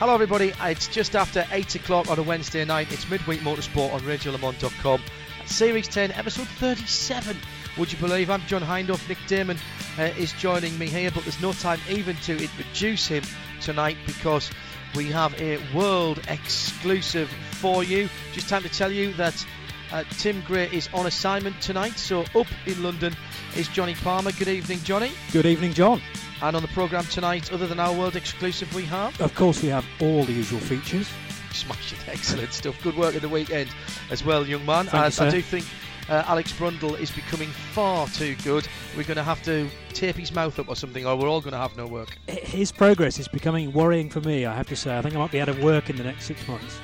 Hello, everybody. It's just after 8 o'clock on a Wednesday night. It's Midweek Motorsport on RadioLeMans.com. Series 10, episode 37. Would you believe? I'm John Hindhaugh. Nick Daman uh, is joining me here, but there's no time even to introduce him tonight because we have a world exclusive for you. Just time to tell you that uh, Tim Gray is on assignment tonight, so up in London is Johnny Palmer. Good evening, Johnny. Good evening, John. And on the programme tonight, other than our world exclusive, we have. Of course, we have all the usual features. Smashing, excellent stuff. Good work at the weekend as well, young man. Thank you, and. I do think uh, Alex Brundle is becoming far too good. We're going to have to tape his mouth up or something, or we're all going to have no work. His progress is becoming worrying for me, I have to say. I think I might be out of work in the next six months.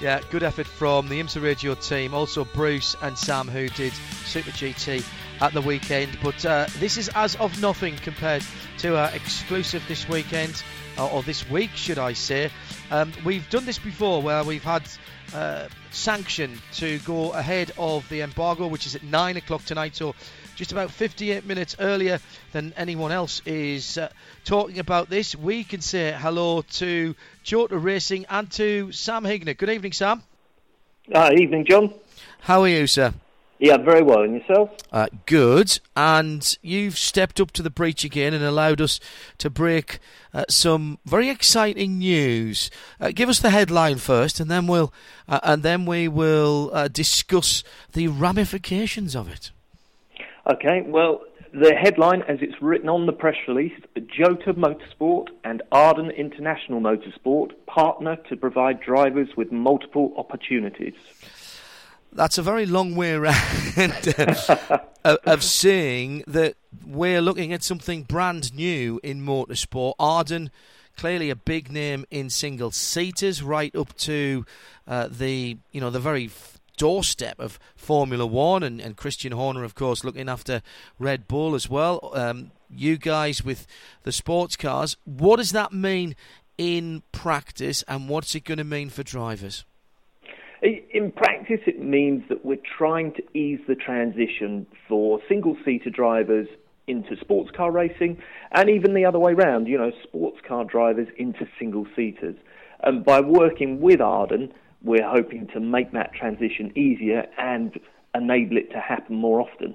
Yeah, good effort from the IMSA Radio team. Also, Bruce and Sam, who did Super GT at the weekend. But uh, this is as of nothing compared to our exclusive this weekend, uh, or this week, should I say. Um, we've done this before where we've had uh, sanction to go ahead of the embargo, which is at 9 o'clock tonight. So just about 58 minutes earlier than anyone else is uh, talking about this. We can say hello to Jota Racing and to Sam Hignett. Good evening, Sam. Uh, evening, John. How are you, sir? Yeah, very well. And yourself? Uh, good. And you've stepped up to the breach again and allowed us to break uh, some very exciting news. Uh, give us the headline first, and then we'll uh, and then we will uh, discuss the ramifications of it. Okay, well, the headline, as it's written on the press release, Jota Motorsport and Arden International Motorsport partner to provide drivers with multiple opportunities. That's a very long way around uh, of- of saying that we're looking at something brand new in motorsport. Arden, clearly a big name in single seaters, right up to uh, the you know the very doorstep of Formula One, and, and Christian Horner, of course, looking after Red Bull as well. Um, you guys with the sports cars, what does that mean in practice, and what's it going to mean for drivers? In practice, it means that we're trying to ease the transition for single seater drivers into sports car racing and even the other way round, you know, sports car drivers into single seaters. And by working with Arden, we're hoping to make that transition easier and enable it to happen more often.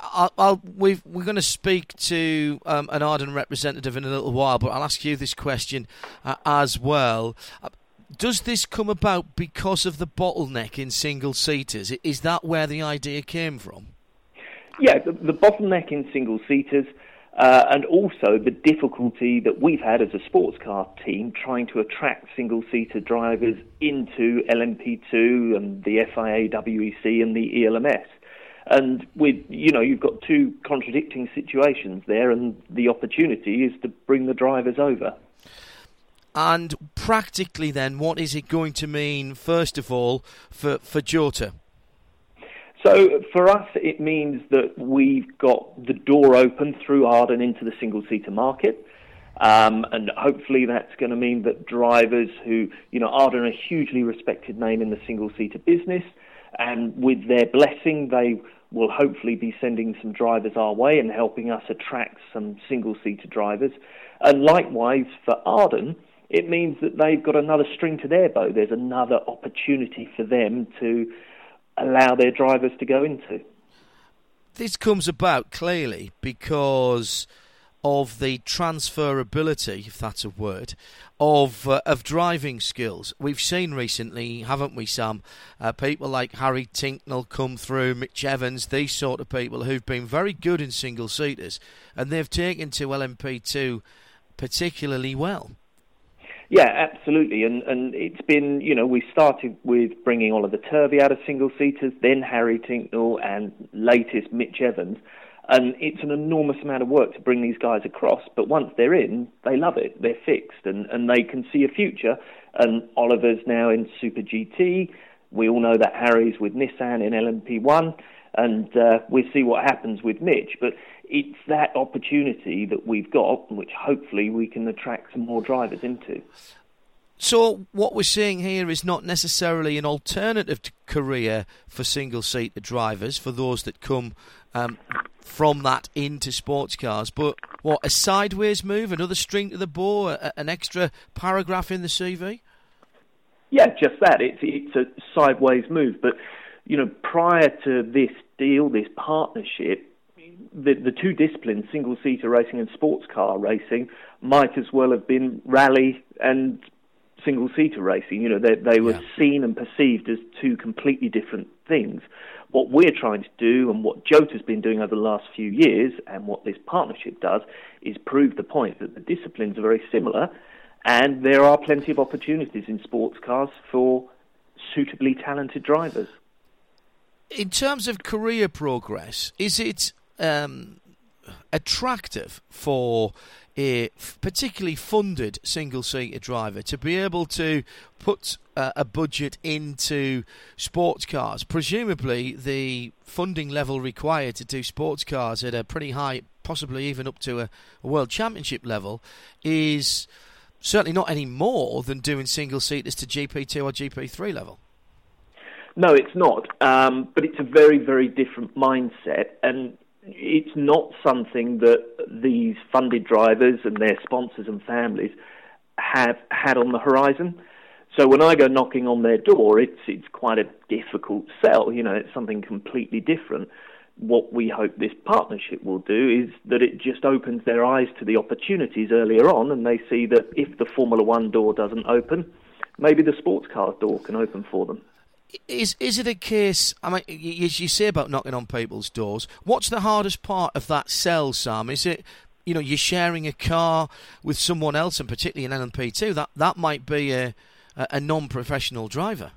I'll, I'll, we've, we're going to speak to um, an Arden representative in a little while, but I'll ask you this question uh, as well. Does this come about because of the bottleneck in single seaters? Is that where the idea came from? Yeah, the, the bottleneck in single seaters, uh, and also the difficulty that we've had as a sports car team trying to attract single seater drivers into LMP2 and the FIA WEC and the ELMS. And with you know you've got two contradicting situations there, and the opportunity is to bring the drivers over. And practically, then, what is it going to mean, first of all, for, for Jota? So for us, it means that we've got the door open through Arden into the single seater market. Um, and hopefully that's going to mean that drivers who, you know, Arden are a hugely respected name in the single seater business, and with their blessing, they will hopefully be sending some drivers our way and helping us attract some single seater drivers. And likewise for Arden, it means that they've got another string to their bow. There's another opportunity for them to allow their drivers to go into. This comes about clearly because of the transferability, if that's a word, of uh, of driving skills. We've seen recently, haven't we, Sam? Uh, people like Harry Tincknell come through, Mitch Evans, these sort of people who've been very good in single seaters, and they've taken to LMP2 particularly well. Yeah, absolutely. And and it's been, you know, we started with bringing Oliver Turvey out of single seaters, then Harry Tincknell, and latest Mitch Evans. And it's an enormous amount of work to bring these guys across. But once they're in, they love it. They're fixed, and and they can see a future. And Oliver's now in Super GT. We all know that Harry's with Nissan in LMP1, and uh, we'll see what happens with Mitch. But it's that opportunity that we've got, which hopefully we can attract some more drivers into. So what we're seeing here is not necessarily an alternative career for single-seater drivers for those that come um, from that into sports cars, but what a sideways move, another string to the bow, a, an extra paragraph in the CV. Yeah, just that. It's it's a sideways move, but you know, prior to this deal, this partnership, the, the two disciplines, single seater racing and sports car racing, might as well have been rally and single seater racing. You know, they, they were yeah. seen and perceived as two completely different things. What we're trying to do, and what Jota's been doing over the last few years, and what this partnership does, is prove the point that the disciplines are very similar, and there are plenty of opportunities in sports cars for suitably talented drivers. In terms of career progress, is it um, attractive for a particularly funded single seater driver to be able to put uh, a budget into sports cars. Presumably, the funding level required to do sports cars at a pretty high, possibly even up to a, a world championship level, is certainly not any more than doing single seaters to GP2 or GP3 level. No, it's not. Um, but it's a very, very different mindset. And it's not something that these funded drivers and their sponsors and families have had on the horizon. So when I go knocking on their door, it's it's quite a difficult sell. You know, it's something completely different. What we hope this partnership will do is that it just opens their eyes to the opportunities earlier on, and they see that if the Formula One door doesn't open, maybe the sports car door can open for them is is it a case? I mean, you, you say about knocking on people's doors. What's the hardest part of that sell, Sam? Is it you know you're sharing a car with someone else, and particularly an LMP2, that that might be a a non-professional driver.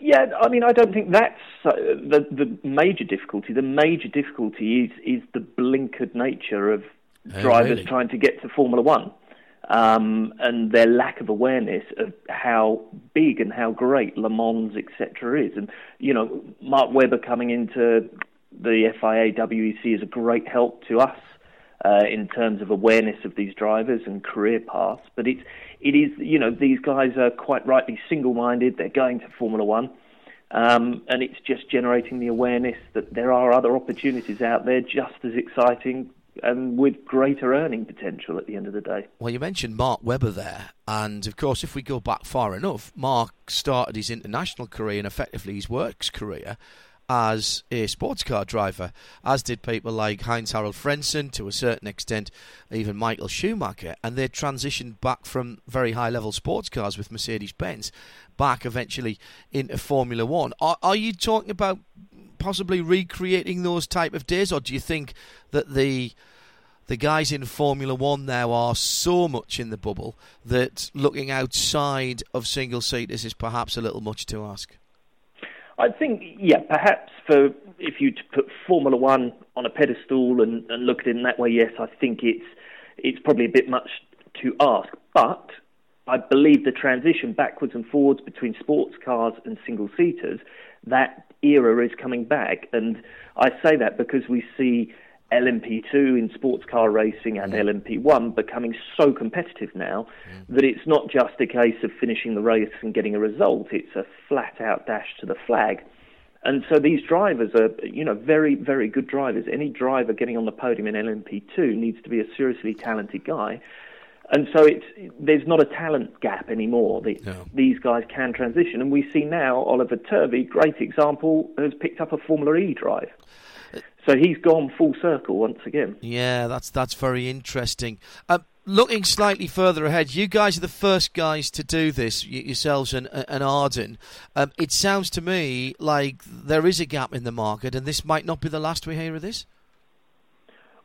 Yeah, I mean, I don't think that's uh, the the major difficulty. The major difficulty is is the blinkered nature of oh, drivers really? trying to get to Formula One um, and their lack of awareness of how big and how great Le Mans, etc., is. And you know, Mark Webber coming into the FIA WEC is a great help to us uh, in terms of awareness of these drivers and career paths. But it's it is you know these guys are quite rightly single-minded. They're going to Formula One. Um, and it's just generating the awareness that there are other opportunities out there just as exciting, and with greater earning potential at the end of the day. Well, you mentioned Mark Webber there, and of course, if we go back far enough, Mark started his international career and effectively his works career as a sports car driver, as did people like Heinz Harald Frentzen, to a certain extent, even Michael Schumacher, and they transitioned back from very high level sports cars with Mercedes Benz back eventually into Formula One. Are, are you talking about possibly recreating those type of days, or do you think that the the guys in Formula One now are so much in the bubble that looking outside of single seaters is perhaps a little much to ask? I think, yeah, perhaps for if you put Formula One on a pedestal and, and look at it in that way, yes, I think it's it's probably a bit much to ask. But I believe the transition backwards and forwards between sports cars and single seaters, that era is coming back. And I say that because we see LMP2 in sports car racing and mm. LMP1 becoming so competitive now mm. that it's not just a case of finishing the race and getting a result, it's a flat out dash to the flag. And so these drivers are, you know, very, very good drivers. Any driver getting on the podium in LMP2 needs to be a seriously talented guy and so it's there's not a talent gap anymore. The, no. These guys can transition, and we see now Oliver Turvey, great example, has picked up a Formula E drive. So he's gone full circle once again. Yeah, that's that's very interesting. Uh, looking slightly further ahead, you guys are the first guys to do this, yourselves and, and Arden. Um, it sounds to me like there is a gap in the market, and this might not be the last we hear of this.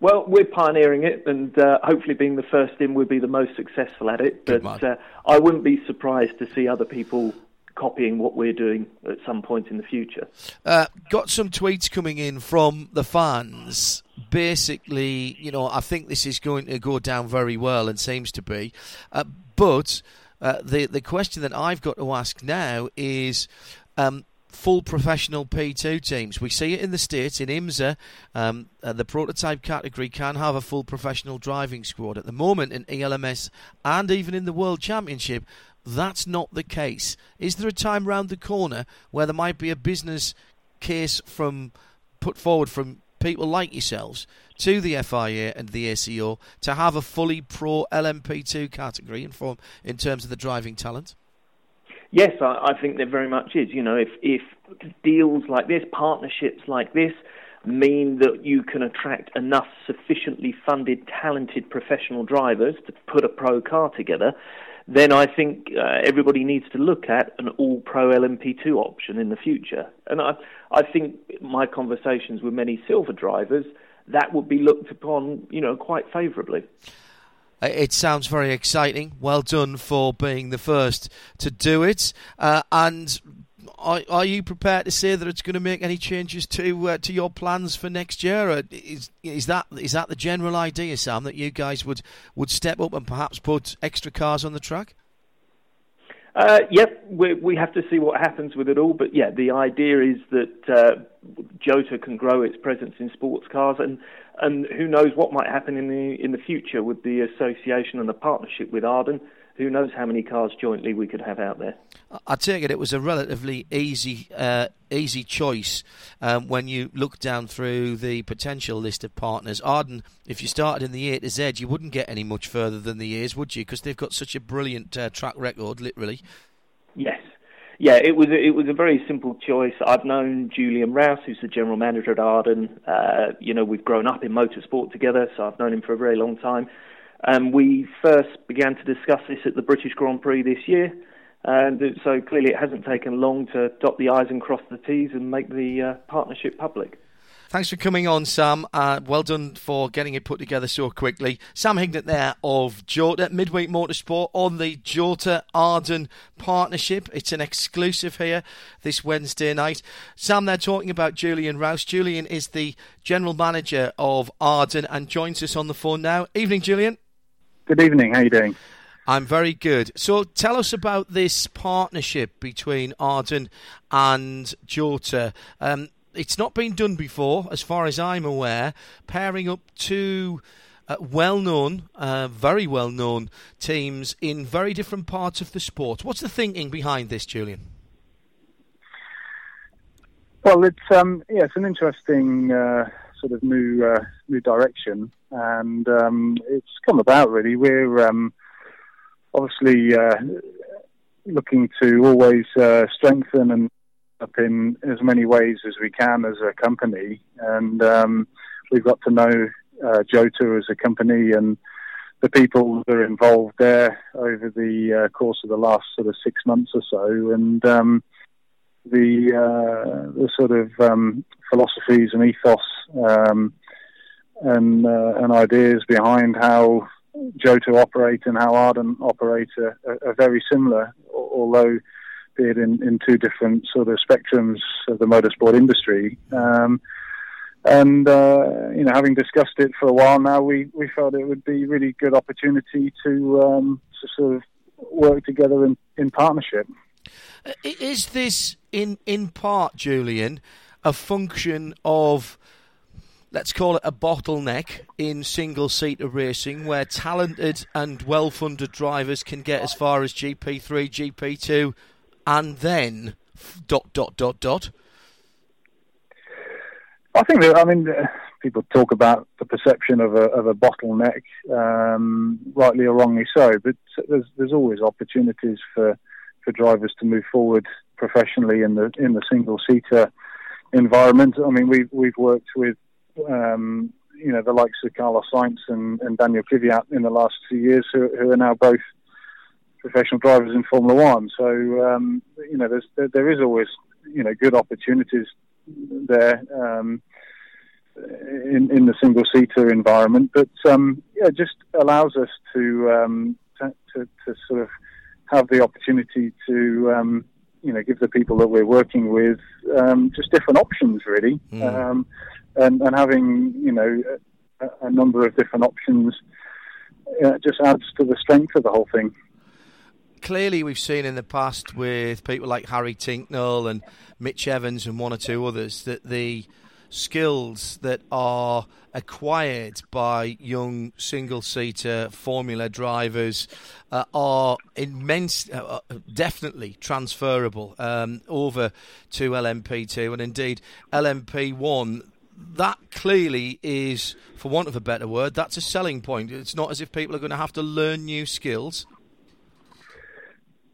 Well, we're pioneering it, and uh, hopefully, being the first in, we'll be the most successful at it. But uh, I wouldn't be surprised to see other people copying what we're doing at some point in the future. Uh, got some tweets coming in from the fans. Basically, you know, I think this is going to go down very well and seems to be. Uh, but uh, the the question that I've got to ask now is. Um, full professional P2 teams. We see it in the States, in IMSA, um, uh, the prototype category can have a full professional driving squad. At the moment, in ELMS and even in the World Championship, that's not the case. Is there a time round the corner where there might be a business case from put forward from people like yourselves to the FIA and the ACO to have a fully pro LMP2 category in form in terms of the driving talent? Yes, I, I think there very much is. You know, if if deals like this, partnerships like this, mean that you can attract enough sufficiently funded, talented professional drivers to put a pro car together, then I think uh, everybody needs to look at an all pro LMP2 option in the future. And I, I think my conversations with many silver drivers, that would be looked upon, you know, quite favourably. Uh, it sounds very exciting. Well done for being the first to do it. Uh, and are, are you prepared to say that it's going to make any changes to uh, to your plans for next year? Is is that is that the general idea, Sam, that you guys would would step up and perhaps put extra cars on the track? Uh, yep, we, we have to see what happens with it all. But yeah, the idea is that uh, Jota can grow its presence in sports cars, and and who knows what might happen in the in the future with the association and the partnership with Arden who knows how many cars jointly we could have out there. I take it it was a relatively easy uh, easy choice um, when you look down through the potential list of partners. Arden, if you started in the A to Z, you wouldn't get any much further than the A's, would you? Because they've got such a brilliant uh, track record, literally. Yes. Yeah, it was a, it was a very simple choice. I've known Julian Rouse, who's the general manager at Arden. Uh, you know, we've grown up in motorsport together, so I've known him for a very long time. Um, we first began to discuss this at the British Grand Prix this year, and so clearly it hasn't taken long to dot the I's and cross the T's and make the uh, partnership public. Thanks for coming on, Sam. Uh, well done for getting it put together so quickly. Sam Hignett there of Jota Midweek Motorsport on the Jota Arden partnership. It's an exclusive here this Wednesday night. Sam, they're talking about Julian Rouse. Julian is the general manager of Arden and joins us on the phone now. Evening, Julian. Good evening. How are you doing? I'm very good. So tell us about this partnership between Arden and Jota. Um, it's not been done before, as far as I'm aware, pairing up two uh, well known, uh, very well known teams in very different parts of the sport. What's the thinking behind this, Julian? Well, it's um, yeah, it's an interesting uh, sort of new uh, new direction, and um, it's come about really. We're um, obviously uh, looking to always uh, strengthen and up in as many ways as we can as a company, and um, we've got to know uh, Jota as a company and the people that are involved there over the uh, course of the last sort of six months or so, and um, the uh, the sort of um, philosophies and ethos um, and uh, and ideas behind how Jota operate and how Arden operate are, are very similar, although be it in, in two different sort of spectrums of the motorsport industry. Um, and uh, you know, having discussed it for a while now, we, we felt it would be a really good opportunity to um, to sort of work together in, in partnership. Is this in in part, Julian, a function of let's call it a bottleneck in single seater racing where talented and well funded drivers can get as far as GP3, GP2, and then dot, dot, dot, dot? I think that, I mean, uh, people talk about the perception of a, of a bottleneck, um, rightly or wrongly so, but there's, there's always opportunities for, for drivers to move forward professionally in the, in the single seater environment. I mean, we've, we've worked with um, you know, the likes of Carlos Sainz and, and Daniel Kvyat in the last few years, who, who are now both professional drivers in Formula One. So um, you know, there's there, there is always you know good opportunities there um, in in the single seater environment, but um, yeah, it just allows us to, um, to, to to sort of have the opportunity to um, you know give the people that we're working with um, just different options really, mm. And and having you know a, a number of different options. Uh, just adds to the strength of the whole thing clearly we've seen in the past with people like Harry Tincknell and Mitch Evans and one or two others that the skills that are acquired by young single seater formula drivers uh, are immense, uh, uh definitely transferable um, over to LMP2 and indeed LMP1. That clearly is, for want of a better word, that's a selling point. It's not as if people are going to have to learn new skills.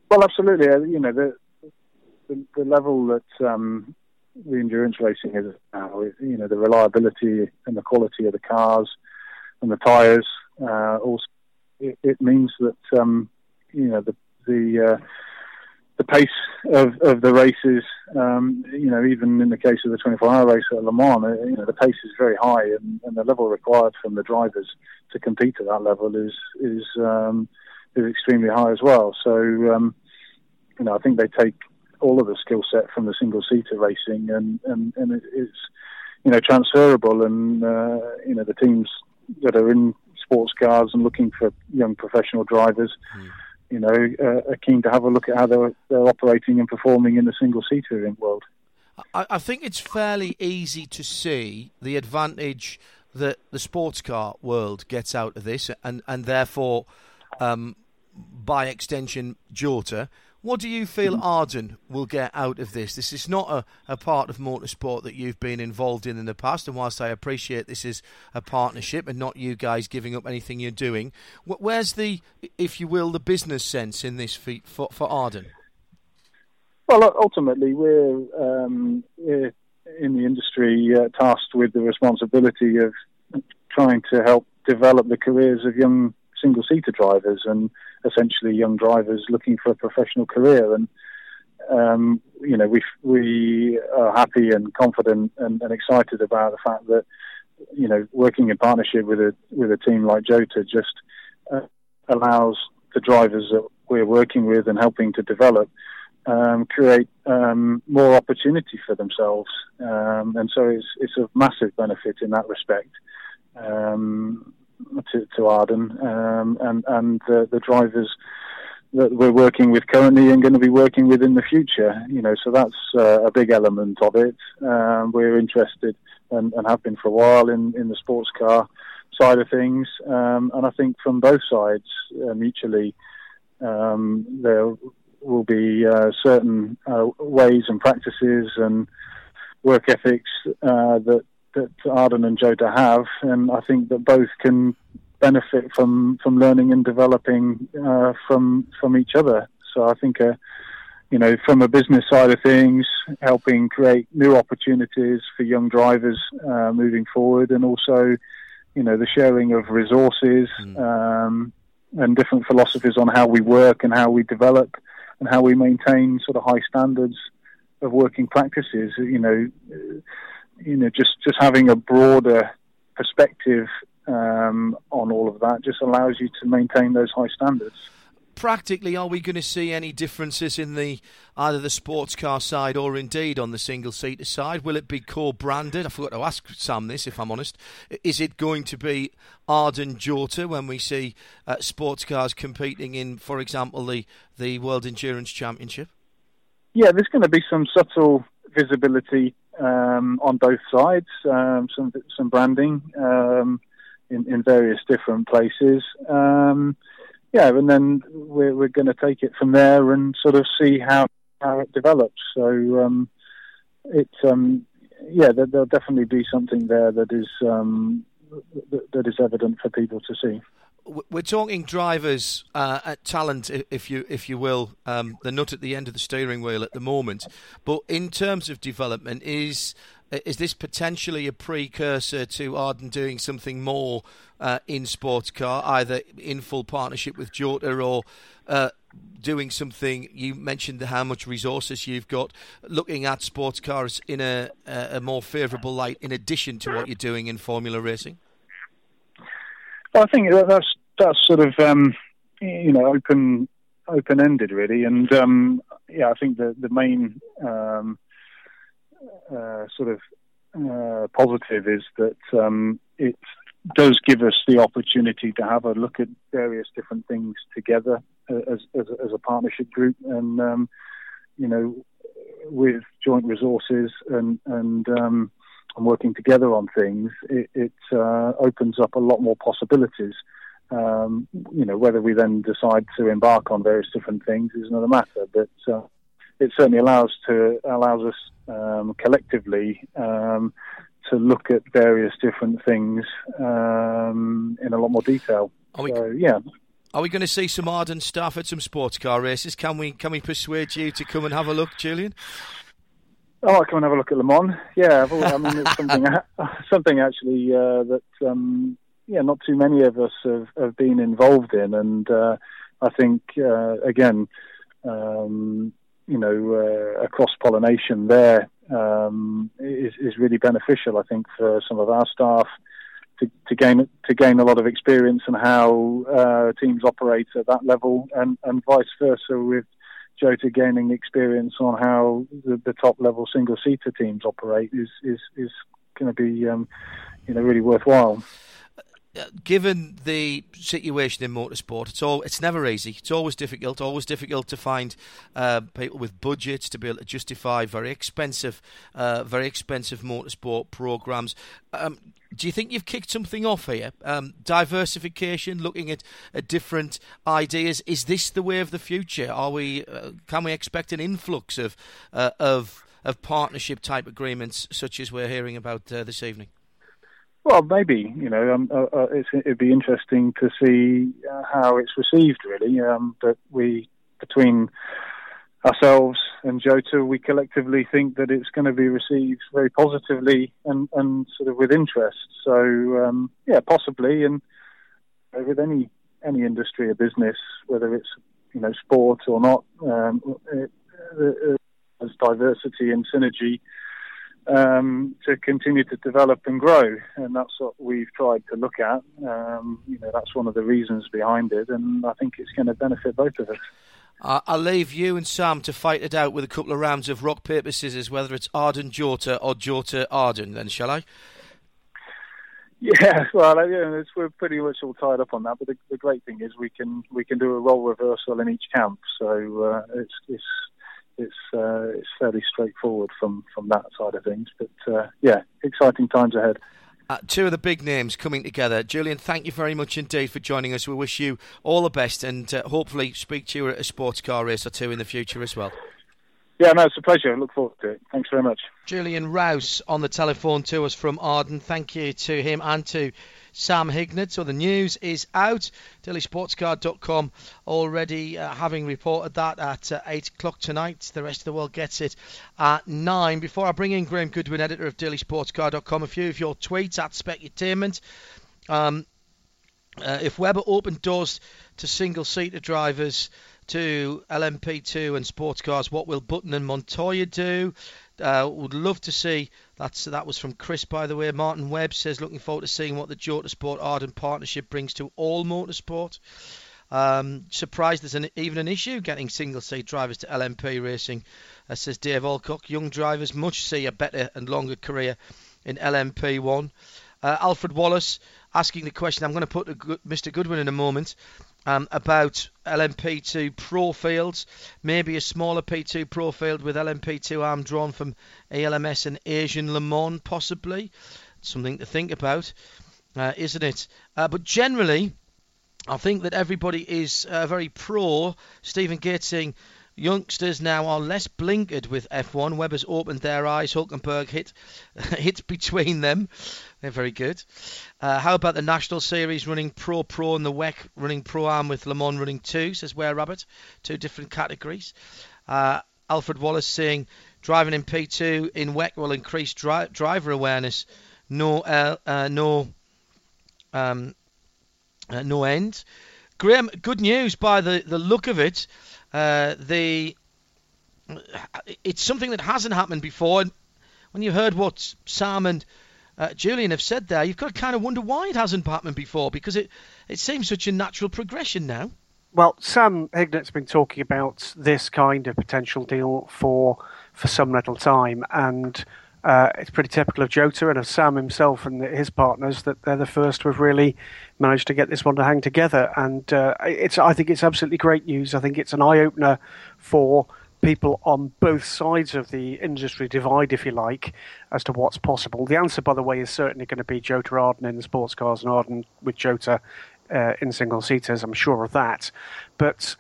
Well, absolutely. Uh, you know, the the, the level that um, the endurance racing is now, you know, the reliability and the quality of the cars and the tyres, uh, also it, it, means that um, you know the the uh, the pace of, of the races, um, you know, even in the case of the 24-hour race at Le Mans, uh, you know, the pace is very high, and, and, the level required from the drivers to compete at that level is is um, is extremely high as well. So, um, you know, I think they take all of the skill set from the single seater racing, and and, and it's you know transferable, and uh, you know the teams that are in sports cars and looking for young professional drivers. Mm. You know, uh, are keen to have a look at how they're, they're operating and performing in the single seater world. I, I think it's fairly easy to see the advantage that the sports car world gets out of this, and and therefore, um, by extension, Jota. What do you feel. Arden will get out of this? This is not a, a part of motorsport that you've been involved in in the past, and whilst I appreciate this is a partnership and not you guys giving up anything you're doing, where's the, if you will, the business sense in this for, for, for Arden? Well, ultimately, we're, um, we're in the industry uh, tasked with the responsibility of trying to help develop the careers of young single seater drivers and essentially young drivers looking for a professional career. And um, you know, we we are happy and confident and, and, excited about the fact that you know working in partnership with a with a team like Jota just uh, allows the drivers that we're working with and helping to develop um, create um, more opportunity for themselves, um, and so it's it's a massive benefit in that respect. Um, to, to Arden, um, and and the, the drivers that we're working with currently and going to be working with in the future. You know, so that's uh, a big element of it. Um, we're interested and, and, have been for a while in, in the sports car side of things, um, and I think from both sides uh, mutually um, there will be uh, certain uh, ways and practices and work ethics uh, that that Arden and Jota have, and I think that both can benefit from from learning and developing uh, from from each other. So I think, uh, you know, from a business side of things, helping create new opportunities for young drivers uh, moving forward, and also, you know, the sharing of resources mm. um, and different philosophies on how we work and how we develop and how we maintain sort of high standards of working practices. You know you know, just just having a broader perspective um, on all of that just allows you to maintain those high standards. Practically, are we going to see any differences in the either the sports car side or indeed on the single seater side? Will it be core branded? I forgot to ask Sam this, if I'm honest. Is it going to be Arden Jota when we see uh, sports cars competing in, for example, the the World Endurance Championship? Yeah, there's going to be some subtle visibility um, on both sides, um, some some branding um, in, in various different places. Um, yeah, and then we're we're going to take it from there and sort of see how how it develops. So um, it um, yeah, there, will definitely be something there that is that, that is evident for people to see we're talking drivers uh, at talent, if you if you will, um, the nut at the end of the steering wheel at the moment. But in terms of development, is is this potentially a precursor to Arden doing something more uh, in sports car, either in full partnership with Jota or uh, doing something? You mentioned how much resources you've got, looking at sports cars in a, a more favourable light, in addition to what you're doing in Formula racing. I think that's that's sort of um, you know open open ended really, and um, yeah, I think the the main um, uh, sort of uh, positive is that um, it does give us the opportunity to have a look at various different things together uh, as as, as a partnership group, and um, you know, with joint resources and and um, and working together on things, it, it uh, opens up a lot more possibilities. Um, you know, whether we then decide to embark on various different things is another matter, but uh, it certainly allows to allows us um, collectively um, to look at various different things um, in a lot more detail. We, so, yeah. Are we going to see some Arden staff at some sports car races? Can we can we persuade you to come and have a look, Julian? Oh, I come and have a look at Le Mans. Yeah, I mean it's something something actually uh, that um, yeah, not too many of us have, have been involved in, and uh, I think uh, again, um, you know, uh, a cross pollination there um, is is really beneficial. I think for some of our staff to, to gain to gain a lot of experience and how uh, teams operate at that level, and, and vice versa with Jota gaining experience on how the, the top level single seater teams operate is is is going to be um, you know really worthwhile given the situation in motorsport, it's all it's never easy. It's always difficult. Always difficult to find uh, people with budgets to be able to justify very expensive, uh, very expensive motorsport programs. Um, do you think you've kicked something off here? Um, diversification, looking at, at different ideas. Is this the way of the future? Are we? Uh, can we expect an influx of uh, of of partnership type agreements such as we're hearing about uh, this evening? Well, maybe you know, um, uh, uh, it'd be interesting to see uh, how it's received. Really, um, but we between ourselves and Jota, we collectively think that it's going to be received very positively and, and sort of with interest. So um, yeah, possibly, and with any any industry or business, whether it's you know sport or not, um, it, it, there's diversity and synergy um, to continue to develop and grow, and that's what we've tried to look at. Um, you know, that's one of the reasons behind it, and I think it's going to benefit both of us. I'll leave you and Sam to fight it out with a couple of rounds of rock paper scissors, whether it's Arden Jota or Jota Arden. Then shall I? Yeah, well, yeah, we're pretty much all tied up on that. But the, the, great thing is we can we can do a role reversal in each camp, so uh, it's it's it's uh, it's fairly straightforward from from that side of things. But uh, yeah, exciting times ahead. Uh, two of the big names coming together. Julian, thank you very much indeed for joining us. We wish you all the best and uh, hopefully speak to you at a sports car race or two in the future as well. Yeah, no, it's a pleasure. I look forward to it. Thanks very much. Julian Rouse on the telephone to us from Arden. Thank you to him and to Sam Hignett. So the news is out. DailySportsCar.com already uh, having reported that at uh, 8 o'clock tonight. The rest of the world gets it at 9. Before I bring in Graham Goodwin, editor of DailySportsCar.com, a few of your tweets at Specutainment. Um, uh, if Webber opened doors to single seater drivers to LMP2 and sports cars, what will Button and Montoya do? Uh, would love to see that's that was from Chris, by the way. Martin Webb says looking forward to seeing what the Jota Sport Arden partnership brings to all motorsport. Um, surprised there's an, even an issue getting single seat drivers to LMP racing, uh, says Dave Alcock. Young drivers much see a better and longer career in LMP1. Uh, Alfred Wallace asking the question. I'm going to put Mr. Goodwin in a moment um, about LMP2 Pro fields, maybe a smaller P2 Pro field with LMP2 arm drawn from ALMS and Asian Le Mans, possibly. Something to think about, uh, isn't it? Uh, but generally, I think that everybody is uh, very pro Stephen Gates Youngsters now are less blinkered with F1. Webber's opened their eyes. Hulkenberg hit hit between them. They're very good. Uh, how about the National Series running Pro Pro and the WEC running Pro Am with Le Mans running two? Says Where Rabbit. Two different categories. Uh, Alfred Wallace saying driving in P2 in WEC will increase dri- driver awareness. No, uh, uh, no, um, uh, no end. Graham, good news by the, the look of it. Uh, the it's something that hasn't happened before. And when you heard what Sam and uh, Julian have said there, you've got to kind of wonder why it hasn't happened before because it, it seems such a natural progression now. Well, Sam Hignett's been talking about this kind of potential deal for for some little time, and uh, it's pretty typical of Jota and of Sam himself and his partners that they're the first to have really managed to get this one to hang together. And uh, it's I think it's absolutely great news. I think it's an eye opener for people on both sides of the industry divide, if you like, as to what's possible. The answer, by the way, is certainly going to be Jota Arden in sports cars and Arden with Jota uh, in single seaters. I'm sure of that. But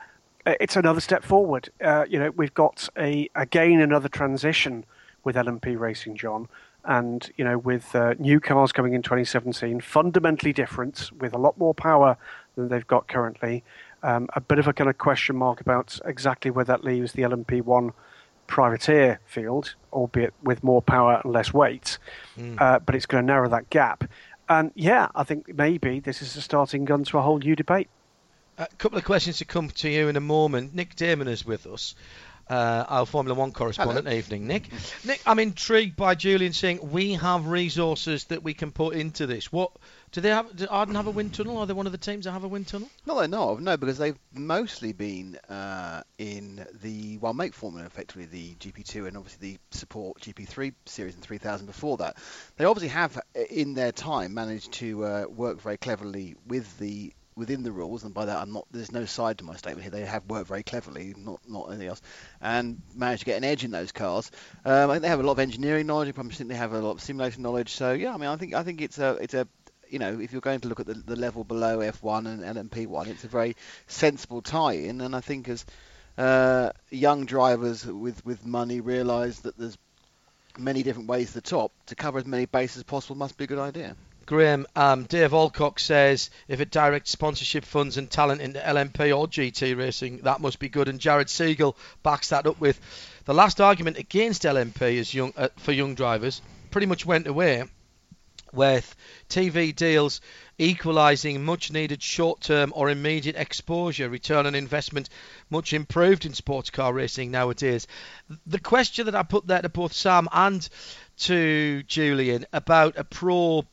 uh, it's another step forward. Uh, you know, we've got a again another transition with LMP Racing, John. And you know, with uh, new cars coming in 2017, fundamentally different, with a lot more power than they've got currently, um, a bit of a kind of question mark about exactly where that leaves the LMP1 privateer field, albeit with more power and less weight. Mm. Uh, but it's going to narrow that gap. And yeah, I think maybe this is a starting gun to a whole new debate. A couple of questions to come to you in a moment. Nick Daman is with us uh, our Formula One correspondent. Hello. Evening, Nick. Nick, I'm intrigued by Julian saying we have resources that we can put into this. What do they have? Do Arden have a wind tunnel? Are they one of the teams that have a wind tunnel? No, they're not. No, because they've mostly been uh, in the one make formula, effectively the GP2 and obviously the support GP3 series and 3000 before that. They obviously have, in their time, managed to uh, work very cleverly with the within the rules, and by that I'm not. There's no side to my statement here. They have worked very cleverly, not not anything else, and managed to get an edge in those cars. Um, I think they have a lot of engineering knowledge. I think they have a lot of simulation knowledge. So yeah, I mean, I think I think it's a it's a you know, if you're going to look at the, the level below F1 and LMP1, it's a very sensible tie-in, and I think as uh, young drivers with with money realise that there's many different ways to the top to cover as many bases as possible must be a good idea. Graham, um, Dave Alcock says if it directs sponsorship funds and talent into LMP or GT racing, that must be good. And Jared Siegel backs that up with the last argument against LMP as young, uh, for young drivers pretty much went away with TV deals equalising much needed short term or immediate exposure, return on investment much improved in sports car racing nowadays. The question that I put there to both Sam and to Julian about a pro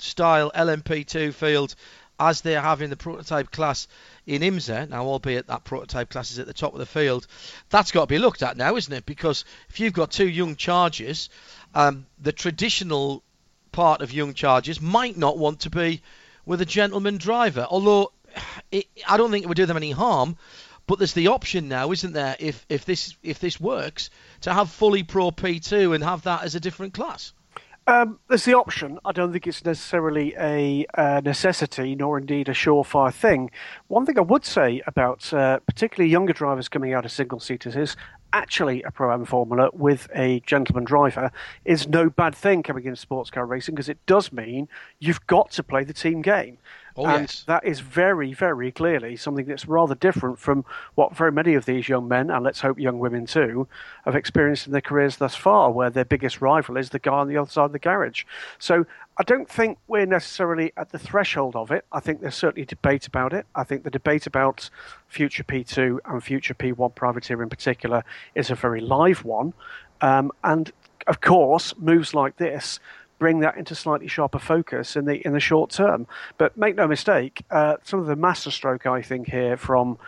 style LMP2 field as they have in the prototype class in IMSA, now albeit that prototype class is at the top of the field, that's got to be looked at now, isn't it? Because if you've got two young charges, um, the traditional part of young charges might not want to be with a gentleman driver. Although it, I don't think it would do them any harm, but there's the option now, isn't there? If if this if this works, to have fully pro P2 and have that as a different class. Um, there's the option. I don't think it's necessarily a, a, necessity, nor indeed a surefire thing. One thing I would say about uh, particularly younger drivers coming out of single seaters is actually a pro am formula with a gentleman driver is no bad thing coming into sports car racing because it does mean you've got to play the team game. Oh, and yes. that is very, very clearly something that's rather different from what very many of these young men, and let's hope young women too, have experienced in their careers thus far, where their biggest rival is the guy on the other side of the garage. So I don't think we're necessarily at the threshold of it. I think there's certainly debate about it. I think the debate about future P2 and future P1 privateer in particular is a very live one. Um, and of course, moves like this bring that into slightly sharper focus in the in the short term. But make no mistake, uh, some of the masterstroke I think here from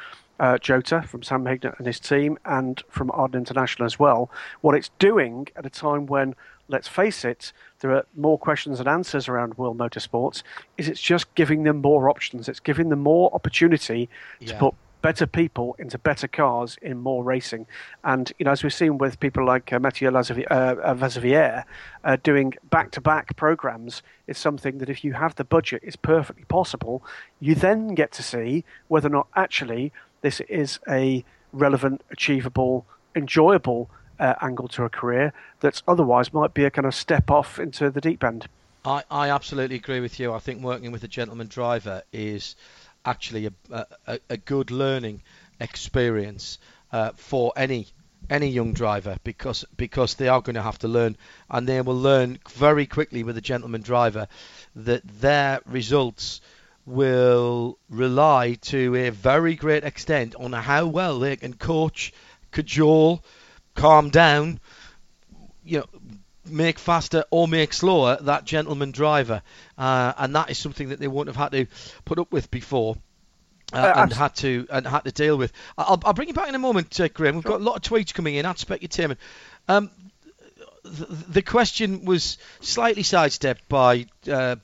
uh, Jota, from Sam Hignett and his team, and from Arden International as well. What it's doing at a time when, let's face it, there are more questions and answers around world motorsports, is it's just giving them more options. It's giving them more opportunity to put better people into better cars in more racing. And you know, as we've seen with people like uh, Mathieu uh, uh, uh, doing back-to-back programs is something that if you have the budget, is perfectly possible. You then get to see whether or not actually this is a relevant, achievable, enjoyable uh, angle to a career that otherwise might be a kind of step off into the deep end. I, I absolutely agree with you. I think working with a gentleman driver is actually a, a, a good learning experience uh, for any any young driver because because they are going to have to learn and they will learn very quickly with a gentleman driver that their results will rely to a very great extent on how well they can coach, cajole, calm down, you know, make faster or make slower that gentleman driver, uh, and that is something that they won't have had to put up with before. Uh, Uh, and had to and had to deal with. I'll, I'll bring you back in a moment, uh, Graham. We've got a lot of tweets coming in at Specutainment. Um, the, the question was slightly sidestepped by uh,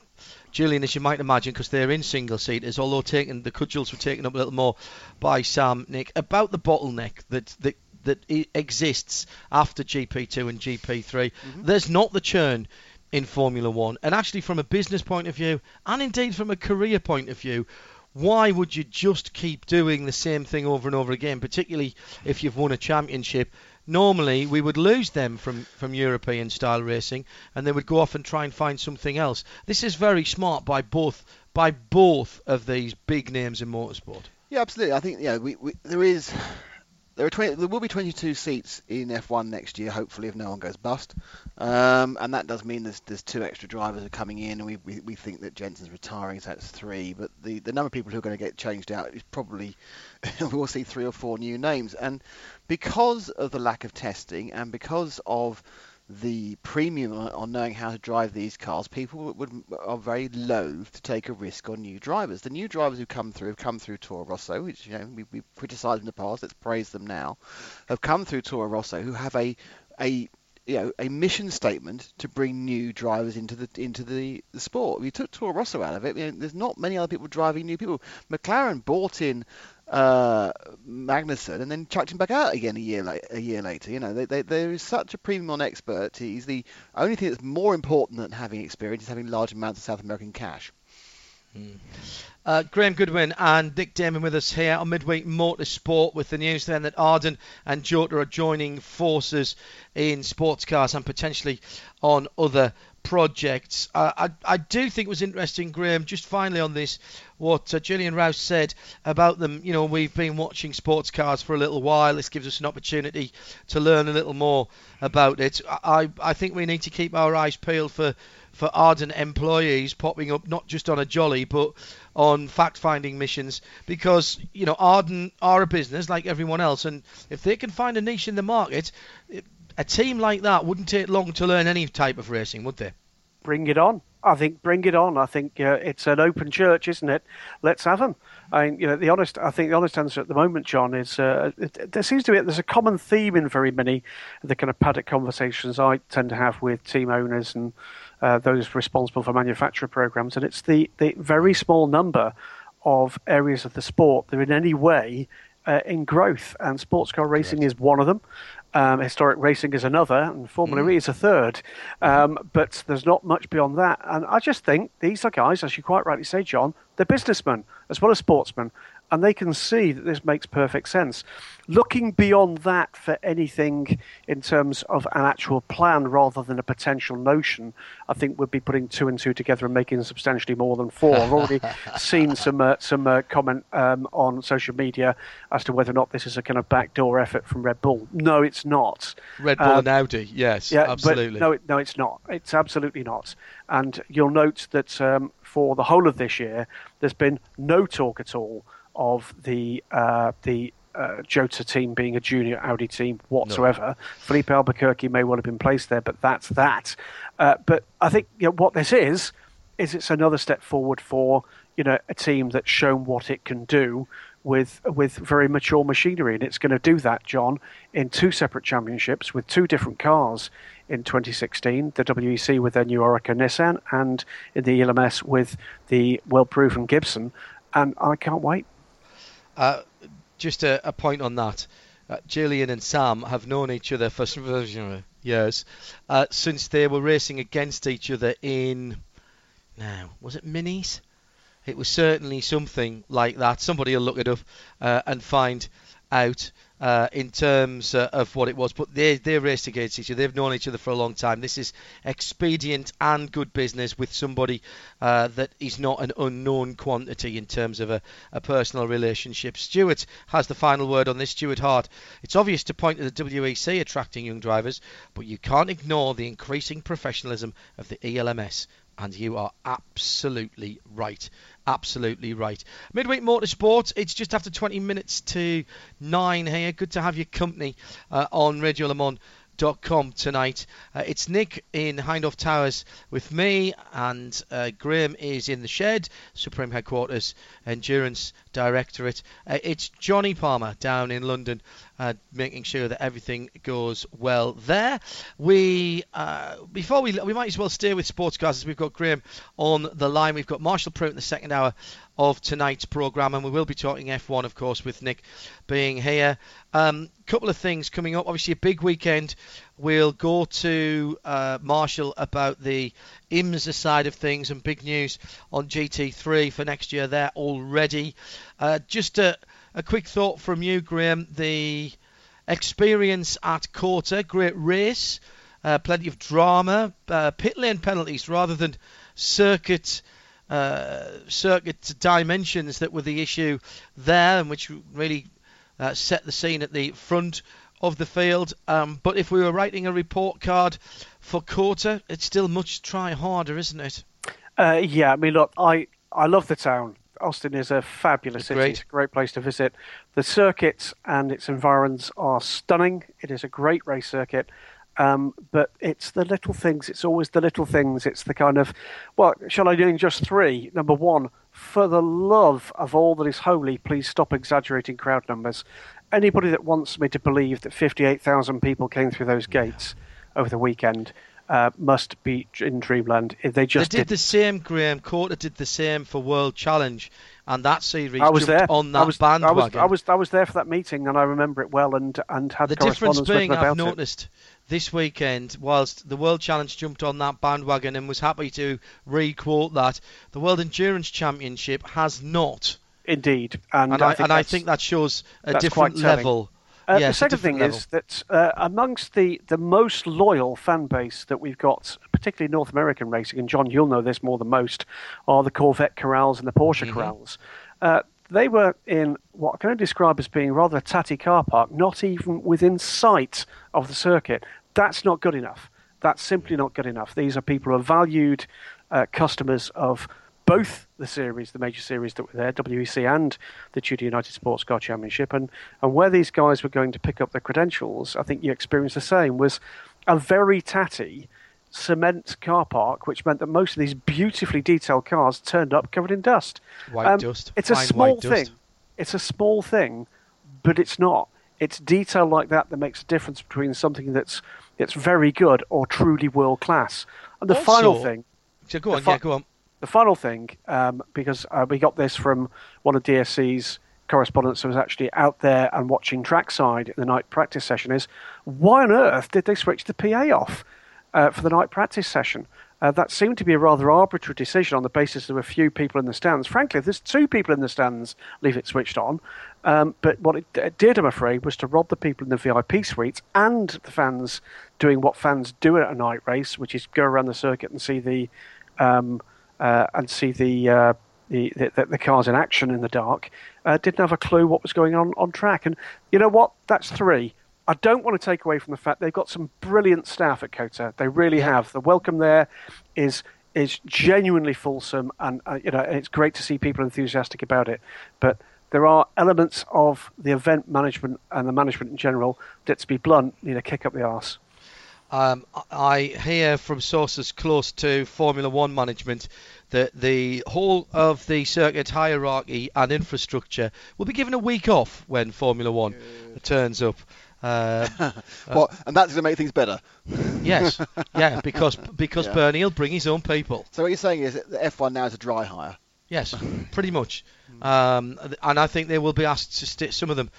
Julian, as you might imagine, because they're in single seaters. Although taken the cudgels were taken up a little more by Sam Nick about the bottleneck that that that exists after GP2 and GP3. Mm-hmm. There's not the churn in Formula One, and actually from a business point of view, and indeed from a career point of view. Why would you just keep doing the same thing over and over again, particularly if you've won a championship? Normally, we would lose them from, from European style racing, and they would go off and try and find something else. This is very smart by both by both of these big names in motorsport. Yeah, absolutely. I think yeah, we, we there is there are 20, there will be 22 seats in F1 next year, hopefully, if no one goes bust. Um, and that does mean there's there's two extra drivers are coming in, and we, we, we think that Jensen's retiring, so that's three. But the, the number of people who are going to get changed out is probably we'll see three or four new names. And because of the lack of testing, and because of the premium on knowing how to drive these cars, people would, are very loath to take a risk on new drivers. The new drivers who come through have come through Toro Rosso, which you know we, we've criticised in the past. Let's praise them now. Have come through Toro Rosso, who have a a you know a mission statement to bring new drivers into the into the, the sport. We took Toro Rosso out of it, you know, there's not many other people driving new people. McLaren bought in uh, and then chucked him back out again a year la- a year later. You know, they, they, there is such a premium on expertise. The only thing that's more important than having experience is having large amounts of South American cash. Uh, Graham Goodwin and Nick Daman with us here on Midweek Motorsport with the news then that Arden and Jota are joining forces in sports cars and potentially on other projects. Uh, I, I do think it was interesting, Graham, just finally on this, what uh, Julian Rouse said about them. You know, we've been watching sports cars for a little while. This gives us an opportunity to learn a little more about it. I, I think we need to keep our eyes peeled for for Arden employees popping up not just on a jolly but on fact-finding missions because you know Arden are a business like everyone else and if they can find a niche in the market it- a team like that wouldn't take long to learn any type of racing would they bring it on. I think bring it on. I think uh, it's an open church, isn't it? Let's have them. I mean, you know, the honest. I think the honest answer at the moment, John, is uh, it, there seems to be there's a common theme in very many of the kind of paddock conversations I tend to have with team owners and uh, those responsible for manufacturer programs, and it's the the very small number of areas of the sport that are in any way uh, in growth, and sports car racing is one of them. Um, historic racing is another, and Formula E is a third. Um, but there's not much beyond that. And I just think these are guys, as you quite rightly say, John, they're businessmen as well as sportsmen, and they can see that this makes perfect sense. Looking beyond that for anything in terms of an actual plan rather than a potential notion, I think we'd be putting two and two together and making substantially more than four. I've already seen some uh, some uh, comment um, on social media as to whether or not this is a kind of backdoor effort from Red Bull. No, it's not. Red Bull Um, and Audi yes yeah, absolutely no, it, no, it's not. It's absolutely not. And you'll note that um, for the whole of this year, there's been no talk at all of the uh, the uh, Jota team being a junior Audi team whatsoever. Filipe Albuquerque may well have been placed there, but that's that. Uh, but I think you know, what this is is it's another step forward for you know a team that's shown what it can do with with very mature machinery, and it's going to do that, John, in two separate championships with two different cars in 2016, the WEC with their new Oreca Nissan, and in the ELMS with the well-proven Gibson, and I can't wait. Uh, just a, a point on that. Uh, Julian and Sam have known each other for some years uh, since they were racing against each other in. Now, was it minis? It was certainly something like that. Somebody will look it up uh, and find out. Uh, in terms uh, of what it was. But they they raced against each other. They've known each other for a long time. This is expedient and good business with somebody uh, that is not an unknown quantity in terms of a, a personal relationship. Stewart has the final word on this. Stuart Hart. It's obvious to point to the WEC attracting young drivers, but you can't ignore the increasing professionalism of the ELMS and you are absolutely right. Absolutely right. Midweek Motorsport, it's just after 20 minutes to 9 here. Good to have your company uh, on Radio Le com tonight. Uh, it's Nick in Hindhaugh Towers with me, and uh, Graham is in the shed, Supreme Headquarters, Endurance Directorate. Uh, it's Johnny Palmer down in London, making sure that everything goes well there. We uh, before we we might as well stay with sports cars as we've got Graham on the line. We've got Marshall Pruett in the second hour of tonight's programme, and we will be talking F1, of course, with Nick being here. A um, couple of things coming up. Obviously, a big weekend. We'll go to uh, Marshall about the IMSA side of things and big news on GT3 for next year there already. Uh, just a, a quick thought from you, Graham. The experience at COTA, great race, uh, plenty of drama, uh, pit lane penalties rather than circuit uh, circuit dimensions that were the issue there, and which really uh, set the scene at the front of the field. Um, but if we were writing a report card for COTA, it's still much try harder, isn't it? Uh, yeah, I mean, look, I I love the town. Austin is a fabulous city. Great. It's a great place to visit. The circuit and its environs are stunning. It is a great race circuit. Um, but it's the little things. It's always the little things. It's the kind of, well, shall I do just three? Number one, for the love of all that is holy, please stop exaggerating crowd numbers. Anybody that wants me to believe that 58,000 people came through those gates over the weekend uh, must be in dreamland. They just they did, did the same. Graham COTA did the same for World Challenge, and that series I was there. on that I was, bandwagon. I was, I was I was there for that meeting, and I remember it well, and and had the difference being I've noticed this weekend, whilst the World Challenge jumped on that bandwagon and was happy to re-quote that, the World Endurance Championship has not. Indeed, and, and I, I and I think that shows a different level. Uh, the second thing level. is that uh, amongst the, the most loyal fan base that we've got, particularly North American racing, and John, you'll know this more than most, are the Corvette corrals and the Porsche mm-hmm. corrals. Uh, they were in what I can only describe as being rather a tatty car park, not even within sight of the circuit. That's not good enough. That's simply not good enough. These are people who are valued uh, customers of both the series, the major series that were there, WEC and the Tudor United Sports Car Championship, and, and where these guys were going to pick up their credentials, I think you experienced the same, was a very tatty cement car park, which meant that most of these beautifully detailed cars turned up covered in dust. White um, dust. It's a small thing. Dust. It's a small thing, but it's not. It's detail like that that makes a difference between something that's it's very good or truly world class. And the also, final thing. So go on, fi- yeah, go on. The final thing, um, because uh, we got this from one of DSC's correspondents who was actually out there and watching trackside in the night practice session, is why on earth did they switch the PA off uh, for the night practice session? Uh, that seemed to be a rather arbitrary decision on the basis of a few people in the stands. Frankly, if there's two people in the stands, leave it switched on. Um, but what it, it, did, I'm afraid, was to rob the people in the VIP suites and the fans doing what fans do at a night race, which is go around the circuit and see the um, uh, and see the, uh, the, the, the cars in action in the dark. Uh, didn't have a clue what was going on on track. And you know what? That's three. I don't want to take away from the fact they've got some brilliant staff at COTA. They really have. The welcome there is is genuinely fulsome, and uh, you know it's great to see people enthusiastic about it. But there are elements of the event management and the management in general that, to be blunt, need a kick up the arse. Um, I hear from sources close to Formula One management that the whole of the circuit hierarchy and infrastructure will be given a week off when Formula One turns up. Uh, what? and that's going to make things better. yes, yeah, because because yeah. Bernie will bring his own people. So what you're saying is that F1 now is a dry hire. Yes, pretty much. Um, and I think they will be asked to stay. Some of them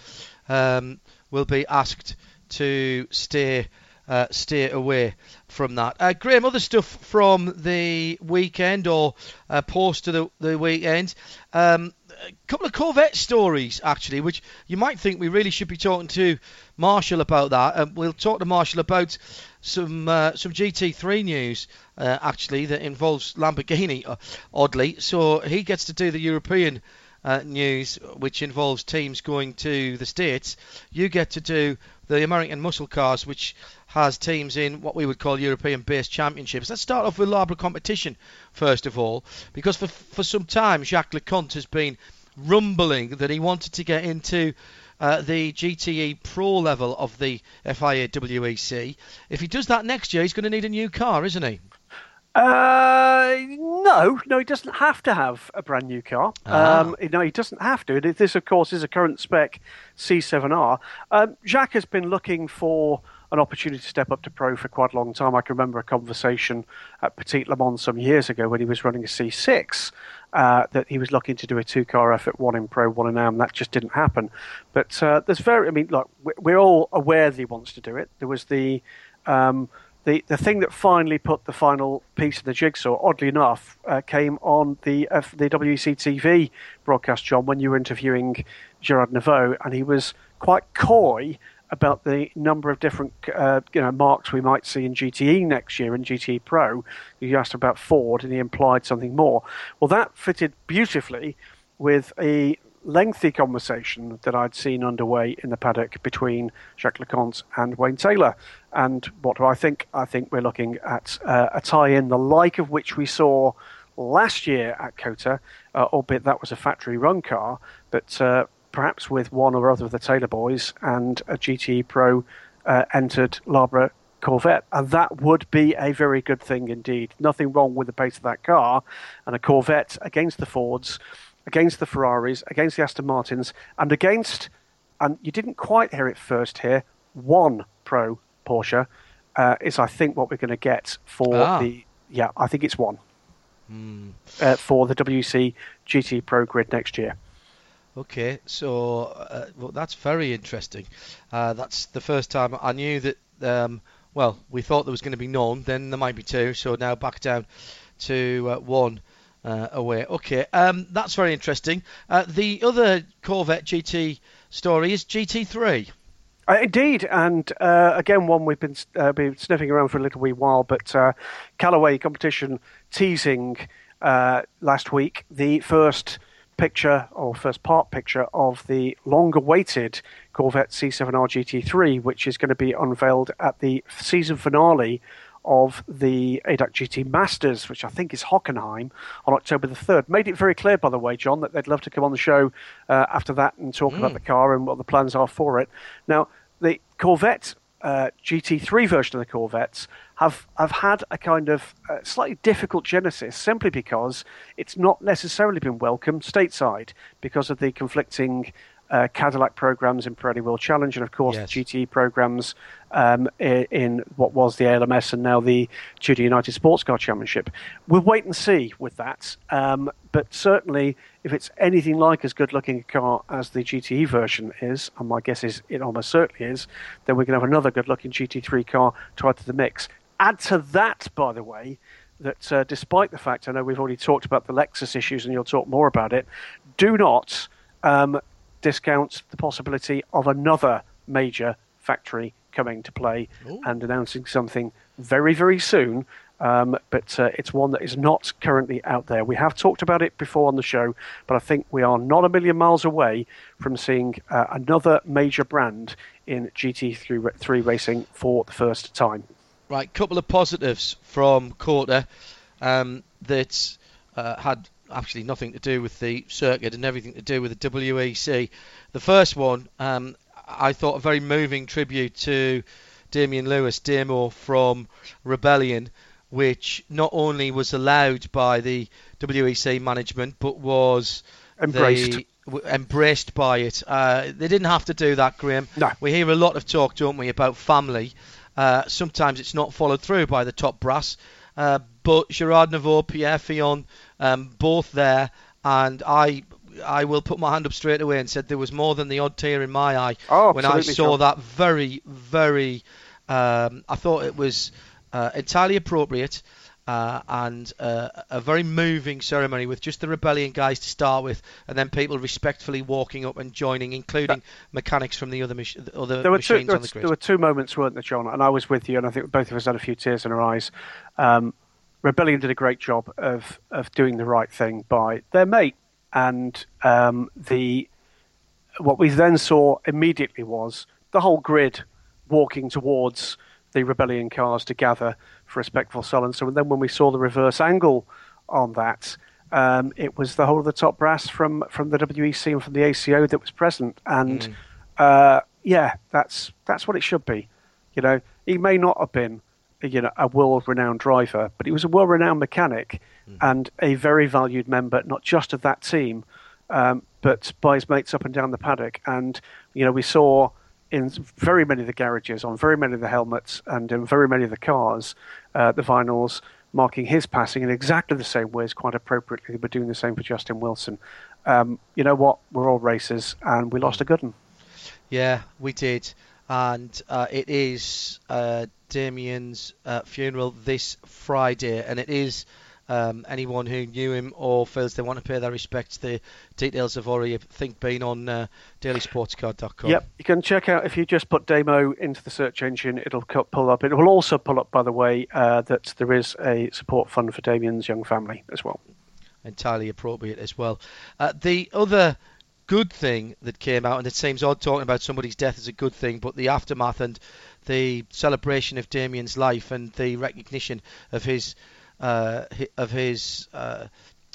um, will be asked to stay uh, stay away from that. Uh, Graham, other stuff from the weekend or uh, post to the, the weekend. Um, a couple of Corvette stories actually, which you might think we really should be talking to Marshall about that. Um, we'll talk to Marshall about some uh, some GT3 news uh, actually that involves Lamborghini, uh, oddly. So he gets to do the European uh, news, which involves teams going to the States. You get to do the American muscle cars, which has teams in what we would call European based championships. Let's start off with Larbre competition, first of all, because for, for some time Jacques Leconte has been rumbling that he wanted to get into uh, the GTE Pro level of the FIA WEC. If he does that next year, he's going to need a new car, isn't he? Uh, no, no, he doesn't have to have a brand new car. Ah. Um, no, he doesn't have to. This, of course, is a current spec C7R. Um, Jacques has been looking for an opportunity to step up to pro for quite a long time. I can remember a conversation at Petit Le Mans some years ago when he was running a C6 uh, that he was looking to do a two car effort, one in pro, one in AM. That just didn't happen. But uh, there's very, I mean, look, we're all aware that he wants to do it. There was the. Um, the, the thing that finally put the final piece of the jigsaw, oddly enough, uh, came on the uh, the WEC TV broadcast, John, when you were interviewing Gerard Neveu, and he was quite coy about the number of different uh, you know marks we might see in GTE next year in GTE Pro. You asked about Ford, and he implied something more. Well, that fitted beautifully with a lengthy conversation that I'd seen underway in the paddock between Jacques Leconte and Wayne Taylor. And what do I think? I think we're looking at uh, a tie-in the like of which we saw last year at COTA, uh, albeit that was a factory-run car, but uh, perhaps with one or other of the Taylor boys and a GTE Pro uh, entered Larbre Corvette, and that would be a very good thing indeed. Nothing wrong with the pace of that car, and a Corvette against the Fords against the Ferraris, against the Aston Martins, and against, and you didn't quite hear it first here, one pro Porsche uh, is, I think, what we're going to get for Ah. the. Yeah, I think it's one uh, for the WC GT Pro grid next year. Okay, so uh, well, that's very interesting. Uh, that's the first time I knew that. Um, well, we thought there was going to be none, then there might be two. So now back down to uh, one uh, away. Okay, um, that's very interesting. Uh, the other Corvette GT story is GT3. Uh, indeed, and uh, again, one we've been uh, been sniffing around for a little wee while. But uh, Callaway competition teasing last week the first picture or first part picture of the long-awaited Corvette C7R GT3, which is going to be unveiled at the season finale of the ADAC GT Masters, which I think is Hockenheim, on October the 3rd. Made it very clear, by the way, John, that they'd love to come on the show uh, after that and talk about the car and what the plans are for it. Now, the Corvette uh, GT3 version of the Corvettes have, have had a kind of uh, slightly difficult genesis simply because it's not necessarily been welcomed stateside because of the conflicting uh, Cadillac programs in Pirelli World Challenge and, of course, Yes. the GTE programs um, i- in what was the ALMS and now the Tudor United Sports Car Championship. We'll wait and see with that, um, but certainly if it's anything like as good looking a car as the GTE version is, and my guess is it almost certainly is, then we're going to have another good looking GT3 car to add to the mix. Add to that, by the way, that uh, despite the fact I know we've already talked about the Lexus issues and you'll talk more about it, do not um, discount the possibility of another major factory coming to play and announcing something very, very soon. Um, but uh, it's one that is not currently out there. We have talked about it before on the show, but I think we are not a million miles away from seeing uh, another major brand in GT3 3 racing for the first time. Right, couple of positives from COTA um, that uh, had actually nothing to do with the circuit and everything to do with the WEC. The first one, um, I thought a very moving tribute to Damien Lewis, Damo from Rebellion, which not only was allowed by the WEC management but was Embraced. the- embraced by it. Uh, they didn't have to do that, Graham. No. We hear a lot of talk, don't we, about family. Uh, sometimes it's not followed through by the top brass. Uh, but Gerard Neveu, Pierre Fillon, um, both there, and I, I will put my hand up straight away and said there was more than the odd tear in my eye Oh, when I saw that. Very, very. Um, I thought it was uh, entirely appropriate. uh, and uh, a very moving ceremony with just the rebellion guys to start with, and then people respectfully walking up and joining, including that, mechanics from the other, mach- other there were machines two, there on the grid. There were two moments, weren't there, John? And I was with you, and I think both of us had a few tears in our eyes. Um, rebellion did a great job of of doing the right thing by their mate, and um, the what we then saw immediately was the whole grid walking towards the rebellion cars to gather for respectful silence. So and then when we saw the reverse angle on that, um, it was the whole of the top brass from, from the WEC and from the ACO that was present. And mm. uh, yeah, that's that's what it should be. You know, he may not have been you know a world renowned driver, but he was a world renowned mechanic mm. and a very valued member, not just of that team, um, but by his mates up and down the paddock. And you know, we saw in very many of the garages, on very many of the helmets, and in very many of the cars, uh, the vinyls marking his passing in exactly the same ways, quite appropriately. We're doing the same for Justin Wilson. Um, you know what? We're all racers, and we lost a good one. Yeah, we did. And uh, it is uh, Damien's uh, funeral this Friday, and it is um, anyone who knew him or feels they want to pay their respects, the details have already, I think, been on uh, dailysportscar.com. Yep, you can check out if you just put Damo into the search engine, it'll pull up. It will also pull up, by the way, uh, that there is a support fund for Damien's young family as well. Entirely appropriate as well. Uh, the other good thing that came out, and it seems odd talking about somebody's death as a good thing, but the aftermath and the celebration of Damien's life and the recognition of his uh, of his uh,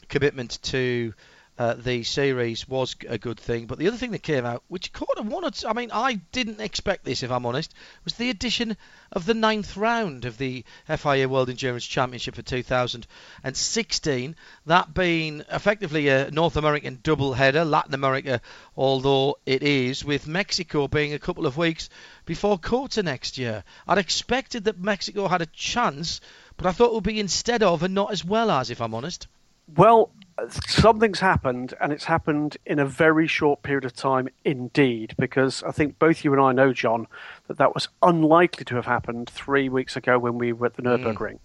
commitment to uh, the series was a good thing. But the other thing that came out, which caught of one or two, I mean, I didn't expect this, if I'm honest, was the addition of the ninth round of the FIA World Endurance Championship for 2016. That being effectively a North American double header, Latin America, although it is, with Mexico being a couple of weeks before COTA next year. I'd expected that Mexico had a chance but I thought it would be instead of and not as well as, if I'm honest. Well, something's happened, and it's happened in a very short period of time indeed, because I think both you and I know, John, that that was unlikely to have happened three weeks ago when we were at the hmm. Nürburgring. Mm.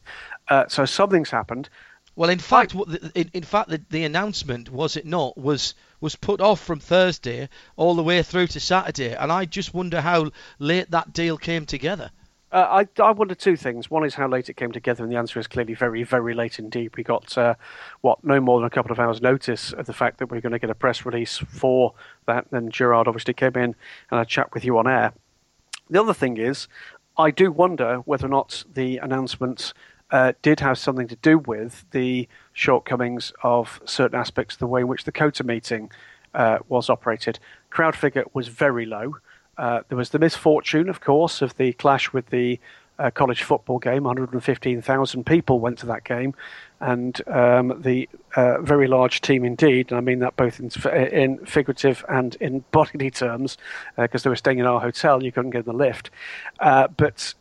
Uh, so something's happened. Well, in fact, in, in, fact, the, the announcement was it not was was put off from Thursday all the way through to Saturday, and I just wonder how late that deal came together. Uh, I, I wonder two things. One is how late it came together, and the answer is clearly very, very late indeed. We got, uh, what, no more than a couple of hours' notice of the fact that we are going to get a press release for that. And Gerard obviously came in and a chat with you on air. The other thing is, I do wonder whether or not the announcement uh, did have something to do with the shortcomings of certain aspects of the way in which the COTA meeting uh, was operated. Crowd figure was very low. Uh, there was the misfortune, of course, of the clash with the uh, college football game. 115,000 people went to that game, and um, the uh, very large team indeed. And I mean that both in, in figurative and in bodily terms, because uh, they were staying in our hotel. You couldn't get the lift, uh, but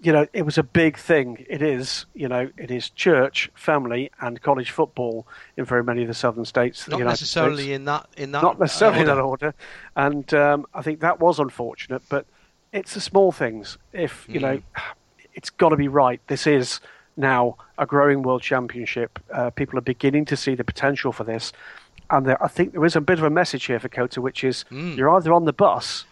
you know, it was a big thing. It is, you know, it is church, family, and college football in very many of the southern states. Not necessarily States. in that in that. Not necessarily order. in that order, and um, I think that was unfortunate. But it's the small things. If you mm. know, it's got to be right. This is now a growing world championship. Uh, people are beginning to see the potential for this, and there, I think there is a bit of a message here for COTA, which is mm. you're either on the bus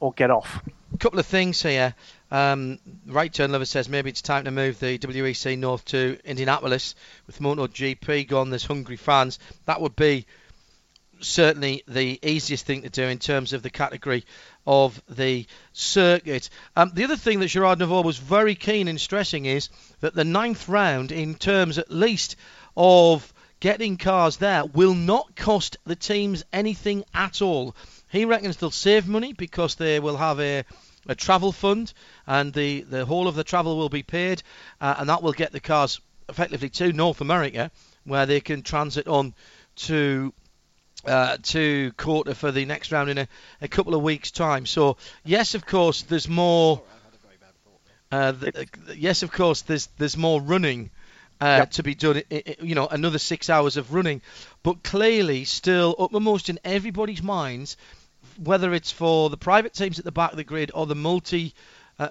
or get off. A couple of things here. Um, right turn lover says maybe it's time to move the WEC north to Indianapolis with MotoGP gone. There's hungry fans. That would be certainly the easiest thing to do in terms of the category of the circuit. Um, the other thing that Gerard Neveu was very keen in stressing is that the ninth round, in terms at least of getting cars there, will not cost the teams anything at all. He reckons they'll save money because they will have a a travel fund, and the, the whole of the travel will be paid, uh, and that will get the cars effectively to North America, where they can transit on to uh, to COTA for the next round in a, a, couple of weeks' time. So yes, of course, there's more. Uh, the, yes, of course, there's there's more running uh, yep. to be done. You know, another six hours of running, but clearly, still uppermost in everybody's minds whether it's for the private teams at the back of the grid or the multi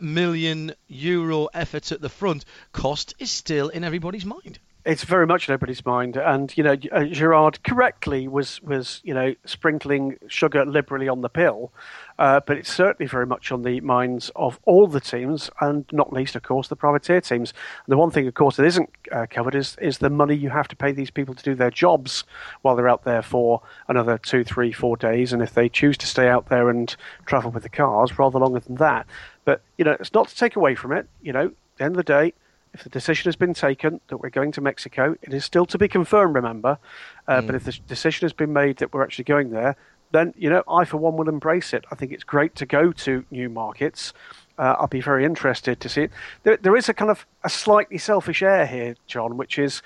million euro efforts at the front, cost is still in everybody's mind. It's very much in everybody's mind, and you know uh, Gerard correctly was was you know sprinkling sugar liberally on the pill, uh, but it's certainly very much on the minds of all the teams, and not least, of course, the privateer teams. And the one thing, of course, that isn't uh, covered is is the money you have to pay these people to do their jobs while they're out there for another two, three, four days, and if they choose to stay out there and travel with the cars, rather longer than that. But you know, it's not to take away from it. You know, at the end of the day, if the decision has been taken that we're going to Mexico, it is still to be confirmed, remember. Uh, mm. But if the decision has been made that we're actually going there, then, you know, I for one will embrace it. I think it's great to go to new markets. Uh, I'll be very interested to see it. There, there is a kind of a slightly selfish air here, John, which is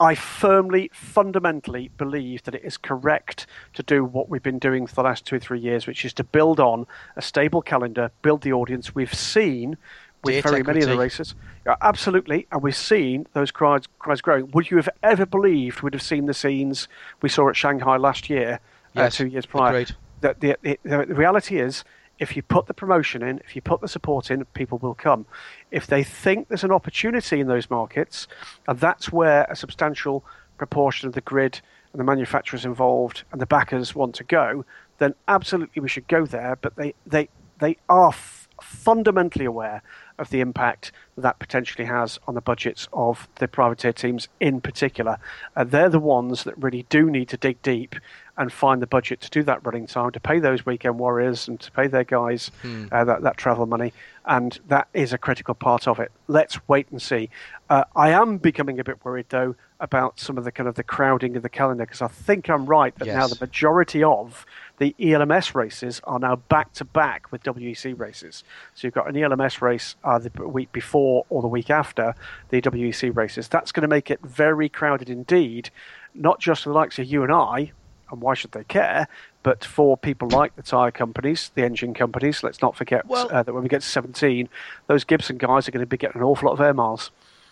I firmly, fundamentally believe that it is correct to do what we've been doing for the last two or three years, which is to build on a stable calendar, build the audience. We've seen with very many of the races. Yeah, absolutely, and we've seen those crowds, crowds growing. Would you have ever believed we'd have seen the scenes we saw at Shanghai last year, yes, uh, two years prior? The, the, the, the, reality is, if you put the promotion in, if you put the support in, people will come. If they think there's an opportunity in those markets, and that's where a substantial proportion of the grid and the manufacturers involved and the backers want to go, then absolutely we should go there. But they, they, they are f- fundamentally aware of the impact that potentially has on the budgets of the privateer teams in particular. Uh, they're the ones that really do need to dig deep and find the budget to do that running time, to pay those weekend warriors and to pay their guys hmm. uh, that, that travel money. And that is a critical part of it. Let's wait and see. Uh, I am becoming a bit worried, though, about some of the kind of the crowding of the calendar because I think I'm right that yes. now the majority of the ELMS races are now back to back with WEC races. So you've got an ELMS race uh, the week before or the week after the WEC races. That's going to make it very crowded indeed, not just for the likes of you and I, and why should they care? But for people like the tyre companies, the engine companies, let's not forget well, uh, that when we get to 17, those Gibson guys are going to be getting an awful lot of air miles.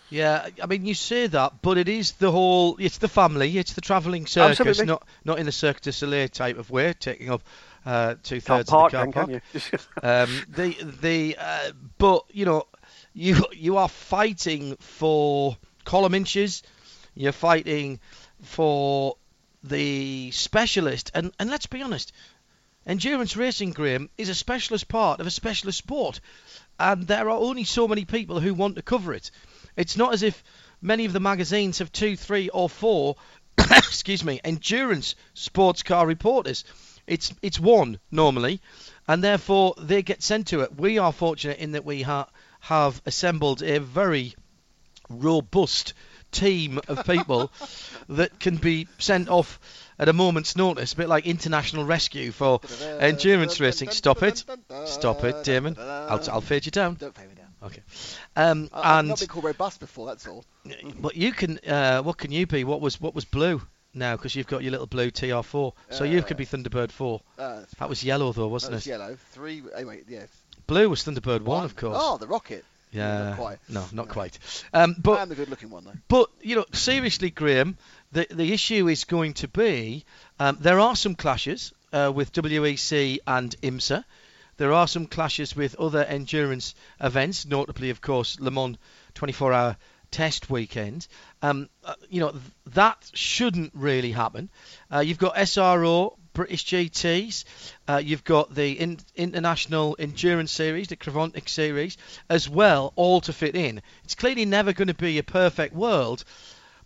Yeah, I mean you say that, but it is the whole. It's the family. It's the travelling circus, Absolutely. not not in the Cirque du Soleil type of way, taking up uh, two thirds of the car park. um, the the uh, but you know you you are fighting for column inches. You're fighting for the specialist, and and let's be honest, endurance racing, Graham, is a specialist part of a specialist sport, and there are only so many people who want to cover it. It's not as if many of the magazines have two, three, or four, excuse me, endurance sports car reporters. It's it's one normally, and therefore they get sent to it. We are fortunate in that we ha- have assembled a very robust team of people that can be sent off at a moment's notice, a bit like international rescue for endurance racing. Stop it, stop it, Daman. I'll, I'll fade you down. Don't fade me down. Okay. Um, I, and not been called robust before. That's all. But you can. Uh, what can you be? What was what was blue? Now, because you've got your little blue TR4, so uh, you could be Thunderbird 4. Uh, that was yellow though, wasn't was it? Yellow. Three. Anyway, yeah. Blue was Thunderbird 1, one of course. Oh, the rocket. Yeah, not quite. No, not no. quite. Um, but I'm the good-looking one though. But you know, seriously, Graham, the the issue is going to be um, there are some clashes uh, with WEC and IMSA. There are some clashes with other endurance events, notably, of course, Le Mans 24 hour test weekend. Um, uh, you know, th- that shouldn't really happen. Uh, you've got SRO, British GTs, uh, you've got the in- International Endurance Series, the Creventic Series, as well, all to fit in. It's clearly never going to be a perfect world,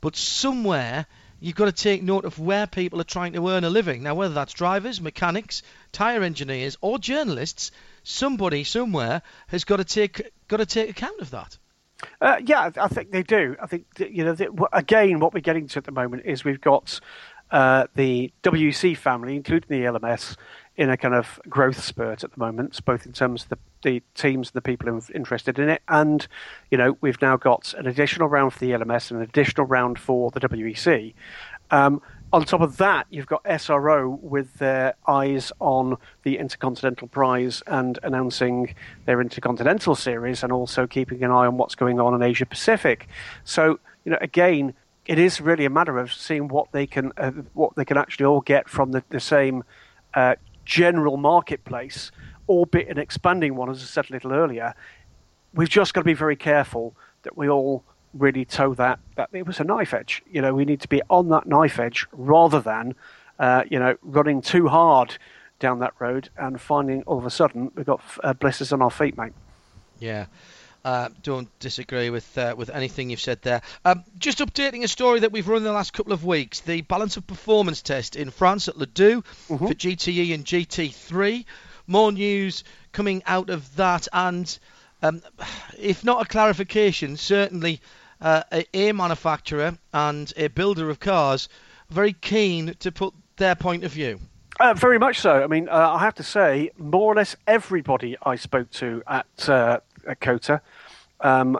but somewhere you've got to take note of where people are trying to earn a living. Now, whether that's drivers, mechanics, tyre engineers, or journalists, somebody somewhere has got to take got to take account of that. Uh, yeah, I think they do. I think you know again, what we're getting to at the moment is we've got uh, the WC family, including the LMS, in a kind of growth spurt at the moment, both in terms of the, the teams and the people interested in it. And, you know, we've now got an additional round for the LMS and an additional round for the WEC. Um, on top of that, you've got SRO with their eyes on the Intercontinental Prize and announcing their Intercontinental Series and also keeping an eye on what's going on in Asia Pacific. So, you know, again, it is really a matter of seeing what they can uh, what they can actually all get from the, the same uh, general marketplace albeit an expanding one, as I said a little earlier, we've just got to be very careful that we all really toe that that it was a knife edge. You know, we need to be on that knife edge rather than, uh, you know, running too hard down that road and finding all of a sudden we've got uh, blisters on our feet, mate. Yeah. Uh, don't disagree with uh, with anything you've said there. Um, just updating a story that we've run in the last couple of weeks: the balance of performance test in France at Ladoux mm-hmm. for GTE and GT3. More news coming out of that, and um, if not a clarification, certainly uh, a, manufacturer and a builder of cars very keen to put their point of view. Uh, very much so. I mean, uh, I have to say, more or less everybody I spoke to at, uh, at COTA, um,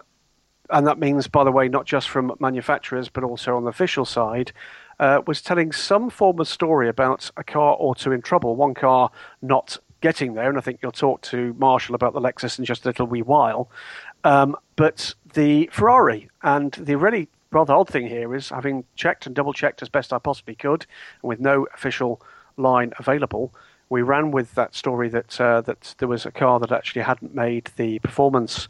and that means, by the way, not just from manufacturers but also on the official side, uh, was telling some form of story about a car or two in trouble. One car not getting there, and I think you'll talk to Marshall about the Lexus in just a little wee while. Um, but the Ferrari and the really rather odd thing here is having checked and double checked as best I possibly could, and with no official line available, we ran with that story that uh, that there was a car that actually hadn't made the performance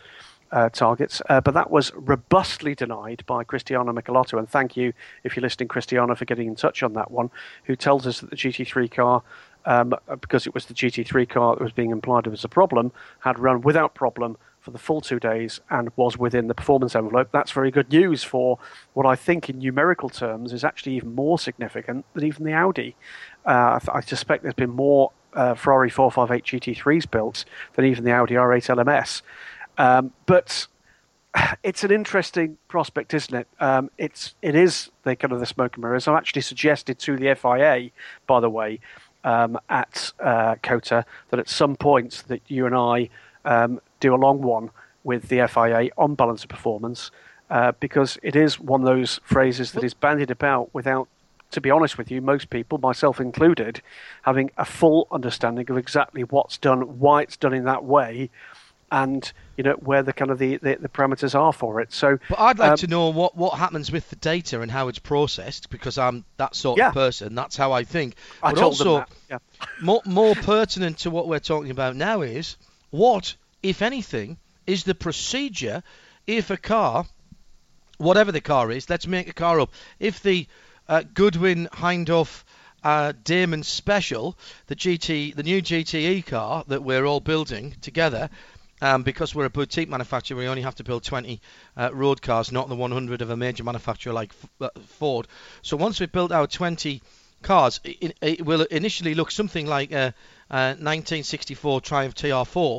uh, targets, uh, but that was robustly denied by Cristiano Michelotto. And thank you, if you're listening, Cristiano, for getting in touch on that one, who tells us that the GT3 car, um, because it was the GT3 car that was being implied as a problem, had run without problem for the full two days and was within the performance envelope. That's very good news for what I think, in numerical terms, is actually even more significant than even the Audi. Uh, I, suspect there's been more uh, Ferrari 458 GT3s built than even the Audi R8 LMS. Um, but it's an interesting prospect, isn't it? Um, it's it is the kind of the smoke and mirrors. I've actually suggested to the FIA, by the way, um, at uh, COTA, that at some point that you and I um, do a long one with the FIA on balance of performance uh, because it is one of those phrases that is bandied about without, to be honest with you, most people, myself included, having a full understanding of exactly what's done, why it's done in that way, and you know where the kind of the, the, the parameters are for it. So, but I'd like um, to know what, what happens with the data and how it's processed because I'm that sort yeah. of person. That's how I think. I but also, yeah. more more pertinent to what we're talking about now is what if anything, is the procedure if a car, whatever the car is, let's make a car up. If the uh, Goodwin Hindhaugh uh, Daman Special, the GT, the new GTE car that we're all building together, um, because we're a boutique manufacturer, we only have to build 20 uh, road cars, not the 100 of a major manufacturer like F- uh, Ford. So once we've built our 20 cars, it, it, will initially look something like 1964 uh, Triumph TR4,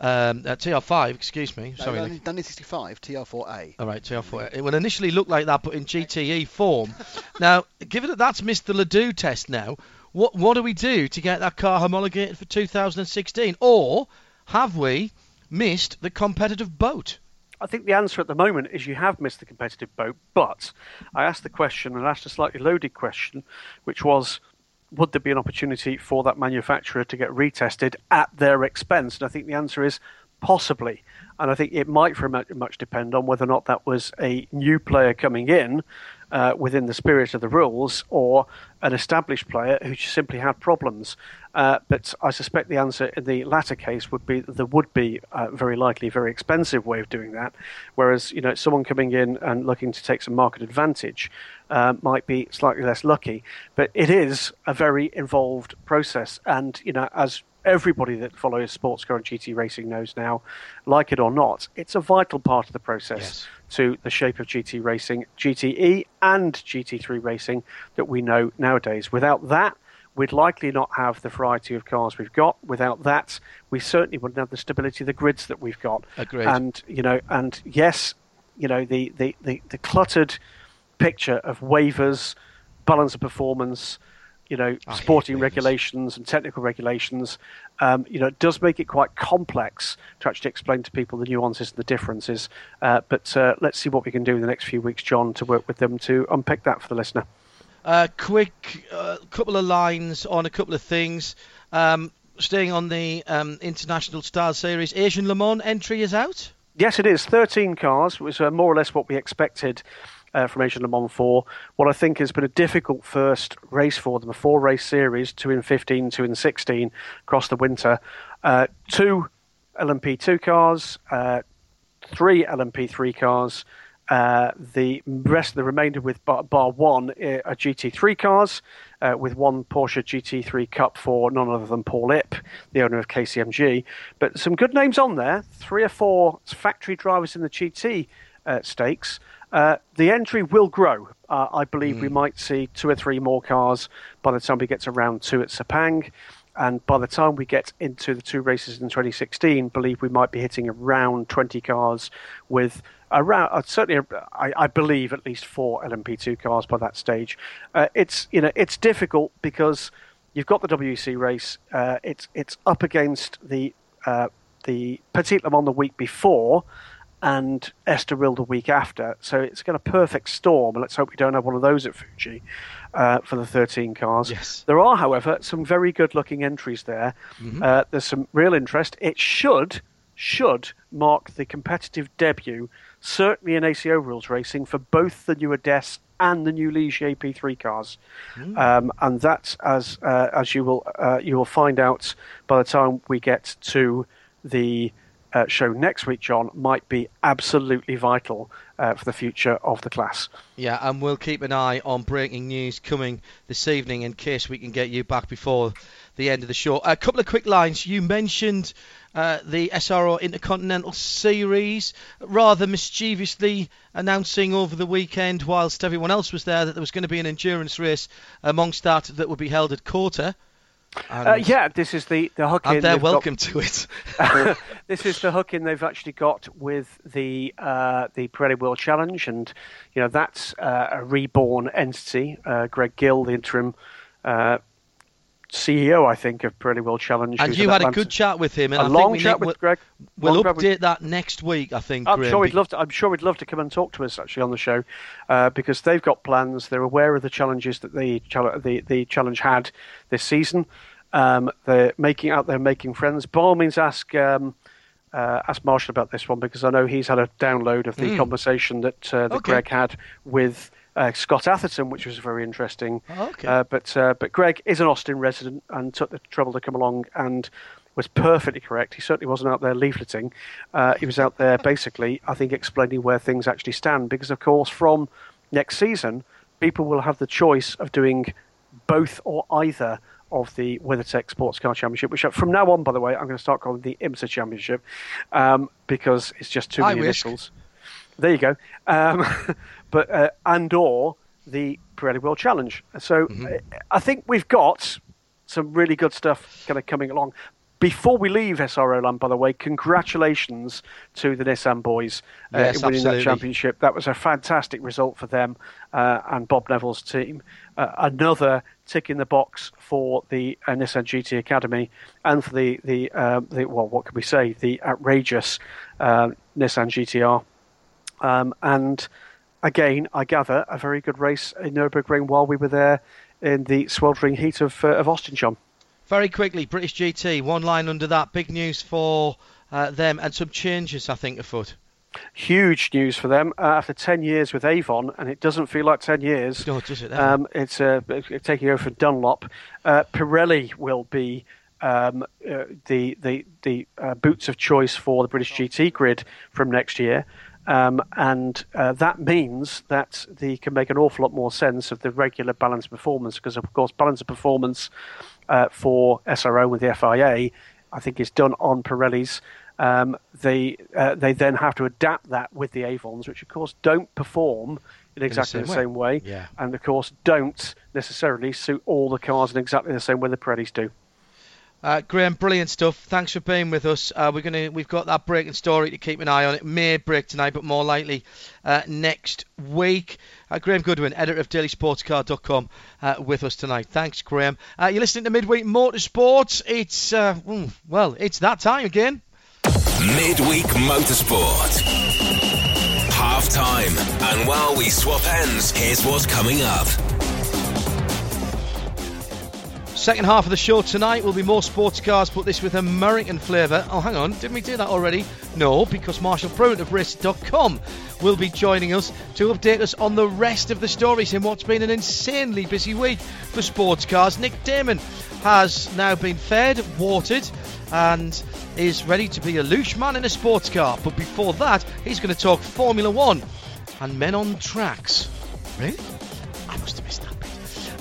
um, uh, TR5, excuse me. No, sorry, 1965 TR4A. All right, TR4A. It will initially look like that, but in GTE form. now, given that that's missed the Ladoux test now, what what do we do to get that car homologated for 2016? Or have we missed the competitive boat? I think the answer at the moment is you have missed the competitive boat, but I asked the question and asked a slightly loaded question, which was would there be an opportunity for that manufacturer to get retested at their expense? And I think the answer is possibly. And I think it might very much depend on whether or not that was a new player coming in uh, within the spirit of the rules or an established player who simply had problems. Uh, but I suspect the answer in the latter case would be that there would be a very likely very expensive way of doing that. Whereas, you know, someone coming in and looking to take some market advantage uh, might be slightly less lucky. But it is a very involved process. And, you know, as everybody that follows sports car and GT racing knows now, like it or not, it's a vital part of the process yes. to the shape of GT racing, GTE and GT3 racing that we know nowadays. Without that, we'd likely not have the variety of cars we've got. Without that, we certainly wouldn't have the stability of the grids that we've got. Agreed. And you know, and yes, you know the the, the, the cluttered picture of waivers, balance of performance, you know, sporting regulations and technical regulations, um, you know, it does make it quite complex to actually explain to people the nuances and the differences. Uh, but uh, let's see what we can do in the next few weeks, John, to work with them to unpick that for the listener. Uh, quick uh, couple of lines on a couple of things. Um, staying on the um, International Star Series, Asian Le Mans entry is out? Yes, it is. 13 cars was uh, more or less what we expected uh, from Asian Le Mans 4. What I think has been a difficult first race for them, a four race series, two in 15, two in 16 across the winter. Uh, two LMP2 cars, uh, three LMP3 cars. Uh, the rest, of the remainder with bar, bar one uh, are GT3 cars, uh, with one Porsche GT3 Cup for none other than Paul Ip, the owner of KCMG. But some good names on there. Three or four factory drivers in the GT stakes. Uh, the entry will grow. Uh, I believe mm. we might see two or three more cars by the time we get to round two at Sepang. And by the time we get into the two races in 2016, believe we might be hitting around 20 cars with around uh, certainly I, I, believe at least four LMP2 cars by that stage. Uh, it's you know it's difficult because you've got the WEC race. Uh, it's it's up against the uh, the Petit Le Mans the week before, and Estoril the week after. So it's got a perfect storm, let's hope we don't have one of those at Fuji uh, for the 13 cars. Yes. There are, however, some very good looking entries there. Mm-hmm. Uh, there's some real interest. It should should mark the competitive debut, certainly in ACO rules racing, for both the new Adess and the new Ligier AP3 cars, mm. um, and that's as uh, as you will uh, you will find out by the time we get to the uh, show next week, John, might be absolutely vital uh, for the future of the class. Yeah, and we'll keep an eye on breaking news coming this evening in case we can get you back before the end of the show. A couple of quick lines. You mentioned uh, the SRO Intercontinental Series, rather mischievously announcing over the weekend, whilst everyone else was there, that there was going to be an endurance race amongst that that would be held at COTA. Uh, yeah, this is the the hook. And they're welcome got, to it. this is the hook in they've actually got with the uh, the Pirelli World Challenge, and you know that's uh, a reborn entity. Uh, Greg Gill, the interim uh, CEO, I think, of Pirelli World Challenge. And you had a good chat with him. And a I long chat with Greg. We'll update with... that next week, I think. I'm sure he'd love to. I'm sure he'd love to come and talk to us actually on the show, uh, because they've got plans. They're aware of the challenges that the the, the challenge had this season. Um, they're making out there making friends. By all means, ask. Um, uh, ask Marshall about this one because I know he's had a download of the mm. conversation that uh, that okay. Greg had with uh, Scott Atherton, which was very interesting. Oh, okay. Uh, but uh, but Greg is an Austin resident and took the trouble to come along and was perfectly correct. He certainly wasn't out there leafleting. Uh, he was out there basically, I think, explaining where things actually stand. Because of course, from next season, people will have the choice of doing both or either of the WeatherTech Sports Car Championship, which from now on, by the way, I'm going to start calling the IMSA Championship um, because it's just too many initials. There you go. Um, but uh, and or the Pirelli World Challenge. So mm-hmm. Uh, I think we've got some really good stuff kind of coming along. Before we leave SRO Land, by the way, congratulations to the Nissan boys uh, yes, in winning absolutely. that championship. That was a fantastic result for them uh, and Bob Neville's team. Uh, another tick in the box for the uh, Nissan GT Academy and for the the, um, the well, what can we say? The outrageous Nissan GTR. Um, and again, I gather, a very good race in Nürburgring while we were there in the sweltering heat of, uh, of Austin, John. Very quickly, British GT, one line under that. Big news for uh, them and some changes, I think, afoot. Huge news for them uh, after 10 years with Avon, and it doesn't feel like 10 years. No, does it? Um, it's uh, taking over for Dunlop. Uh, Pirelli will be um, uh, the the the uh, boots of choice for the British GT grid from next year. Um, and uh, that means that they can make an awful lot more sense of the regular balance of performance because, of course, balance of performance uh, for SRO with the FIA, I think, is done on Pirellis. Um, they uh, they then have to adapt that with the Avons, which of course don't perform in exactly in the same, the same way, way. Yeah. and of course don't necessarily suit all the cars in exactly the same way the Pirellis do. Uh, Graham, brilliant stuff. Thanks for being with us. Uh, we're gonna, we've got that breaking story to keep an eye on. It may break tonight, but more likely uh, next week. Uh, Graham Goodwin, editor of DailySportsCar.com, uh, with us tonight. Thanks, Graham. Uh, you're listening to Midweek Motorsports. It's mm, well, it's that time again. Midweek Motorsport. Half time, and while we swap ends, here's what's coming up. Second half of the show tonight will be more sports cars, but this with American flavour. Oh, hang on, didn't we do that already? No, because Marshall Pruett of Racer.com will be joining us to update us on the rest of the stories in what's been an insanely busy week for sports cars. Nick Daman has now been fed, watered, and is ready to be a loose man in a sports car. But before that, he's going to talk Formula One and men on tracks. Really? I must have missed that.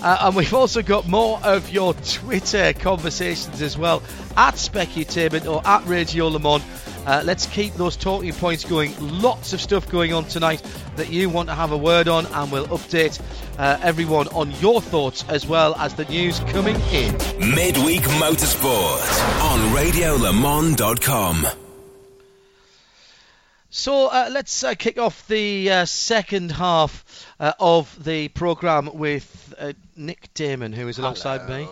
Uh, and we've also got more of your Twitter conversations as well at Specutainment or at Radio Le Mans. Uh, let's keep those talking points going. Lots of stuff going on tonight that you want to have a word on, and we'll update uh, everyone on your thoughts as well as the news coming in. Midweek Motorsport on RadioLeMans.com. So uh, let's uh, kick off the uh, second half uh, of the programme with uh, Nick Daman, who is alongside me.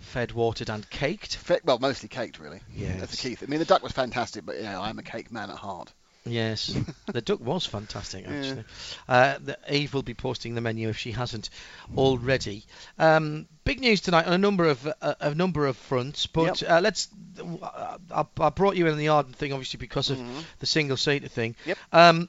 Fed, watered, and caked. Fe- well, mostly caked, really. Yes. That's the key. thing. I mean, the duck was fantastic, but you know, I'm a cake man at heart. Yes, the duck was fantastic actually. Uh, the, Eve will be posting the menu if she hasn't already. Um, big news tonight on a number of uh, a number of fronts, but uh, let's. I, I brought you in the Arden thing obviously because of the single seater thing. Yep. Um,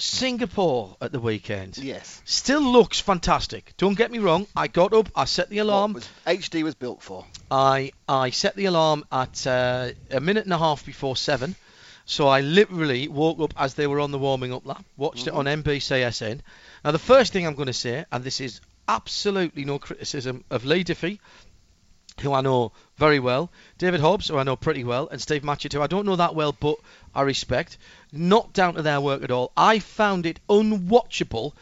Singapore at the weekend Yes. still looks fantastic. Don't get me wrong. I got up, I set the alarm. What was HD was built for. I I set the alarm at uh, a minute and a half before seven, so I literally woke up as they were on the warming up lap, watched it on NBCSN. Now the first thing I'm going to say, and this is absolutely no criticism of Leigh Diffey, who I know very well, David Hobbs, who I know pretty well, and Steve Matchett, who I don't know that well, but I respect. Not down to their work at all. I found it unwatchable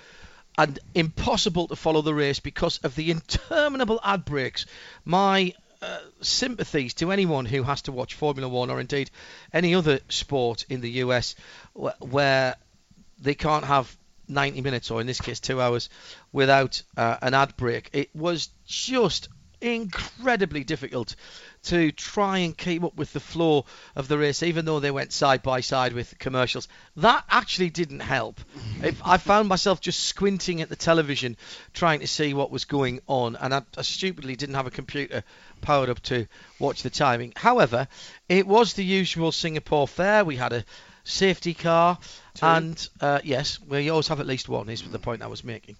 and impossible to follow the race because of the interminable ad breaks. My uh, sympathies to anyone who has to watch Formula One or indeed any other sport in the US wh- where they can't have 90 minutes or in this case two hours without uh, an ad break. It was just incredibly difficult to try and keep up with the flow of the race, even though they went side by side with commercials. That actually didn't help. If I found myself just squinting at the television, trying to see what was going on, and I, I stupidly didn't have a computer powered up to watch the timing. However, it was the usual Singapore fare. We had a safety car, and uh, yes, we always have at least one. Is the point I was making.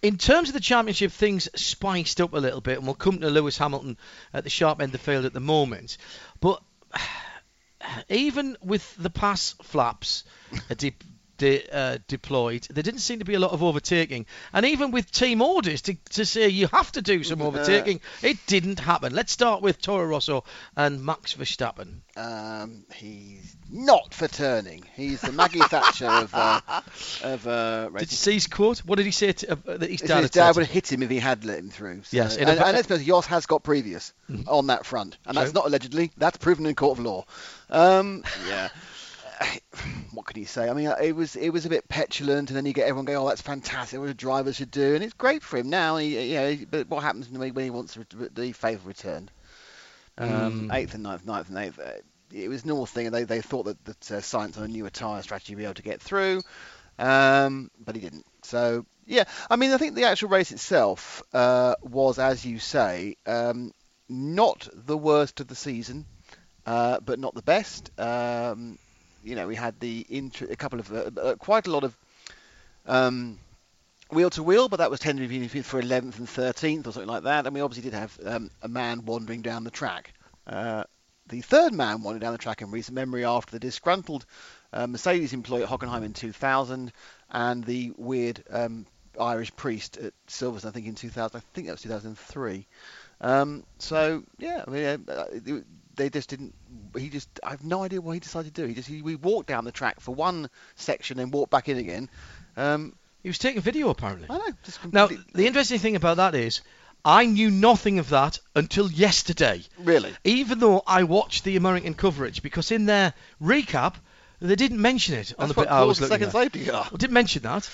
In terms of the championship, things spiced up a little bit, and we'll come to Lewis Hamilton at the sharp end of the field at the moment. But even with the pass flaps de- uh, deployed, there didn't seem to be a lot of overtaking. And even with team orders to, to say you have to do some overtaking, it didn't happen. Let's start with Toro Rosso and Max Verstappen. Um, he's not for turning. He's the Maggie Thatcher of uh, of uh, Did you racing. see his quote? What did he say to, uh, that his His dad had dad would have hit him if he had let him through. So- Yes, and, a- and let's be honest, Jos has got previous on that front, and that's not allegedly. That's proven in court of law. Um, yeah. What can you say? I mean, it was it was a bit petulant, and then you get everyone going, "Oh, that's fantastic! What a driver should do," and it's great for him now. He, you know, but what happens when he, when he wants the favour returned? Um, Mm. Eighth and ninth, ninth and eighth. Uh, it was a normal thing, and they, they thought that that uh, Sainz on a newer tyre strategy would be able to get through, um, but he didn't. So yeah, I mean, I think the actual race itself uh, was, as you say, um, not the worst of the season, uh, but not the best. Um, you know, we had the int- a couple of uh, uh, quite a lot of um, wheel to wheel, but that was be for 11th and 13th or something like that. And we obviously did have um, a man wandering down the track. Uh, the third man wandering down the track in recent memory after the disgruntled uh, Mercedes employee at Hockenheim in 2000 and the weird um, Irish priest at Silverstone, I think in 2000. I think that was 2003. Um, so yeah, I mean, uh, it- they just didn't. He just. I have no idea what he decided to do. He just. He, we walked down the track for one section and walked back in again. Um, He was taking video apparently. I know. Just Now, the interesting thing about that is, I knew nothing of that until yesterday. Really? Even though I watched the American coverage, because in their recap, they didn't mention it on That's the what bit I was the looking second at. safety car. I didn't mention that.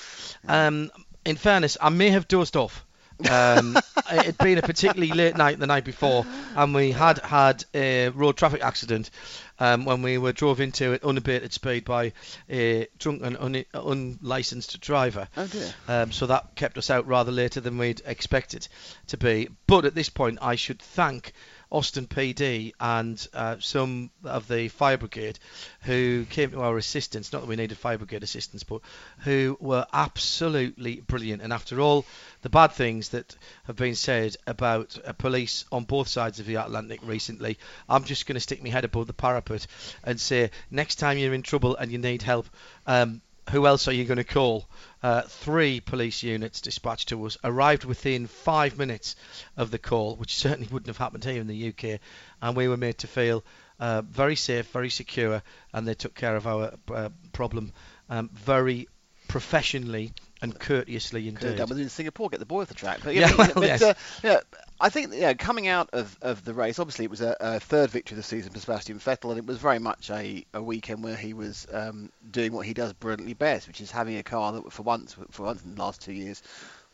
Um, in fairness, I may have dozed off. Um, it had been a particularly late night the night before, and we had had a road traffic accident um, when we were drove into at unabated speed by a drunk and un- unlicensed driver. Oh dear. Um, so that kept us out rather later than we'd expected to be. But at this point, I should thank Austin PD and uh, some of the fire brigade who came to our assistance. Not that we needed fire brigade assistance, but who were absolutely brilliant. And after all the bad things that have been said about uh, police on both sides of the Atlantic recently, I'm just going to stick my head above the parapet and say next time you're in trouble and you need help, um, who else are you going to call? Uh, three police units dispatched to us arrived within five minutes of the call, which certainly wouldn't have happened here in the UK, and we were made to feel uh, very safe, very secure, and they took care of our uh, problem um, very professionally and courteously indeed. done with in Singapore, get the boy off the track. But Yeah, yeah, well, but, yes. uh, yeah, I think yeah, coming out of, of the race, obviously it was a, a third victory of the season for Sebastian Vettel, and it was very much a, a weekend where he was um, doing what he does brilliantly best, which is having a car that for once for once in the last two years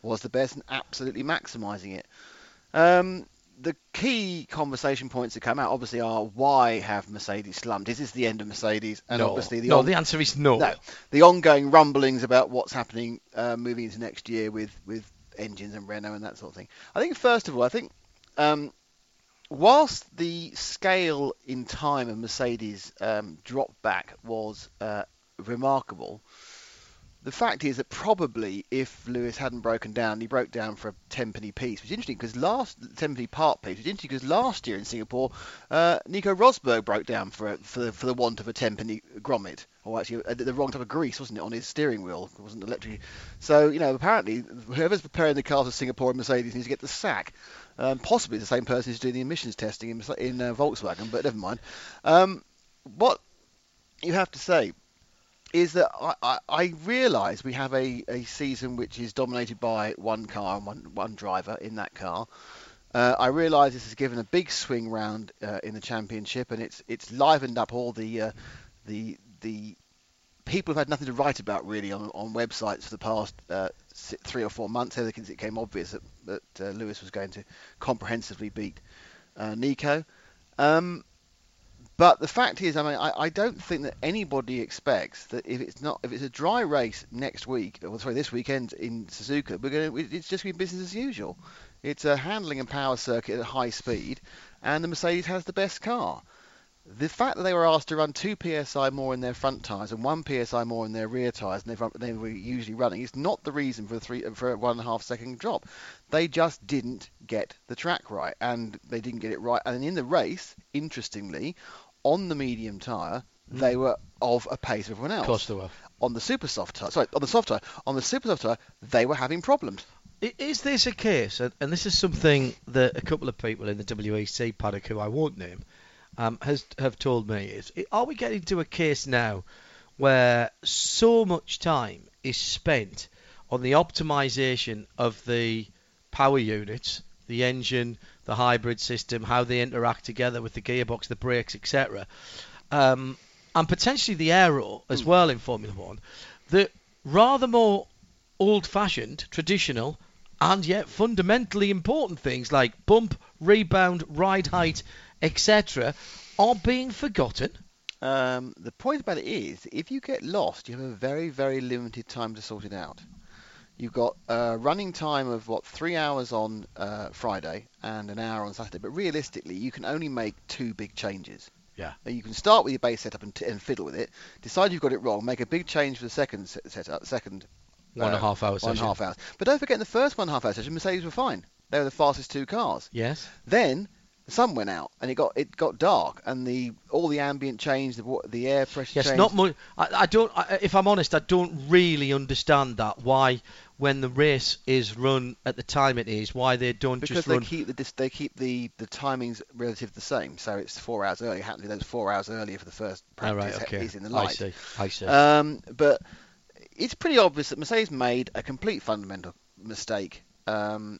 was the best and absolutely maximising it. Um, the key conversation points that come out obviously are why have Mercedes slumped? Is this the end of Mercedes? And no, obviously the no, on- the answer is no. no, the ongoing rumblings about what's happening uh, moving into next year with, with engines and Renault and that sort of thing. I think first of all, I think um, whilst the scale in time of Mercedes um, drop back was uh, remarkable, the fact is that probably if Lewis hadn't broken down, he broke down for a tenpenny piece, which is interesting because last tenpenny part piece, which is interesting because last year in Singapore, uh, Nico Rosberg broke down for a, for the, for the want of a tenpenny grommet, or actually uh, the wrong type of grease, wasn't it, on his steering wheel? It wasn't electric. So you know, apparently whoever's preparing the cars for Singapore and Mercedes needs to get the sack. Um, possibly the same person who's doing the emissions testing in, in uh, Volkswagen, but never mind. Um, what you have to say is that I, I, I realise we have a, a season which is dominated by one car and one, one driver in that car. Uh, I realise this has given a big swing round uh, in the championship, and it's it's livened up all the uh, the the people who've had nothing to write about really on, on websites for the past uh, three or four months ever since it became obvious that, that uh, Lewis was going to comprehensively beat uh, Nico. Um, but the fact is, I mean, I, I don't think that anybody expects that if it's not if it's a dry race next week, or sorry, this weekend in Suzuka, we're going to it's just going to be business as usual. It's a handling and power circuit at high speed, and the Mercedes has the best car. The fact that they were asked to run 2 psi more in their front tyres and 1 psi more in their rear tyres than they've they were usually running is not the reason for a three for a one and a half second drop. They just didn't get the track right, and they didn't get it right. And in the race, interestingly, on the medium tyre, they were of a pace of everyone else. Of course they were. On the super soft tyre, sorry, on the soft tyre, on the super soft tyre, they were having problems. I- Is this a case, and and this is something that a couple of people in the WEC paddock, who I won't name, um, has have told me, is are we getting to a case now where so much time is spent on the optimization of the power units, the engine, the hybrid system, how they interact together with the gearbox, the brakes, etc., um, and potentially the aero as well in Formula One, that rather more old-fashioned, traditional, and yet fundamentally important things like bump, rebound, ride height, etc., are being forgotten. Um, the point about it is, if you get lost, you have a very, very limited time to sort it out. You've got a running time of what three hours on uh, Friday and an hour on Saturday, but realistically, you can only make two big changes. Yeah. You can start with your base setup and, t- and fiddle with it. Decide you've got it wrong. Make a big change for the second se- setup, second One and a uh, half hour one session. a half hours. But don't forget, in the first one and a half hour session, Mercedes were fine. They were the fastest two cars. Yes. Then the sun went out and it got it got dark and the all the ambient changed, the the air pressure Yes, changed. not much. I, I don't. I, if I'm honest, I don't really understand that. Why, when the race is run at the time it is, why they don't because just they run. keep the they keep the the timings relative the same. So it's four hours earlier. Happily, those four hours earlier for the first Oh, practice right. Okay. is in the light. I see. I see. Um, but it's pretty obvious that Mercedes made a complete fundamental mistake. Um,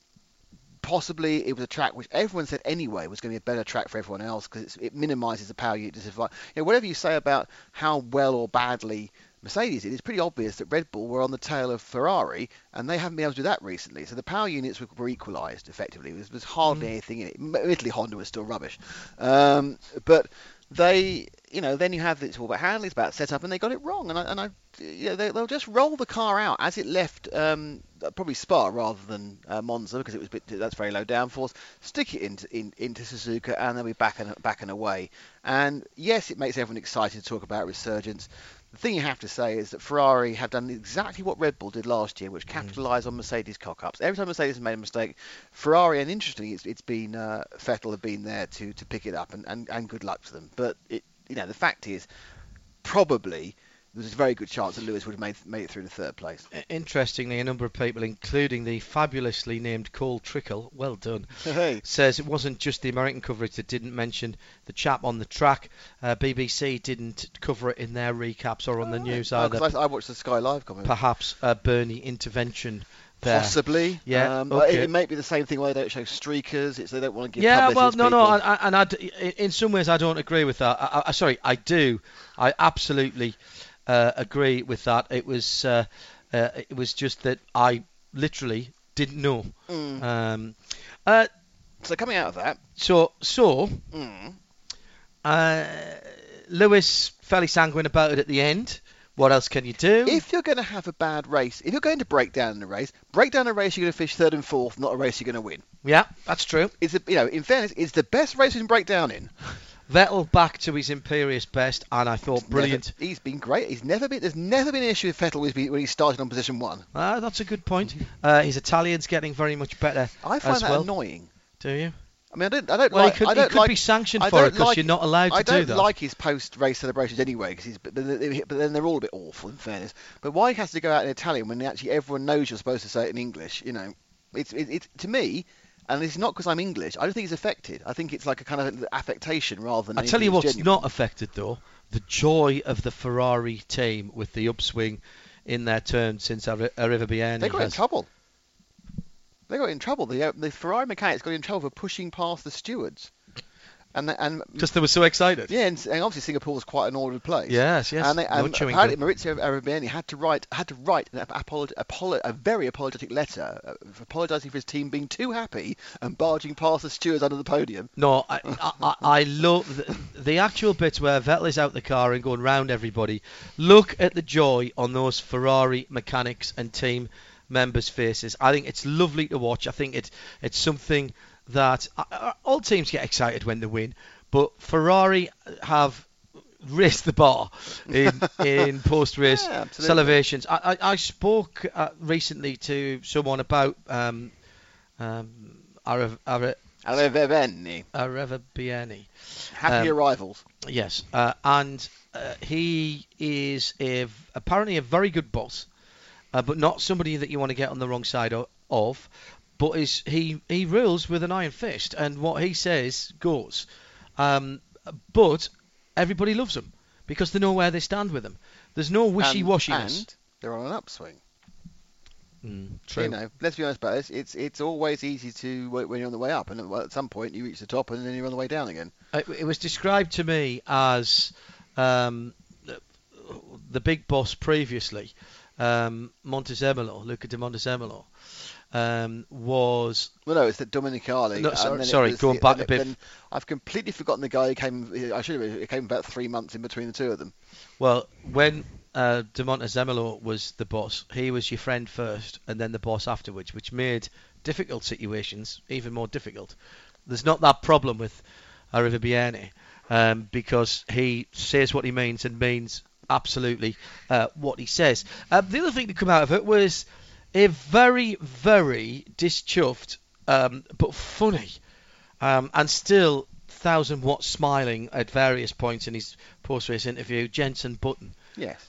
possibly it was a track which everyone said anyway was going to be a better track for everyone else because it minimises the power unit disadvantage. You know, whatever you say about how well or badly Mercedes did, it's pretty obvious that Red Bull were on the tail of Ferrari, and they haven't been able to do that recently. So the power units were, were equalised effectively. There's, there's hardly Mm. anything in it. Admittedly, Honda was still rubbish, um, but they, you know, then you have it's all about handling, it's about setup, and they got it wrong. And I, and I, you know, they, they'll just roll the car out as it left, um, probably Spa rather than uh, Monza because it was a bit that's very low downforce. Stick it into in, into Suzuka, and they'll be back and back and away. And yes, it makes everyone excited to talk about resurgence. The thing you have to say is that Ferrari have done exactly what Red Bull did last year, which capitalised on Mercedes cock-ups. Every time Mercedes has made a mistake, Ferrari, and interestingly, it's, it's been uh, Vettel have been there to, to pick it up, and, and, and good luck to them. But it, you know, the fact is, probably there's a very good chance that Lewis would have made made it through to third place. Interestingly, a number of people, including the fabulously named Cole Trickle, well done, Hey. says it wasn't just the American coverage that didn't mention the chap on the track. Uh, BBC didn't cover it in their recaps or on the news Oh, either. 'cause I, I watched the Sky Live comment. Perhaps a Bernie intervention there. Possibly, Yeah, Um, but it, it may be the same thing where they don't show streakers. It's they don't want to give. Yeah, publicity well, to no, no, people. I, I, and I d in in some ways I don't agree with that. I, I, sorry, I do. I absolutely uh, agree with that. It was, uh, uh, it was just that I literally didn't know. Mm. Um, uh, So coming out of that, so, so mm, uh, Lewis fairly sanguine about it at the end. What else can you do? if you're going to have a bad race, if you're going to break down in a race, break down a race you're going to finish third and fourth, not a race you're going to win. yeah, that's true. It's a, you know, in fairness, it's the best race you can break down in. Vettel back to his imperious best, and I thought brilliant. Never- he's been great. He's never been. There's never been an issue with Vettel when he- started on position one. Ah, that's a good point. Uh, his Italian's getting very much better I find that well. annoying. Do you? I mean, I don't. I don't Well, like. he could, I he don't could like, be sanctioned for it because like- you're not allowed to do that. I don't like his post-race celebrations anyway, because he's. But then, but then they're all a bit awful, in fairness. But why he has to go out in Italian when actually everyone knows you're supposed to say it in English? You know, it's it, it's to me, and it's not because I'm English. I don't think it's affected. I think it's like a kind of affectation rather than. I tell you what's genuine. not affected though: the joy of the Ferrari team with the upswing in their turn since Arri- Arriva They got in trouble. They got in trouble. The uh, the Ferrari mechanics got in trouble for pushing past the stewards, and the, and Just they were so excited. yeah, and, and obviously Singapore was quite an ordered place. Yes, yes. And, they, and chewing apparently. Maurizio Arrivabene had to write had to write an apolog- apolo- a very apologetic letter, uh, apologising for his team being too happy and barging past the stewards under the podium. No, I, I, I- I love the, the actual bits where Vettel is out the car and going round everybody. Look at the joy on those Ferrari mechanics and team members' faces. I think it's lovely to watch. I think it's it's something that uh, uh, all teams get excited when they win, but Ferrari have raised the bar in in post-race Yeah, celebrations. I, I, I spoke uh, recently to someone about um, um, Ara, Ara, Arrivederci. Arriva Happy Um, arrivals. Yes, uh, and uh, he is a, apparently a very good boss, uh, but not somebody that you want to get on the wrong side of. But is he he rules with an iron fist, and what he says goes. Um, but everybody loves him because they know where they stand with him. There's no wishy-washiness. And they're on an upswing. Mm, true. You know, let's be honest about this. It's it's always easy to when when you're on the way up, and at- some point you reach the top, and then you're on the way down again. It, it was described to me as um, the, the big boss previously, um, Montezemolo, Luca de Montezemolo, um, was Well, no, it's the Domenicali. No, and sorry- then sorry, going the- back a bit. I've completely forgotten the guy who came. I should have. It came about three months in between the two of them. well when uh, de Montezemolo was the boss, he was your friend first and then the boss afterwards, which made difficult situations even more difficult. There's not that problem with Arriva um, because he says what he means and means absolutely uh, what he says. Uh, the other thing to come out of it was a very, very dischuffed um, but funny um, and still thousand watt smiling at various points in his post-race interview, Jenson Button. Yes.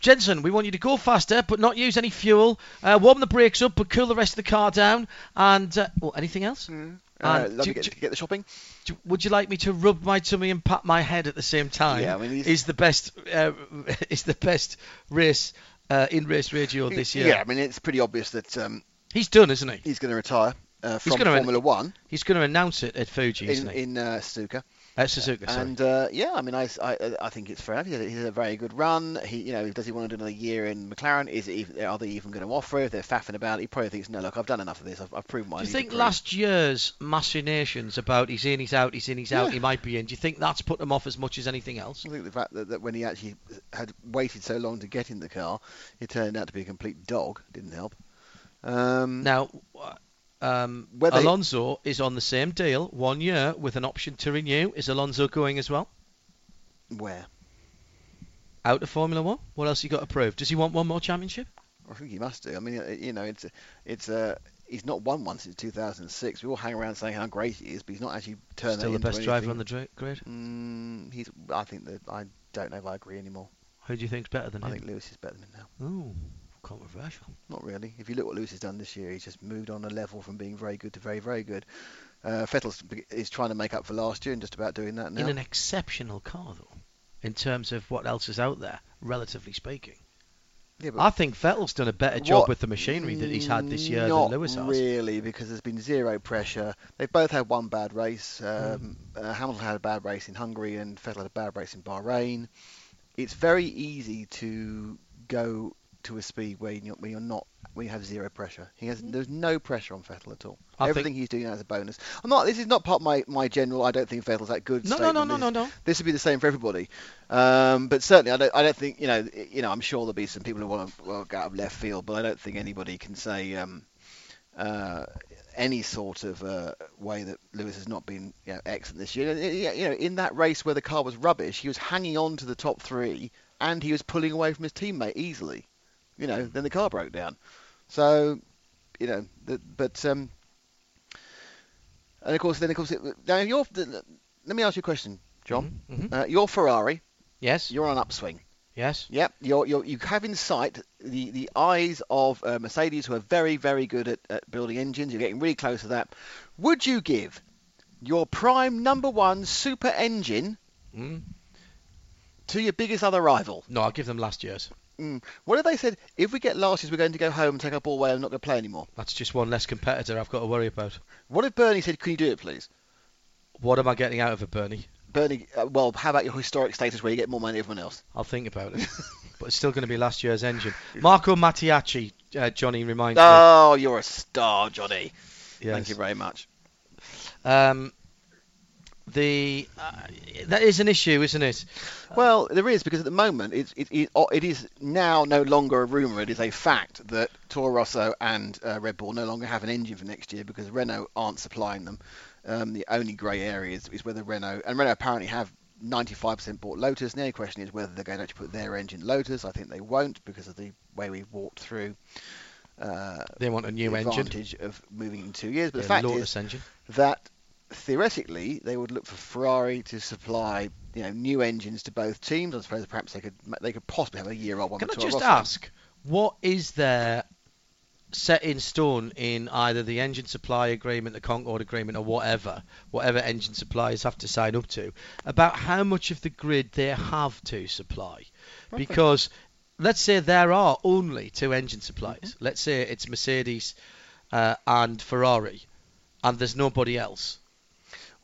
Jenson, we want you to go faster, but not use any fuel. Uh, warm the brakes up, but cool the rest of the car down. And uh, well, anything else? Uh, And love do- to get, do- to get the shopping. Do- Would you like me to rub my tummy and pat my head at the same time? Yeah, I mean, he's- is the best uh, is the best race uh, in race radio this year. Yeah, I mean it's pretty obvious that um, He's done, isn't he? he's going to retire uh, He's from Formula One He's going to announce it at Fuji, isn't in he? in uh, Suzuka. Uh, Suzuka, sorry. And uh, yeah, I mean, I, I, I think it's fair enough. He's a very good run. He, you know, does he want to do another year in McLaren? Is it are they even going to offer? If they're faffing about, he probably thinks, no, look, I've done enough of this. I've, I've proven I Do you think last year's machinations about he's in, he's out, he's in, he's out, Yeah. he might be in? Do you think that's put him off as much as anything else? I think the fact that, that when he actually had waited so long to get in the car, it turned out to be a complete dog. Didn't help. Um, Now, um, Whether- Alonso is on the same deal, one year with an option to renew. Is Alonso going as well? where? Out of Formula One? What else he got to prove? Does he want one more championship? I think he must do. I mean, you know, it's it's uh, he's not won one since 2006. We all hang around saying how great he is, but he's not actually turned Still the best driver on the dra- grid. Mm, he's. I think that I don't know if I agree anymore. Who do you think's better than I him? I think Lewis is better than him now. Ooh, controversial. Not really. If you look what Lewis has done this year, he's just moved on a level from being very good to very, very good. Uh, Vettel is trying to make up for last year and just about doing that now. In an exceptional car, though, in terms of what else is out there, relatively speaking. yeah, I think Vettel's done a better job What- with the machinery that he's had this year Not than Lewis has. really, because there's been zero pressure. They've both had one bad race. Um, Hmm. uh, Hamilton had a bad race in Hungary, and Vettel had a bad race in Bahrain. It's very easy to go to a speed where you're, where you're not, where you have zero pressure. He has, there's no pressure on Vettel at all. I think- Everything he's doing now is a bonus. I'm not. This is not part of my, my general. I don't think Vettel's that good. No, no, no, no, This- no, no. This would be the same for everybody. Um, but certainly, I don't. I don't think you know. You know, I'm sure there'll be some people who want to well, go out of left field, but I don't think anybody can say um, uh, any sort of uh, way that Lewis has not been you know, excellent this year. You know, in that race where the car was rubbish, he was hanging on to the top three and he was pulling away from his teammate easily. You know, then the car broke down. So, you know, the, but um, and of course, then of course, it, now you're. Let me ask you a question, John. Mhm, mhm. Uh, you're Ferrari. Yes. You're on upswing. Yes. Yep, you're, you're, you have in sight the, the eyes of uh, Mercedes, who are very, very good at, at building engines. You're getting really close to that. Would you give your prime number one super engine Mm. to your biggest other rival? No, I'll give them last year's. Mm. What if they said, if we get last year's, we're going to go home and take our ball away and not going to play anymore? That's just one less competitor I've got to worry about. What if Bernie said, can you do it, please? What am I getting out of it, Bernie? Bernie, uh, well, how about your historic status where you get more money than everyone else? I'll think about it. but it's still going to be last year's engine. Marco Mattiacci, uh, Johnny reminds me Oh, you're a star, Johnny. Yes. Thank you very much. Um, the uh, that is an issue, isn't it? Well, there is because at the moment it's, it, it, oh, it is now no longer a rumor. It is a fact that Toro Rosso and uh, Red Bull no longer have an engine for next year because Renault aren't supplying them. Um, the only grey area is, is whether Renault and Renault apparently have 95% bought Lotus. Now the only question is whether they're going to actually put their engine in Lotus. I think they won't because of the way we've walked through. Uh, They want a new the engine. advantage of moving in two years. But Yeah, the fact Lotus is engine. that theoretically they would look for Ferrari to supply you know new engines to both teams. I suppose perhaps they could they could possibly have a year old one. Can I just Rosso. ask, what is there set in stone in either the engine supply agreement, the Concord agreement, or whatever, whatever engine suppliers have to sign up to, about how much of the grid they have to supply? Because let's say there are only two engine suppliers. Mm-hmm. Let's say it's Mercedes uh, and Ferrari, and there's nobody else.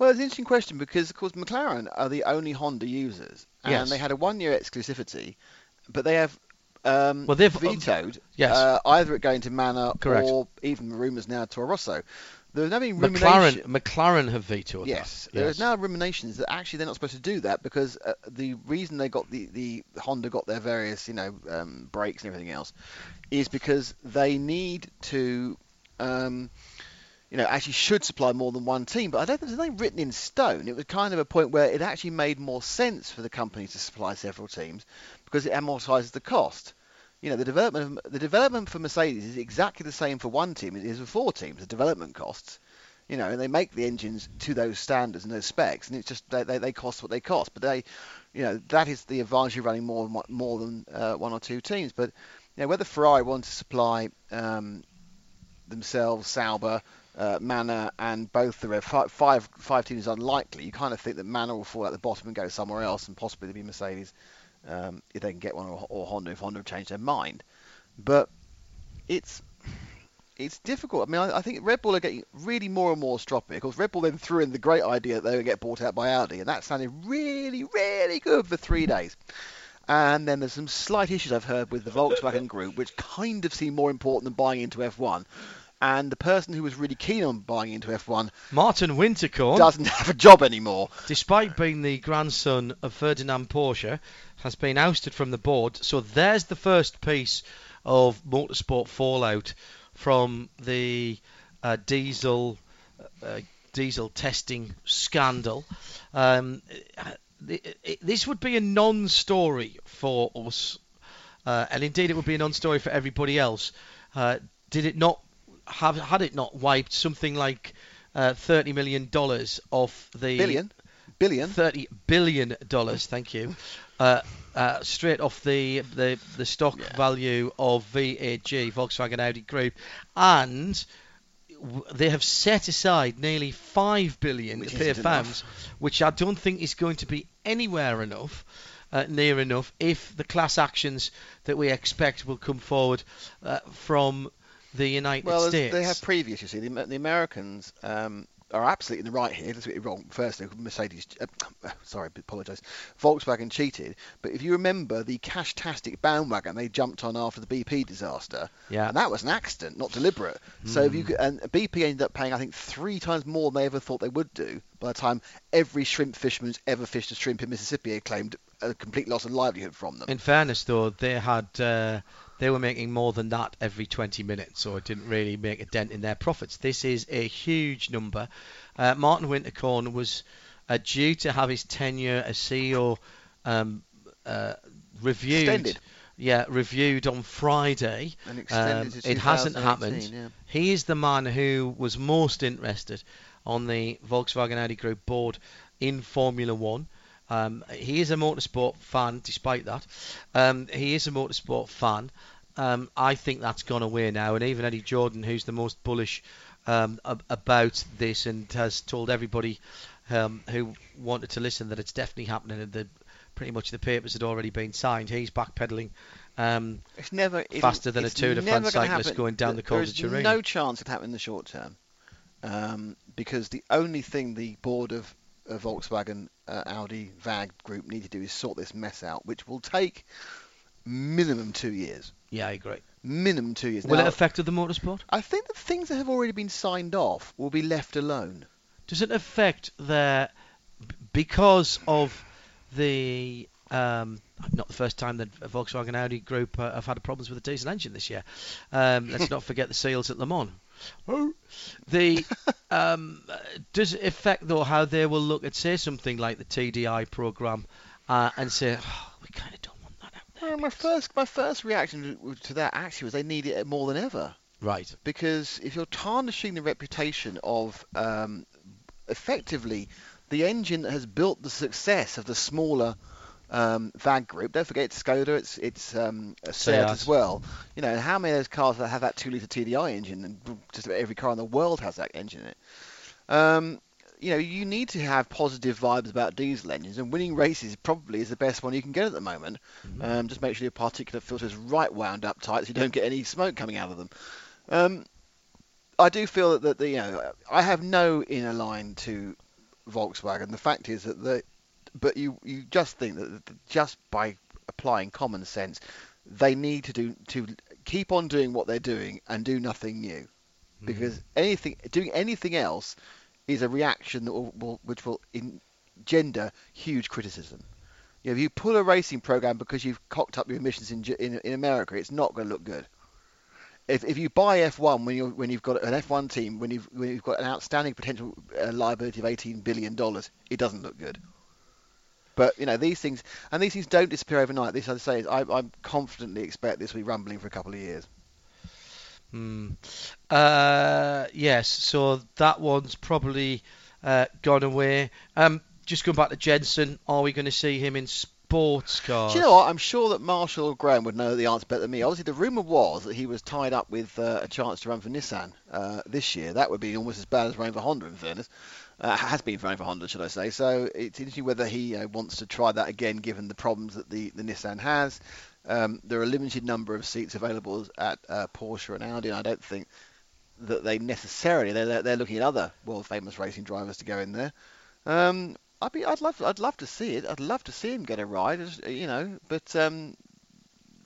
Well, it's an interesting question because of course McLaren are the only Honda users, and Yes. they had a one-year exclusivity, but they have. Um, Well, they've- vetoed Yes. uh, either it going to Manor Correct. or even rumours now to Rosso. There's now been McLaren, rumination- McLaren have vetoed Yes, that. there Yes. is now ruminations that actually they're not supposed to do that because uh, the reason they got the, the Honda got their various you know um, brakes and everything else is because they need to um, you know actually should supply more than one team. But I don't think there's nothing written in stone. It was kind of a point where it actually made more sense for the company to supply several teams because it amortizes the cost. You know, the development of, the development for Mercedes is exactly the same for one team as it is for four teams. The development costs you know, and they make the engines to those standards and those specs, and it's just they, they, they cost what they cost. But they, you know, that is the advantage of running more more than uh, one or two teams. But you know, whether Ferrari want to supply um, themselves, Sauber, uh, and both the Rev five, five five teams is unlikely. You kind of think that Manor will fall at the bottom and go somewhere else, and possibly there'll be Mercedes um, if they can get one, or, or Honda if Honda have changed their mind. But it's it's difficult. I mean, I, I, think Red Bull are getting really more and more stroppy. Of course, Red Bull then threw in the great idea that they would get bought out by Audi, and that sounded really, really good for three days. And then there's some slight issues I've heard with the Volkswagen Group, which kind of seem more important than buying into F1 and the person who was really keen on buying into F1, Martin Winterkorn, doesn't have a job anymore. Despite being the grandson of Ferdinand Porsche, has been ousted from the board. So there's the first piece of motorsport fallout from the uh, diesel uh, diesel testing scandal. Um, it, it, this would be a non-story for us, uh, and indeed it would be a non-story for everybody else. Uh, did it not have had it not wiped something like uh, thirty million dollars off the billion, billion, thirty billion dollars. Thank you. Uh, uh, straight off the the, the stock yeah. value of VAG Volkswagen Audi Group, and they have set aside nearly five billion which to pay fans, which I don't think is going to be anywhere enough. Uh, near enough if the class actions that we expect will come forward uh, from the United well, States. Well, they have previous. You see, the, the Americans um, are absolutely in the right here. Let's get it wrong. Firstly, Mercedes, uh, sorry, apologise. Volkswagen cheated, but if you remember the cash-tastic bandwagon they jumped on after the BP disaster, yeah, and that was an accident, not deliberate. Mm. So if you hmm. could, and BP ended up paying, I think, three times more than they ever thought they would do. By the time every shrimp fisherman who's ever fished a shrimp in Mississippi had claimed a complete loss of livelihood from them. In fairness, though, they had. Uh, they were making more than that every 20 minutes, so it didn't really make a dent in their profits. This is a huge number. Uh, Martin Winterkorn was uh, due to have his tenure as CEO um, uh, reviewed. Extended. Yeah, reviewed on Friday. Um, it hasn't happened. Yeah. He is the man who was most interested on the Volkswagen Audi Group board in Formula One. Um, he is a motorsport fan, despite that. Um, he is a motorsport fan. Um, I think that's gone away now, and even Eddie Jordan, who's the most bullish um, ab- about this and has told everybody um, who wanted to listen that it's definitely happening, and that pretty much the papers had already been signed. He's backpedaling. Um, it's never faster than a Tour de France cyclist going down the Col de There's no chance it happen in the short term, um, because the only thing the board of uh, Volkswagen uh, Audi VAG group need to do is sort this mess out, which will take minimum two years. Yeah, I agree. Minimum two years. Will now, it affect the motorsport? I think the things that have already been signed off will be left alone. Does it affect their because of the um, not the first time that Volkswagen Audi group uh, have had problems with a diesel engine this year. Um, let's not forget the seals at Le Mans. Oh. The um, does it affect though how they will look at say something like the TDI program uh, and say oh, we kind of don't want that out there. Well, my first my first reaction to that actually was they need it more than ever. Right. Because if you're tarnishing the reputation of um, effectively the engine that has built the success of the smaller um, VAG group. Don't forget it's Skoda, it's it's um, Seat as well. You know, how many of those cars that have that two-liter TDI engine, and just about every car in the world has that engine in it. Um, you know, you need to have positive vibes about diesel engines, and winning races probably is the best one you can get at the moment. Mm-hmm. Um, just make sure your particulate filter is right wound up tight so you don't get any smoke coming out of them. Um, I do feel that, that the, you know I have no inner line to Volkswagen. The fact is that the but you you just think that just by applying common sense, they need to do to keep on doing what they're doing and do nothing new, mm-hmm. because anything doing anything else is a reaction that will, which will engender huge criticism. You know, if you pull a racing program because you've cocked up your emissions in in, in America, it's not going to look good. If, if you buy F1 when you when you've got an F1 team when you've when you've got an outstanding potential uh, liability of 18 billion dollars, it doesn't look good. But you know these things, and these things don't disappear overnight. This, as I say, I, I confidently expect this will be rumbling for a couple of years. Hmm. Uh, yes, so that one's probably uh, gone away. Um, just going back to Jenson, are we going to see him in sports cars? Do you know what? I'm sure that Marshall Graham would know the answer better than me. Obviously, the rumour was that he was tied up with uh, a chance to run for Nissan uh, this year. That would be almost as bad as running for Honda, in fairness uh, has been running for Honda, should I say? So it's interesting whether he uh, wants to try that again, given the problems that the, the Nissan has. Um, there are a limited number of seats available at uh, Porsche and Audi, and I don't think that they necessarily they're they're looking at other world famous racing drivers to go in there. Um, I'd be I'd love I'd love to see it. I'd love to see him get a ride, you know. But um,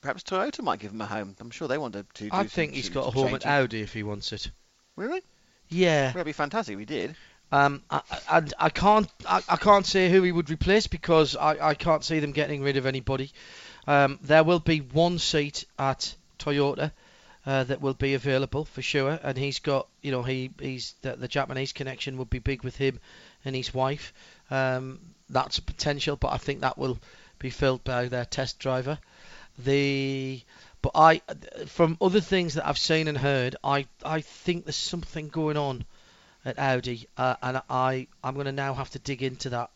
perhaps Toyota might give him a home. I'm sure they want to. to I think he's got a home at Audi if he wants it. Really? Yeah. That'd be fantastic We did. Um, I, I, I can't I, I, can't say who he would replace because I, I can't see them getting rid of anybody. Um, there will be one seat at Toyota uh, that will be available for sure, and he's got you know he he's the, the Japanese connection would be big with him and his wife. Um, that's a potential, but I think that will be filled by their test driver. The but I from other things that I've seen and heard, I I think there's something going on at Audi, uh, and I I'm going to now have to dig into that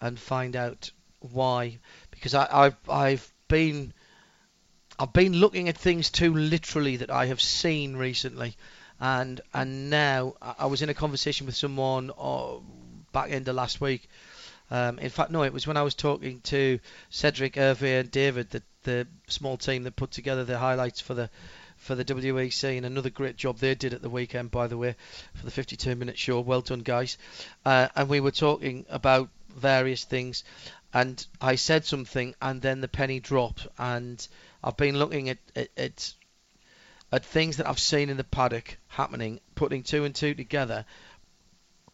and find out why because I, I've I've been I've been looking at things too literally that I have seen recently, and and now I was in a conversation with someone uh, back end of last week. Um, in fact, no, it was when I was talking to Cedric, Hervé, and David, the the small team that put together the highlights for the for the WEC, and another great job they did at the weekend, by the way, for the 52 minute show. Well done, guys. Uh, and we were talking about various things, and I said something, and then the penny dropped, and I've been looking at, at, at at things that I've seen in the paddock happening, putting two and two together,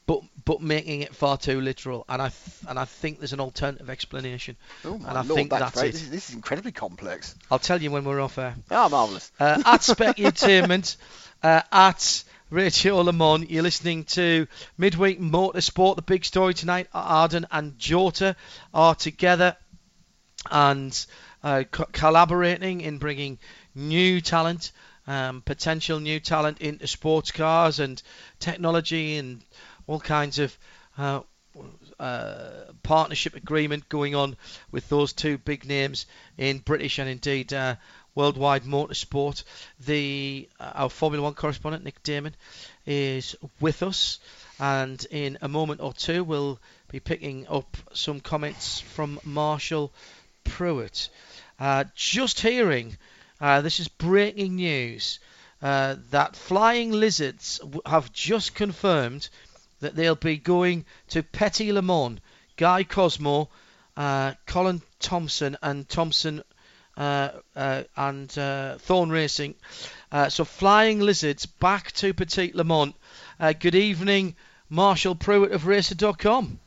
but but making it far too literal. And I th- and I think there's an alternative explanation. Oh my and I lord, think that's, that's it. This, is, this is incredibly complex. I'll tell you when we're off air. Ah, marvelous. Uh, at Specutainment, uh, at Le Mans, you're listening to Midweek Motorsport. The big story tonight: Arden and Jota are together and uh, co- collaborating in bringing new talent. Um, potential new talent into sports cars and technology and all kinds of uh, uh, partnership agreement going on with those two big names in British and indeed uh, worldwide motorsport. The uh, our Formula One correspondent Nick Daman is with us, and in a moment or two we'll be picking up some comments from Marshall Pruett. Uh, just hearing, uh, this is breaking news. Uh, that Flying Lizards have just confirmed that they'll be going to Petit Le Mans. Guy Cosmo, uh, Colin Thompson, and Thompson and uh, Thorn Racing. Uh, so Flying Lizards back to Petit. Uh, good evening, Marshall Pruett of Racer.com.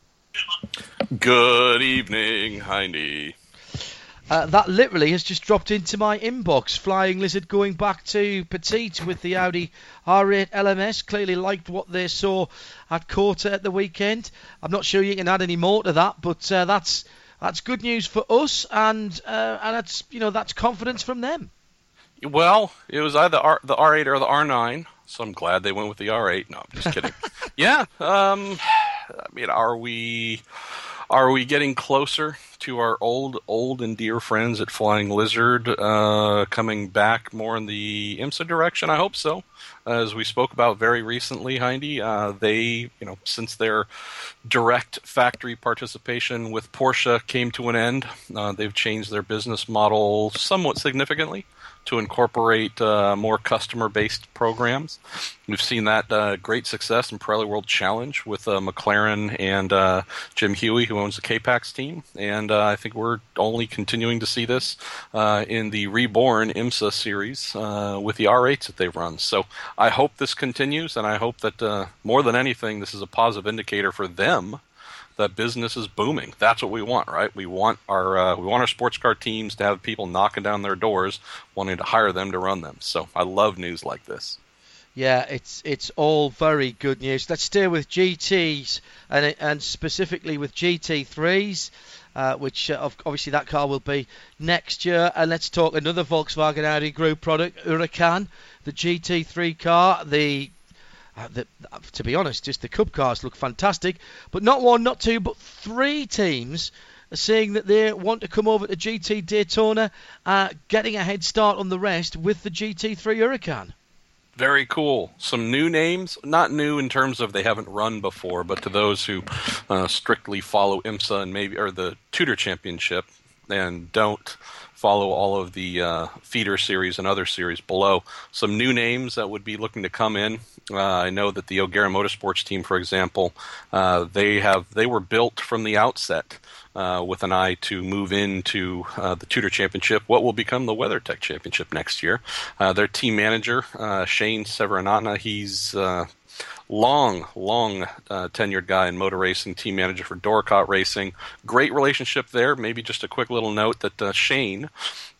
Good evening, Hindy. Uh, that literally has just dropped into my inbox. Flying Lizard going back to Petit with the Audi R8 LMS. Clearly liked what they saw at COTA at the weekend. I'm not sure you can add any more to that, but uh, that's that's good news for us, and uh, and that's you know that's confidence from them. Well, it was either R- the R8 or the R9, so I'm glad they went with the R8. No, I'm just kidding. yeah, um, I mean, are we are we getting closer to our old old and dear friends at Flying Lizard uh, coming back more in the IMSA direction? I hope so. As we spoke about very recently, Hindy, uh, they you know since their direct factory participation with Porsche came to an end, uh, they've changed their business model somewhat significantly to incorporate uh, more customer based programs. We've seen that uh, great success in Pirelli World Challenge with uh, McLaren and uh, Jim Huey, who owns the K-Pax team. And uh, I think we're only continuing to see this uh, in the reborn IMSA series with the R8s that they've run. So I hope this continues, and I hope that more than anything, this is a positive indicator for them that business is booming. That's what we want, right? We want our uh, we want our sports car teams to have people knocking down their doors wanting to hire them to run them. So I love news like this. Yeah, it's it's all very good news. Let's stay with GTs and and specifically with GT3s. Uh, which uh, obviously that car will be next year. And let's talk another Volkswagen Audi Group product, Huracan, the GT3 car, the uh, the, to be honest, just the Cup cars look fantastic. But not one, not two, but three teams are saying that they want to come over to GT Daytona, uh, getting a head start on the rest with the GT3 Huracan. Very cool. Some new names, not new in terms of they haven't run before, but to those who uh, strictly follow IMSA and maybe or the Tudor Championship and don't follow all of the uh, feeder series and other series below. Some new names that would be looking to come in. Uh, I know that the O'Gara Motorsports team, for example, uh, they have they were built from the outset uh, with an eye to move into uh, the Tudor Championship, what will become the WeatherTech Championship next year. Uh, their team manager, Shane Seneviratne, he's long, long uh, tenured guy in motor racing, team manager for Dorricott Racing. Great relationship there. Maybe just a quick little note that uh, Shane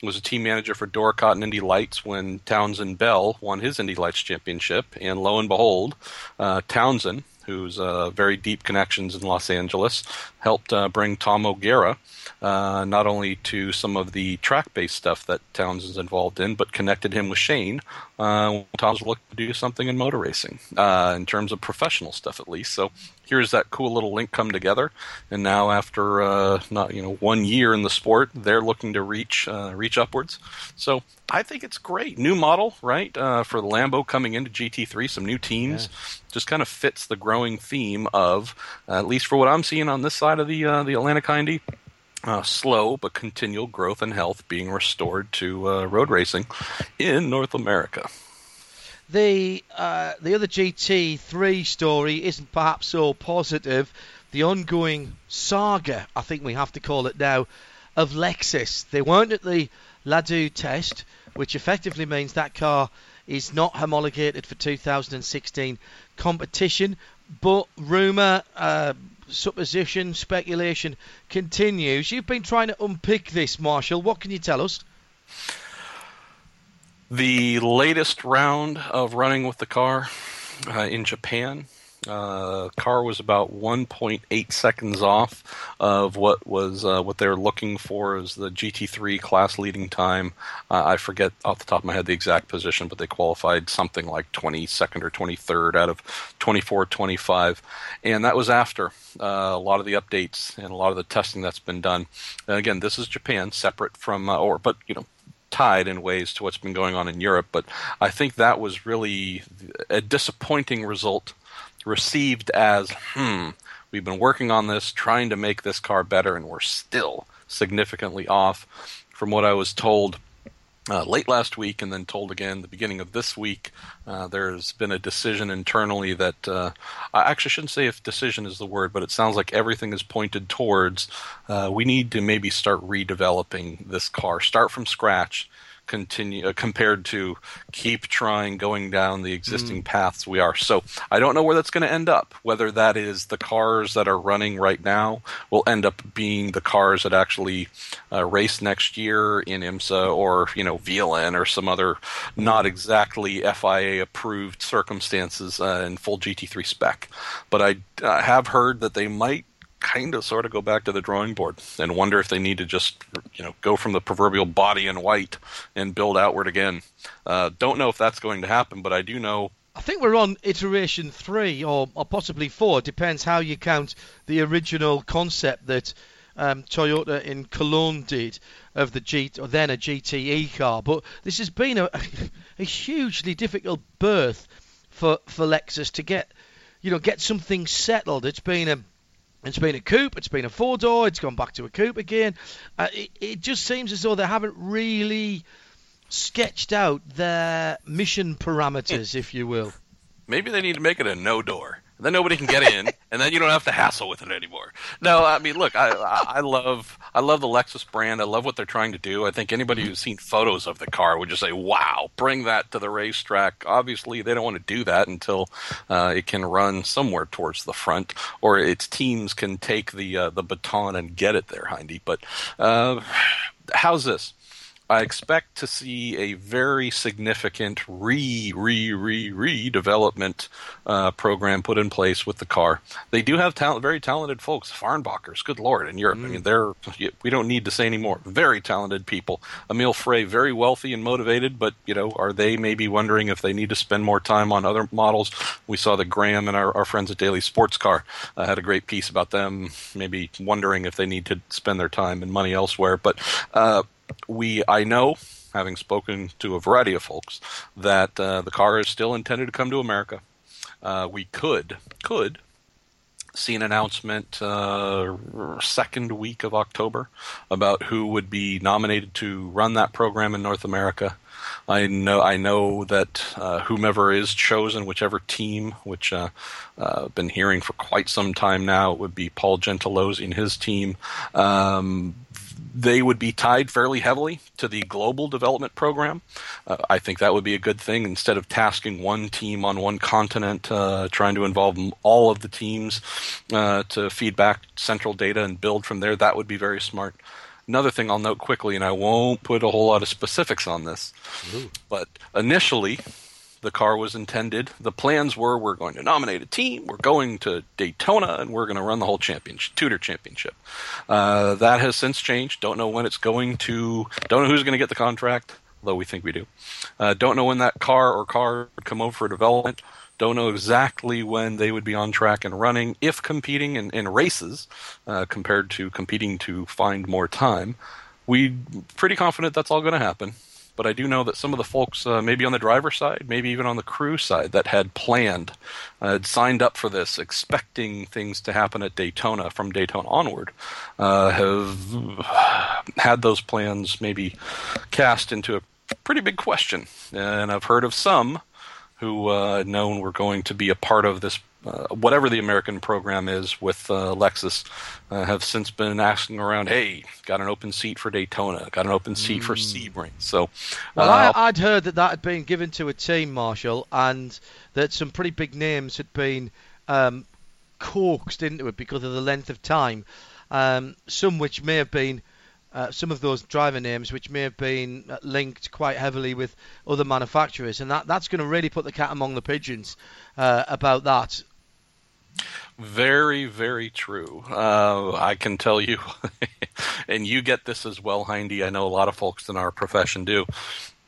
was a team manager for Doricott and Indy Lights when Townsend Bell won his Indy Lights championship. And lo and behold, uh, Townsend, who's uh, very deep connections in Los Angeles, helped uh, bring Tom O'Gara uh, not only to some of the track-based stuff that Townsend's involved in, but connected him with Shane. Uh, Tom's looking to do something in motor racing, uh, in terms of professional stuff at least. So here's that cool little link come together. And now, after uh, not you know one year in the sport, they're looking to reach uh, reach upwards. So I think it's great. New model, right? Uh, for the Lambo coming into GT3, some new teams. Yeah. Just kind of fits the growing theme of, at least for what I'm seeing on this side of the the Atlantic Indy, uh, slow but continual growth and health being restored to uh, road racing in North America. The uh, the other GT3 story isn't perhaps so positive. The ongoing saga, I think we have to call it now, of Lexus. They weren't at the Ladoux test, which effectively means that car is not homologated for 2016 competition. But rumour, uh, supposition, speculation continues. You've been trying to unpick this, Marshall. What can you tell us? The latest round of running with the car uh, in Japan uh, car was about 1.8 seconds off of what was uh, what they were looking for as the GT3 class leading time. Uh, I forget off the top of my head the exact position, but they qualified something like 22nd or 23rd out of 24, 25, and that was after uh, a lot of the updates and a lot of the testing that's been done. And again, this is Japan, separate from uh, or but you know tied in ways to what's been going on in Europe. But I think that was really a disappointing result received as, hmm, we've been working on this, trying to make this car better, and we're still significantly off from what I was told uh, late last week and then told again the beginning of this week. Uh, there's been a decision internally that uh, I actually shouldn't say if decision is the word, but it sounds like everything is pointed towards uh, we need to maybe start redeveloping this car, start from scratch, continue uh, compared to keep trying going down the existing mm. paths we are. So I don't know where that's going to end up. Whether that is the cars that are running right now will end up being the cars that actually uh, race next year in IMSA or you know VLN or some other not exactly FIA approved circumstances uh, in full GT3 spec. But I have heard that they might kind of sort of go back to the drawing board and wonder if they need to just you know go from the proverbial body in white and build outward again. Uh, don't know if that's going to happen, but I do know. I think we're on iteration three or, or possibly four. Depends how you count the original concept that um, Toyota in Cologne did of the G, or then a GTE car. But this has been a, a hugely difficult birth for for Lexus to get you know get something settled. It's been a it's been a coupe, it's been a four door, it's gone back to a coupe again. Uh, it, it just seems as though they haven't really sketched out their mission parameters, if you will. Maybe they need to make it a no door then nobody can get in, and then you don't have to hassle with it anymore. No, I mean, look, I, I love I love the Lexus brand. I love what they're trying to do. I think anybody who's seen photos of the car would just say, "Wow, bring that to the racetrack." Obviously, they don't want to do that until uh, it can run somewhere towards the front, or its teams can take the uh, the baton and get it there, Hindy. But uh, how's this? I expect to see a very significant re re re re development uh, program put in place with the car. They do have talent, very talented folks, Farnbachers. Good lord, in Europe, mm. I mean, they're we don't need to say anymore. Very talented people. Emil Frey, very wealthy and motivated, but you know, are they maybe wondering if they need to spend more time on other models? We saw that Graham and our, our friends at Daily Sports Car uh, had a great piece about them, maybe wondering if they need to spend their time and money elsewhere. But uh, we I know, having spoken to a variety of folks, that uh, the car is still intended to come to America. Uh, we could could see an announcement uh, second week of October about who would be nominated to run that program in North America. I know I know that uh, whomever is chosen, whichever team, which uh, uh, been hearing for quite some time now, it would be Paul Gentilozzi and his team. Um, they would be tied fairly heavily to the global development program. Uh, I think that would be a good thing instead of tasking one team on one continent, uh, trying to involve all of the teams uh, to feed back central data and build from there. That would be very smart. Another thing I'll note quickly, and I won't put a whole lot of specifics on this, Ooh. but initially, the car was intended. The plans were we're going to nominate a team, we're going to Daytona, and we're going to run the whole championship, Tudor Championship. Uh, that has since changed. Don't know when it's going to. Don't know who's going to get the contract, though we think we do. Uh, don't know when that car or car would come over for development. Don't know exactly when they would be on track and running, if competing in, in races uh, compared to competing to find more time. We pretty confident that's all going to happen. But I do know that some of the folks, uh, maybe on the driver's side, maybe even on the crew side, that had planned, uh, had signed up for this, expecting things to happen at Daytona from Daytona onward, uh, have had those plans maybe cast into a pretty big question. And I've heard of some who uh, known were going to be a part of this, uh, whatever the American program is with uh, Lexus, uh, have since been asking around, "Hey, got an open seat for Daytona? Got an open seat mm. for Sebring?" So, well, I, would uh, heard that that had been given to a team, Marshall, and that some pretty big names had been um, coaxed into it because of the length of time. Um, some which may have been uh, some of those driver names which may have been uh, linked quite heavily with other manufacturers, and that, that's going to really put the cat among the pigeons uh, about that. Very, very true. Uh, I can tell you, and you get this as well, Hindy. I know a lot of folks in our profession do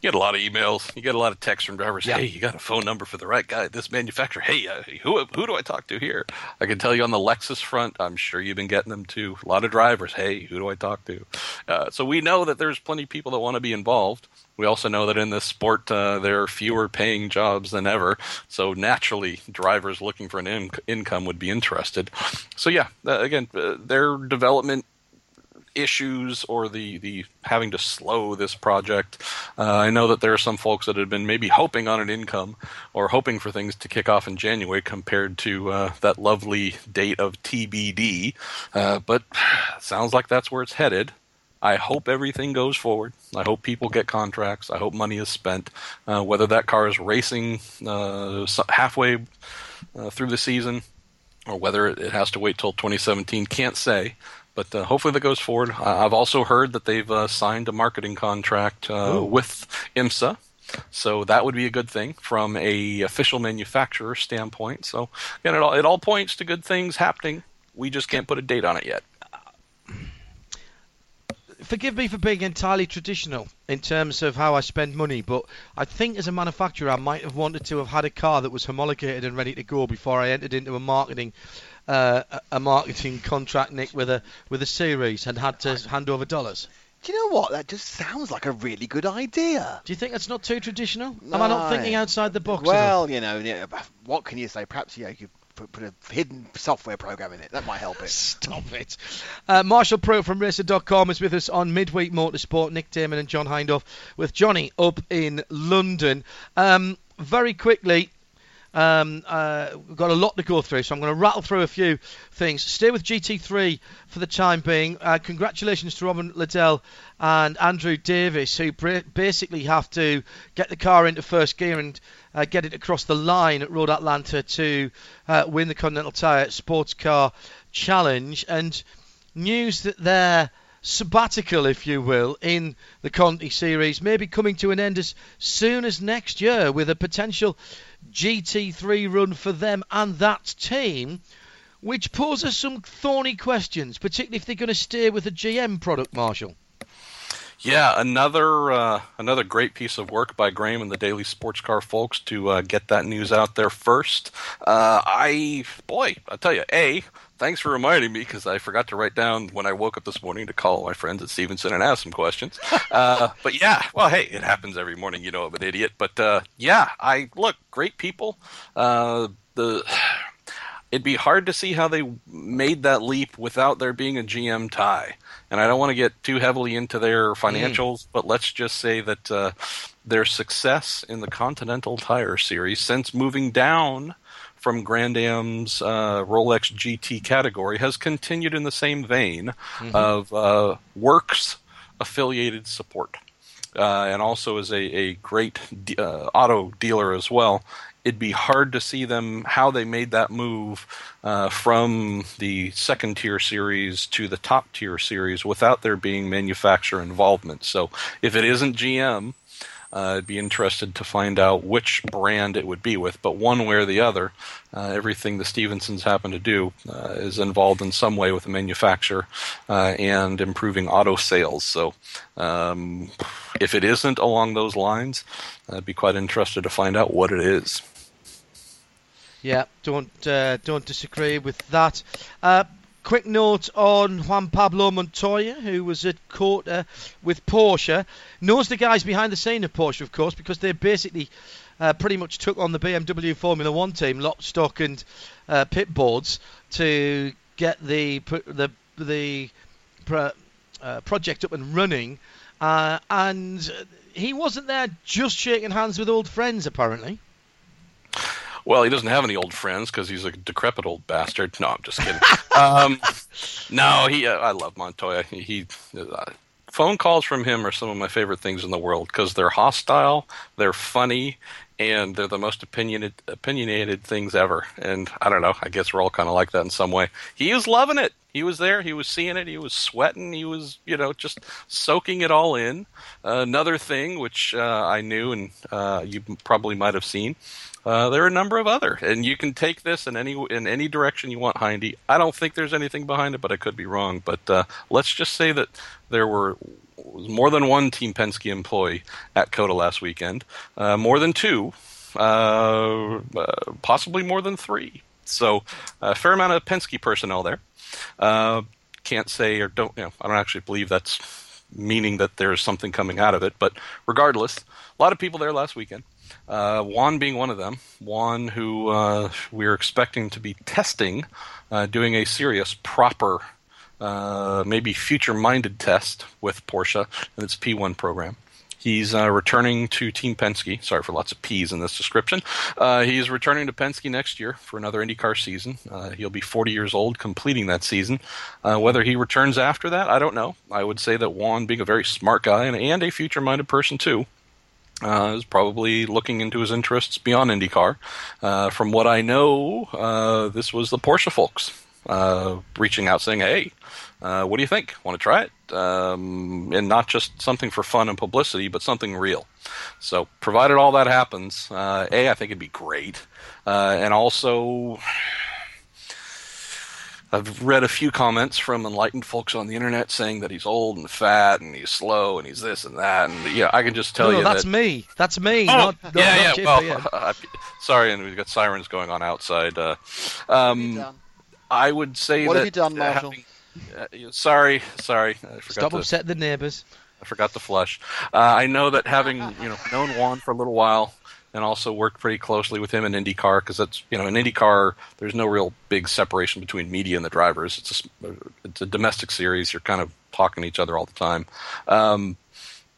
you get a lot of emails. You get a lot of texts from drivers. Yeah. Hey, you got a phone number for the right guy at this manufacturer. Hey, uh, who who do I talk to here? I can tell you on the Lexus front, I'm sure you've been getting them too. A lot of drivers. Hey, who do I talk to? Uh, so we know that there's plenty of people that want to be involved. We also know that in this sport, uh, there are fewer paying jobs than ever. So naturally, drivers looking for an in- income would be interested. So yeah, uh, again, uh, their development issues or the, the having to slow this project. Uh, I know that there are some folks that had been maybe hoping on an income or hoping for things to kick off in January compared to uh, that lovely date of TBD. Uh, but sounds like that's where it's headed. I hope everything goes forward. I hope people get contracts. I hope money is spent. Uh, whether that car is racing uh, halfway uh, through the season or whether it has to wait till 2017, can't say. But uh, hopefully that goes forward. I've also heard that they've uh, signed a marketing contract uh, with IMSA, so that would be a good thing from a official manufacturer standpoint. So again, it all, it all points to good things happening. We just can't put a date on it yet. Forgive me for being entirely traditional in terms of how I spend money, but I think as a manufacturer I might have wanted to have had a car that was homologated and ready to go before I entered into a marketing uh, a marketing contract, Nick, with a with a series and had to hand over dollars? Do you know what? That just sounds like a really good idea. Do you think that's not too traditional? No. Am I not thinking outside the box? Well, you know, what can you say? Perhaps you, know, you put, put, a hidden software program in it. That might help it. Stop it. Uh, Marshall Pruett from Racer.com is with us on Midweek Motorsport. Nick Daman and John Hindhaugh with Johnny up in London. Um, very quickly, um, uh, we've got a lot to go through, so I'm going to rattle through a few things. Stay with GT3 for the time being. Uh, congratulations to Robin Liddell and Andrew Davis, who basically have to get the car into first gear and uh, get it across the line at Road Atlanta to uh, win the Continental Tire Sports Car Challenge. And news that they're sabbatical, if you will, in the Conti series, may be coming to an end as soon as next year with a potential GT3 run for them and that team, which poses some thorny questions, particularly if they're going to stay with a GM product, Marshall. Yeah, another uh, another great piece of work by Graham and the Daily Sports Car folks to uh, get that news out there first. Uh, I boy, I tell you, a thanks for reminding me because I forgot to write down when I woke up this morning to call my friends at Stevenson and ask some questions. uh, but yeah, well, hey, it happens every morning. You know, I'm an idiot. But uh, yeah, I look great people. Uh, the it'd be hard to see how they made that leap without there being a GM tie. And I don't want to get too heavily into their financials, mm. but let's just say that uh, their success in the Continental Tire Series since moving down from Grand Am's uh, Rolex GT category has continued in the same vein mm-hmm. of uh, works affiliated support. Uh, and also is a, a great uh, auto dealer as well. It'd be hard to see them how they made that move uh, from the second tier series to the top tier series without there being manufacturer involvement. So if it isn't GM, uh, I'd be interested to find out which brand it would be with, but one way or the other, uh, everything the Stevensons happen to do uh, is involved in some way with the manufacturer uh, and improving auto sales. So, um, if it isn't along those lines, I'd be quite interested to find out what it is. Yeah, don't uh, don't disagree with that. Uh, quick note on Juan Pablo Montoya, who was at COTA with Porsche. Knows the guys behind the scene of Porsche, of course, because they basically uh, pretty much took on the BMW Formula One team, lock, stock, and uh, pit boards to get the the the pro, uh, project up and running. Uh, and he wasn't there just shaking hands with old friends, apparently. Well, he doesn't have any old friends because he's a decrepit old bastard. No, I'm just kidding. um, no, he. Uh, I love Montoya. He. he uh, phone calls from him are some of my favorite things in the world because they're hostile, they're funny, and they're the most opinionated opinionated things ever. And I don't know. I guess we're all kind of like that in some way. He was loving it. He was there. He was seeing it. He was sweating. He was, you know, just soaking it all in. Uh, another thing which uh, I knew and uh, you probably might have seen uh, there are a number of other, and you can take this in any in any direction you want, Hindy. I don't think there's anything behind it, but I could be wrong. But uh, let's just say that there were more than one Team Penske employee at COTA last weekend, uh, more than two, uh, uh, possibly more than three. So a fair amount of Penske personnel there. Can't say or don't. You know, I don't actually believe that's meaning that there's something coming out of it. But regardless, a lot of people there last weekend. Uh, Juan being one of them. Juan, who uh, we're expecting to be testing, uh, doing a serious, proper, uh, maybe future-minded test with Porsche and its P1 program. He's uh, returning to Team Penske. Sorry for lots of P's in this description. Uh, he's returning to Penske next year for another IndyCar season. He'll be 40 years old completing that season. Whether he returns after that, I don't know. I would say that Juan, being a very smart guy and, and a future minded person too, uh, is probably looking into his interests beyond IndyCar. Uh, from what I know, uh, this was the Porsche folks uh, reaching out saying, "Hey, uh, what do you think? Want to try it?" Um, and not just something for fun and publicity, but something real. So, provided all that happens, uh, a I think it'd be great, and also I've read a few comments from enlightened folks on the internet saying that he's old and fat and he's slow and he's this and that. And yeah, I can just tell no, you that's that, me. That's me. Oh, not, yeah, yeah. Chip, well, yeah. uh, sorry, and we've got sirens going on outside. Uh, um, I would say what that. have you done, Marshall? Having, uh, sorry, sorry. I forgot Stop to, upsetting the neighbours. I forgot to flush. Uh, I know that having you know known Juan for a little while, and also worked pretty closely with him in IndyCar because that's you know in IndyCar there's no real big separation between media and the drivers. It's a, it's a domestic series. You're kind of talking to each other all the time. Um,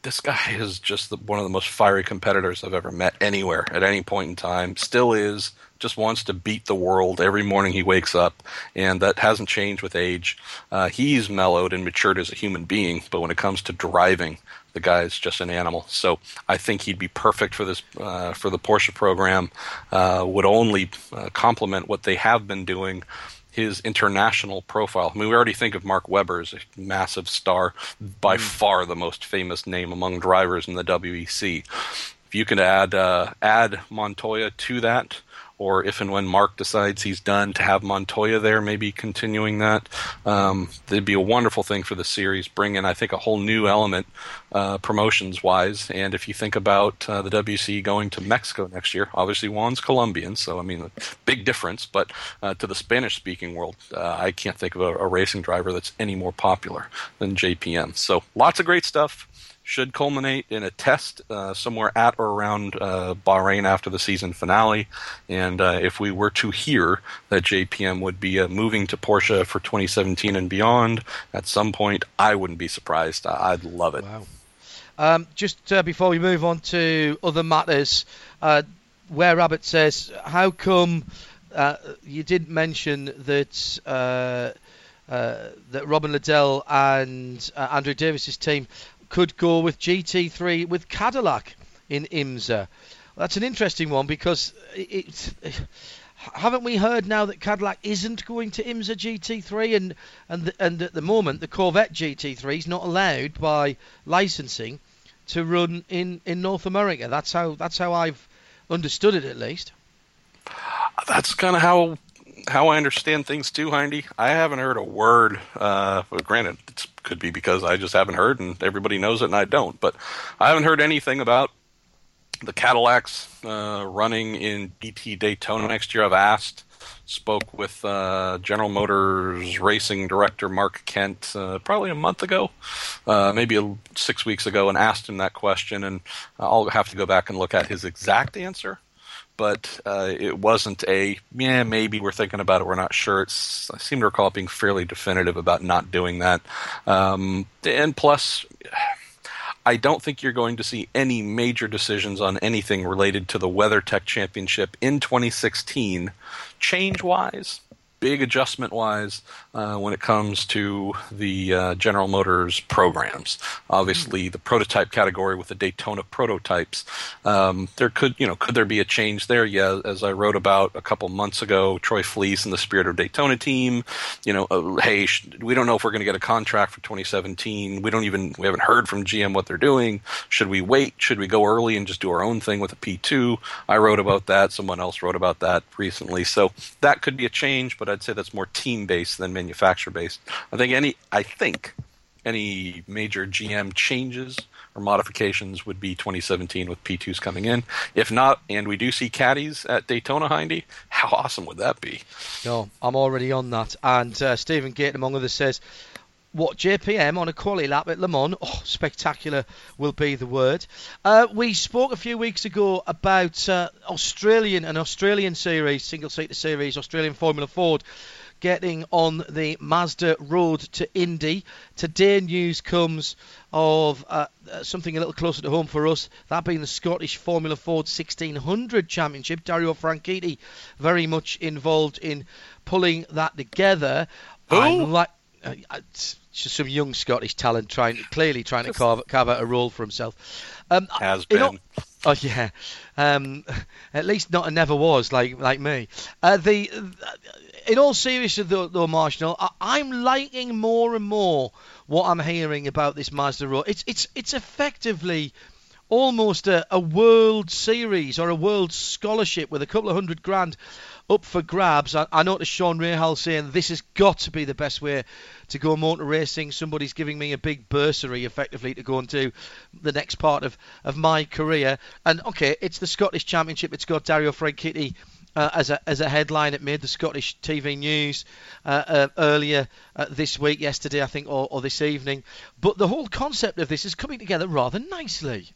this guy is just the, one of the most fiery competitors I've ever met anywhere at any point in time. Still is. Just wants to beat the world every morning he wakes up, and that hasn't changed with age. Uh, he's mellowed and matured as a human being, but when it comes to driving, the guy's just an animal. So I think he'd be perfect for this uh, for the Porsche program. Uh, would only uh, complement what they have been doing. His international profile. I mean, we already think of Mark Webber as a massive star, by mm. far the most famous name among drivers in the WEC. If you can add uh, add Montoya to that, or if and when Mark decides he's done, to have Montoya there, maybe continuing that. Um, it'd be a wonderful thing for the series. Bring in, I think, a whole new element uh, promotions wise. And if you think about uh, the WEC going to Mexico next year, obviously Juan's Colombian, so I mean, big difference. But uh, to the Spanish speaking world, uh, I can't think of a, a racing driver that's any more popular than JPM. So lots of great stuff should culminate in a test uh, somewhere at or around uh, Bahrain after the season finale. And uh, if we were to hear that JPM would be uh, moving to Porsche for 2017 and beyond at some point, I wouldn't be surprised. I'd love it. Wow. Um, just uh, before we move on to other matters, uh, where Rabbit says, "How come you didn't mention that?" Uh, that Robin Liddell and uh, Andrew Davis's team could go with GT3 with Cadillac in IMSA. That's an interesting one because. It, haven't we heard now that Cadillac isn't going to IMSA GT3 and and and at the moment the Corvette GT3 is not allowed by licensing to run in, in North America. That's how that's how I've understood it at least. That's kind of how how I understand things too, Hindy, I haven't heard a word. Uh, granted, it could be because I just haven't heard, and everybody knows it, and I don't. But I haven't heard anything about the Cadillacs uh, running in GT Daytona next year. I've asked, spoke with uh, General Motors racing director Mark Kent uh, probably a month ago, uh, maybe a, six weeks ago, and asked him that question. And I'll have to go back and look at his exact answer but uh, it wasn't a yeah maybe we're thinking about it we're not sure. It's I seem to recall being fairly definitive about not doing that. Um, and plus I don't think you're going to see any major decisions on anything related to the WeatherTech Championship in 2016 change wise big adjustment wise uh, when it comes to the uh, General Motors programs. Obviously, the prototype category with the Daytona prototypes, um, there could you know could there be a change there? Yeah, as I wrote about a couple months ago, Troy Flis and the Spirit of Daytona team. You know, uh, hey, sh- we don't know if we're going to get a contract for 2017. We don't even we haven't heard from GM what they're doing. Should we wait? Should we go early and just do our own thing with a P2? I wrote about that. Someone else wrote about that recently. So that could be a change, but I'd say that's more team based than manufacturer based. I think any I think any major GM changes or modifications would be 2017 with P2s coming in. If not, and we do see caddies at Daytona, Hindy, how awesome would that be? No, I'm already on that. And uh, Stephen Gate, among others, says, what JPM on a quality lap at Le Mans. Oh, spectacular will be the word. Uh, we spoke a few weeks ago about uh, Australian and Australian series, single seater series, Australian Formula Ford getting on the Mazda road to Indy. Today, news comes of uh, uh, something a little closer to home for us, that being the Scottish Formula Ford 1600 Championship. Dario Franchitti very much involved in pulling that together. Who? Like, uh, just some young Scottish talent trying, clearly trying to carve, carve out a role for himself. Um, Has been. Know, oh yeah, um, at least not and never was like like me. Uh, the in all seriousness, though, though Marshall, I, am liking more and more what I'm hearing about this Mazda Road. It's it's it's effectively almost a, a World Series or a World Scholarship with a couple of hundred grand up for grabs. I, I noticed Sean Rayhall saying this has got to be the best way to go motor racing. Somebody's giving me a big bursary effectively to go and do the next part of, of my career. And okay, it's the Scottish Championship. It's got Dario Franchitti. Uh, as a as a headline. It made the Scottish TV news uh, uh, earlier uh, this week, yesterday I think, or, or, this evening. But the whole concept of this is coming together rather nicely.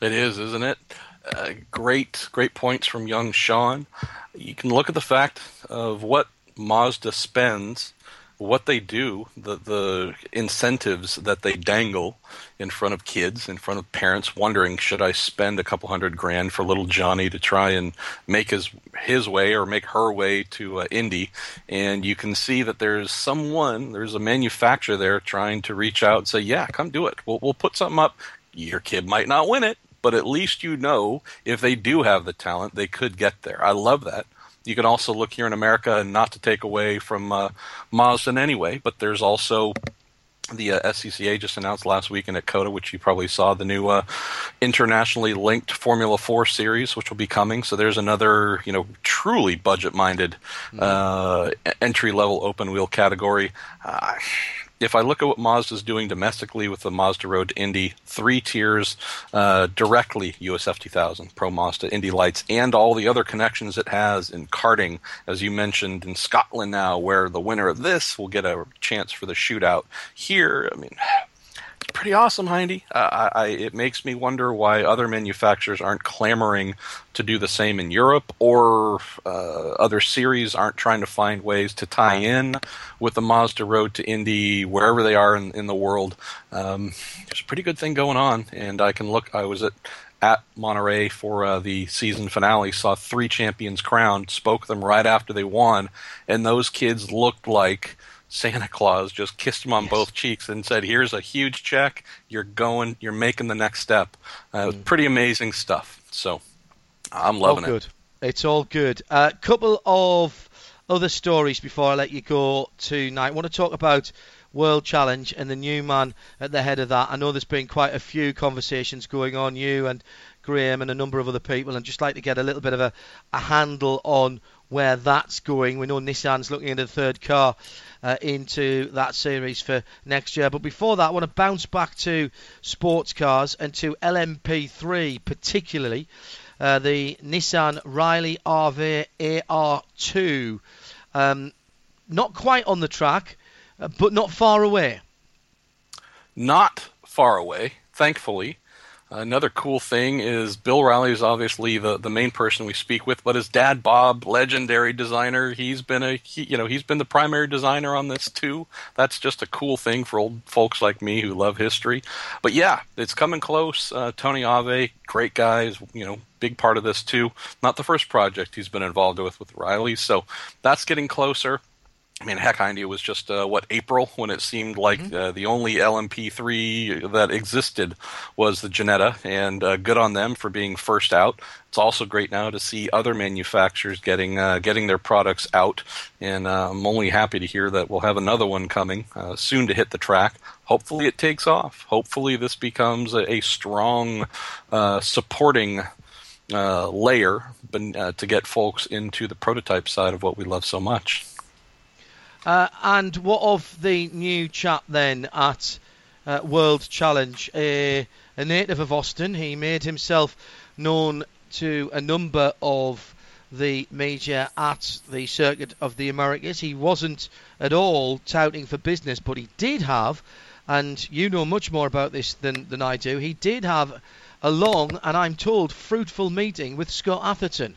It is, isn't it? Uh, great, great points from young Sean. You can look at the fact of what Mazda spends, what they do, the the incentives that they dangle in front of kids, in front of parents, wondering should I spend a couple hundred grand for little Johnny to try and make his his way or make her way to uh, Indy, and you can see that there's someone, there's a manufacturer there trying to reach out and say, yeah, come do it. We'll we'll put something up. Your kid might not win it, but at least you know if they do have the talent, they could get there. I love that. You can also look here in America, and not to take away from uh, Mazda anyway, but there's also the uh, SCCA just announced last week in COTA, which you probably saw, the new uh, internationally linked Formula Four series, which will be coming. So there's another, you know, truly budget-minded mm-hmm. uh, entry-level open wheel category. If I look at what Mazda is doing domestically with the Mazda Road to Indy, three tiers uh, directly USF 2000, Pro Mazda, Indy Lights, and all the other connections it has in karting, as you mentioned in Scotland now, where the winner of this will get a chance for the shootout. Here, I mean, pretty awesome, Hindy. Uh, I, I, it makes me wonder why other manufacturers aren't clamoring to do the same in Europe, or uh, other series aren't trying to find ways to tie in with the Mazda Road to Indy wherever they are in, in the world. Um, there's a pretty good thing going on, and I can look. I was at at Monterey for uh, the season finale, saw three champions crowned, spoke them right after they won, and those kids looked like Santa Claus just kissed him on yes. both cheeks and said, "Here's a huge check. You're going. You're making the next step." Uh, mm. Pretty amazing stuff. So I'm loving all good. it. It's all good. A uh, couple of other stories before I let you go tonight. I want to talk about World Challenge and the new man at the head of that. I know there's been quite a few conversations going on, you and Graham and a number of other people, and just like to get a little bit of a, a handle on where that's going. We know Nissan's looking at a third car uh, into that series for next year. But before that, I want to bounce back to sports cars and to LMP3 particularly. Uh, the Nissan Riley RV AR2. Um, not quite on the track, uh, but not far away. Not far away, thankfully. Another cool thing is Bill Riley is obviously the, the main person we speak with, but his dad Bob, legendary designer, he's been a he, you know he's been the primary designer on this too. That's just a cool thing for old folks like me who love history. But yeah, it's coming close. Uh, Tony Ave, great guys, you know, big part of this too. Not the first project he's been involved with with Riley, so that's getting closer. I mean, heck, India was just uh, what April when it seemed like mm-hmm. uh, the only LMP3 that existed was the Ginetta, and uh, good on them for being first out. It's also great now to see other manufacturers getting uh, getting their products out, and uh, I'm only happy to hear that we'll have another one coming uh, soon to hit the track. Hopefully, it takes off. Hopefully, this becomes a, a strong supporting layer to get folks into the prototype side of what we love so much. Uh, and what of the new chap then at uh, World Challenge? a native of Austin, he made himself known to a number of the media at the Circuit of the Americas. He wasn't at all touting for business, but he did have, and you know much more about this than, than I do, he did have a long and I'm told fruitful meeting with Scott Atherton.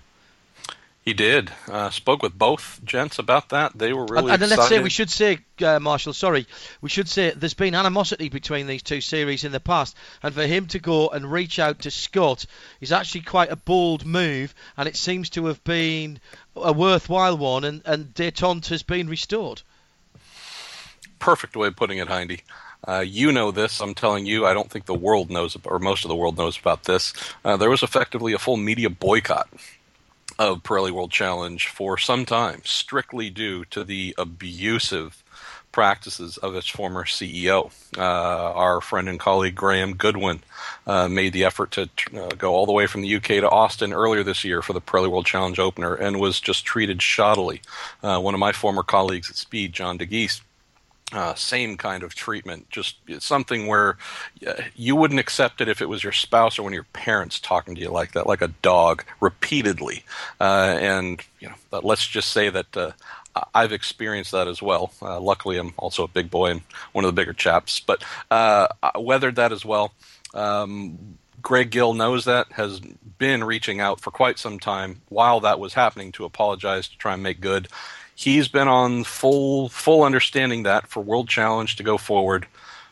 He did. Uh, spoke with both gents about that. They were really. And, and let's say we should say, uh, Marshall. Sorry, we should say there's been animosity between these two series in the past, and for him to go and reach out to Scott is actually quite a bold move, and it seems to have been a worthwhile one, and and détente has been restored. Perfect way of putting it, Hindy. Uh, you know this. I'm telling you. I don't think the world knows, or most of the world knows about this. Uh, there was effectively a full media boycott of Pirelli World Challenge for some time, strictly due to the abusive practices of its former CEO. Uh, our friend and colleague Graham Goodwin uh, made the effort to uh, go all the way from the UK to Austin earlier this year for the Pirelli World Challenge opener and was just treated shoddily. Uh, one of my former colleagues at Speed, John Dagys, uh, same kind of treatment. Just something where uh, you wouldn't accept it if it was your spouse or one of your parents talking to you like that, like a dog, repeatedly. Uh, and you know, let's just say that uh, I've experienced that as well. Uh, luckily, I'm also a big boy and one of the bigger chaps, but uh, weathered that as well. Um, Greg Gill knows that, has been reaching out for quite some time while that was happening to apologize, to try and make good he's been on full full understanding that for World Challenge to go forward.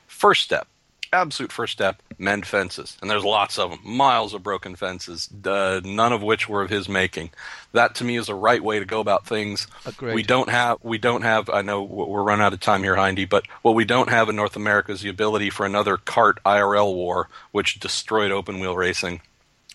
First step, absolute first step, mend fences, and there's lots of them, miles of broken fences, uh, none of which were of his making. That to me is the right way to go about things. Agreed. We don't have, we don't have. I know we're running out of time here, Hindy, but what we don't have in North America is the ability for another CART IRL war, which destroyed open wheel racing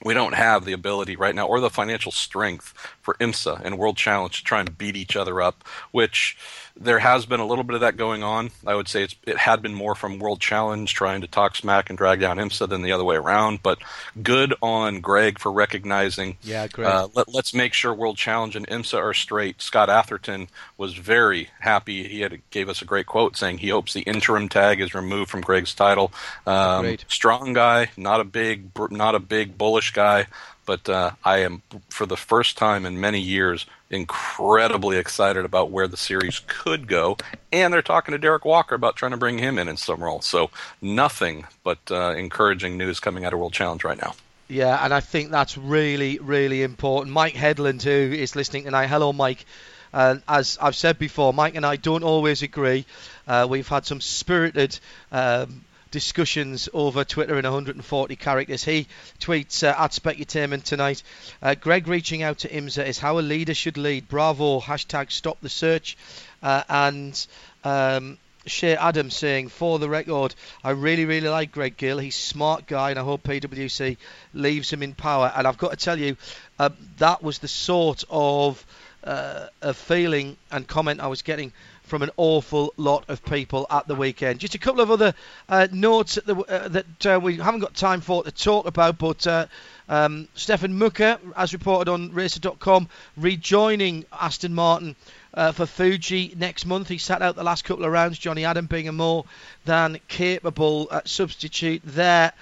we don't have the ability right now or the financial strength for IMSA and World Challenge to try and beat each other up, which there has been a little bit of that going on. I would say it had been more from World Challenge trying to talk smack and drag down IMSA than the other way around. But good on Greg for recognizing. Yeah, Greg. Uh, let, us make sure World Challenge and IMSA are straight. Scott Atherton was very happy. He had gave us a great quote saying he hopes the interim tag is removed from Greg's title. Um, strong guy, not a big, not a big bullish guy, but uh, I am, for the first time in many years, incredibly excited about where the series could go. And they're talking to Derek Walker about trying to bring him in in some role. So nothing but uh, encouraging news coming out of World Challenge right now. Yeah, and I think that's really, really important. Mike Headland, who is listening tonight, hello, Mike. And as I've said before, Mike and I don't always agree. Uh, we've had some spirited um, discussions over Twitter in 140 characters. He tweets uh, at Specutainment tonight. Uh, Greg reaching out to IMSA is how a leader should lead. Bravo, hashtag stop the search. Uh, and um, Shea Adams saying, for the record, I really, really like Greg Gill. He's smart guy, and I hope PwC leaves him in power. And I've got to tell you, uh, that was the sort of, uh, of feeling and comment I was getting from an awful lot of people at the weekend. Just a couple of other uh, notes the, uh, that uh, we haven't got time for to talk about, but uh, um, Stefan Mücke, as reported on Racer.com, rejoining Aston Martin. Uh, for Fuji next month, he sat out the last couple of rounds. Johnny Adam being a more than capable uh, substitute there.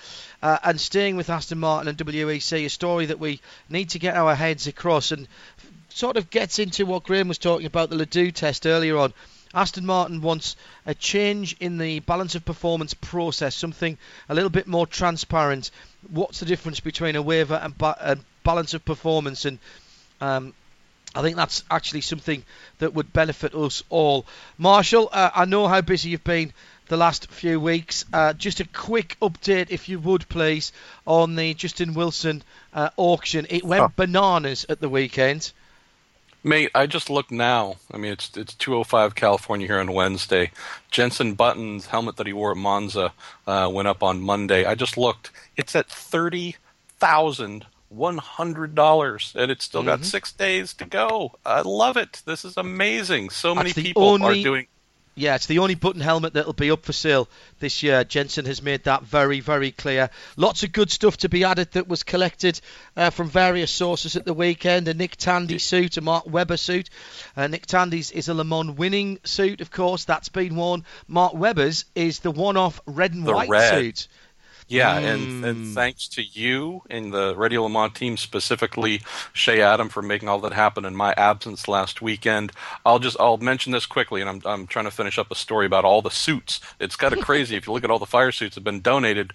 Uh, and staying with Aston Martin and WEC, a story that we need to get our heads across and sort of gets into what Graham was talking about the Ladoux test earlier on. Aston Martin wants a change in the balance of performance process, something a little bit more transparent. What's the difference between a waiver and, ba- and balance of performance? And um, I think that's actually something that would benefit us all. Marshall, uh, I know how busy you've been the last few weeks. Uh, just a quick update, if you would please, on the Justin Wilson uh, auction. It went oh. bananas at the weekend. Mate, I just looked now. I mean, it's it's 2:05 California here on Wednesday. Jenson Button's helmet that he wore at Monza uh, went up on Monday. I just looked. It's at thirty thousand one hundred dollars, and it's still mm-hmm. got six days to go. I love it. This is amazing. So many people only, are doing yeah, it's the only Button helmet that'll be up for sale this year. Jenson has made that very, very clear. Lots of good stuff to be added that was collected uh, from various sources at the weekend. A Nick Tandy suit, a Mark Webber suit. Uh, Nick Tandy's is a Le Mans winning suit, of course. That's been worn. Mark Webber's is the one-off red and the white red. suit. Yeah, mm. and, and hmm. thanks to you and the Radio Le Mans team, specifically Shea Adam, for making all that happen in my absence last weekend. I'll just I'll mention this quickly, and I'm I'm trying to finish up a story about all the suits. It's kind of crazy if you look at all the fire suits that have been donated.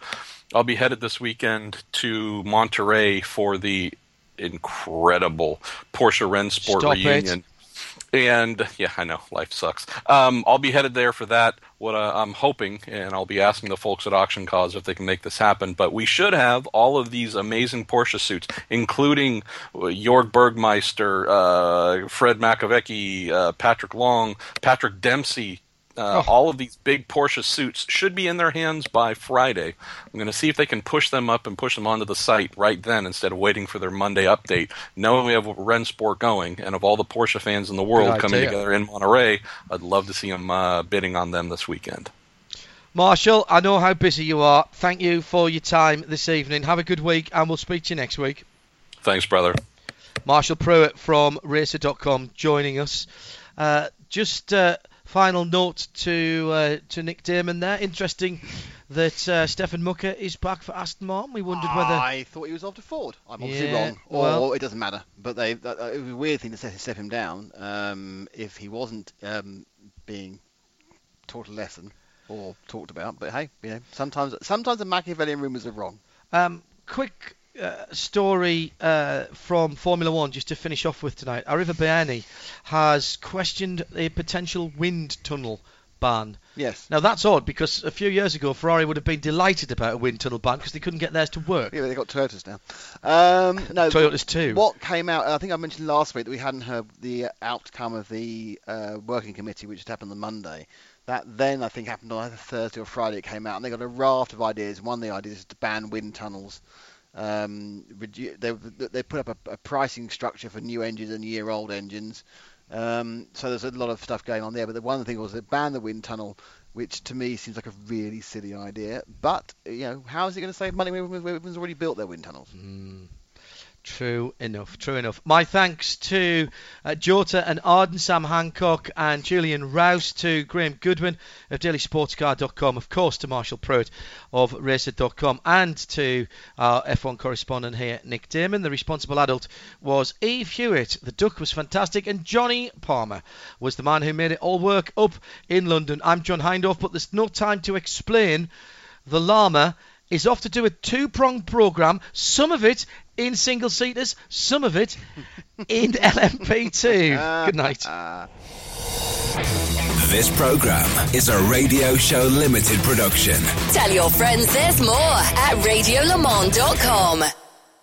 I'll be headed this weekend to Monterey for the incredible Porsche Rennsport Stop reunion. It. And yeah, I know life sucks. Um, I'll be headed there for that. What uh, I'm hoping, and I'll be asking the folks at Auction Cause if they can make this happen. But we should have all of these amazing Porsche suits, including uh, Jörg Bergmeister, uh, Fred Makowiecki, uh, Patrick Long, Patrick Dempsey, uh, oh. All of these big Porsche suits should be in their hands by Friday. I'm going to see if they can push them up and push them onto the site right then instead of waiting for their Monday update. Knowing we have Rennsport going, and of all the Porsche fans in the world coming together in Monterey, I'd love to see them uh, bidding on them this weekend. Marshall, I know how busy you are. Thank you for your time this evening. Have a good week, and we'll speak to you next week. Thanks, brother. Marshall Pruett from Racer.com joining us. Uh, just uh, final note to uh, to Nick Daman there. Interesting that uh, Stefan Mücke is back for Aston Martin. We wondered whether I thought he was off to Ford. I'm obviously yeah, wrong, or well, it doesn't matter. But they uh, it was a weird thing to step him down um, if he wasn't um, being taught a lesson or talked about. But hey, you know, sometimes sometimes the Machiavellian rumours are wrong. Um, quick uh, story uh, from Formula One just to finish off with tonight. Arrivabene has questioned a potential wind tunnel ban. Yes. Now that's odd because a few years ago Ferrari would have been delighted about a wind tunnel ban because they couldn't get theirs to work. Yeah, they got Toyotas now. Um, no, Toyotas too. What came out? I think I mentioned last week that we hadn't heard the outcome of the uh, working committee, which had happened on Monday. That then I think happened on either Thursday or Friday. It came out, and they got a raft of ideas. One of the ideas is to ban wind tunnels um, they, they put up a, a, pricing structure for new engines and year-old engines. Um, so there's a lot of stuff going on there. But the one thing was they banned the wind tunnel, which to me seems like a really silly idea. But you know, how is it going to save money when everyone's already built their wind tunnels? Mm. True enough, true enough. My thanks to uh, Jota and Arden, Sam Hancock and Julian Rouse, to Graham Goodwin of dailysportscar.com, of course to Marshall Pruett of racer.com, and to our F1 correspondent here, Nick Daman. The responsible adult was Eve Hewitt. The duck was fantastic, and Johnny Palmer was the man who made it all work up in London. I'm John Hindhaugh, but there's no time to explain. The llama is off to do a two pronged programme, some of it in single seaters, some of it in LMP2. Good night. This program is a radio show limited production. Tell your friends there's more at radiolemans.com.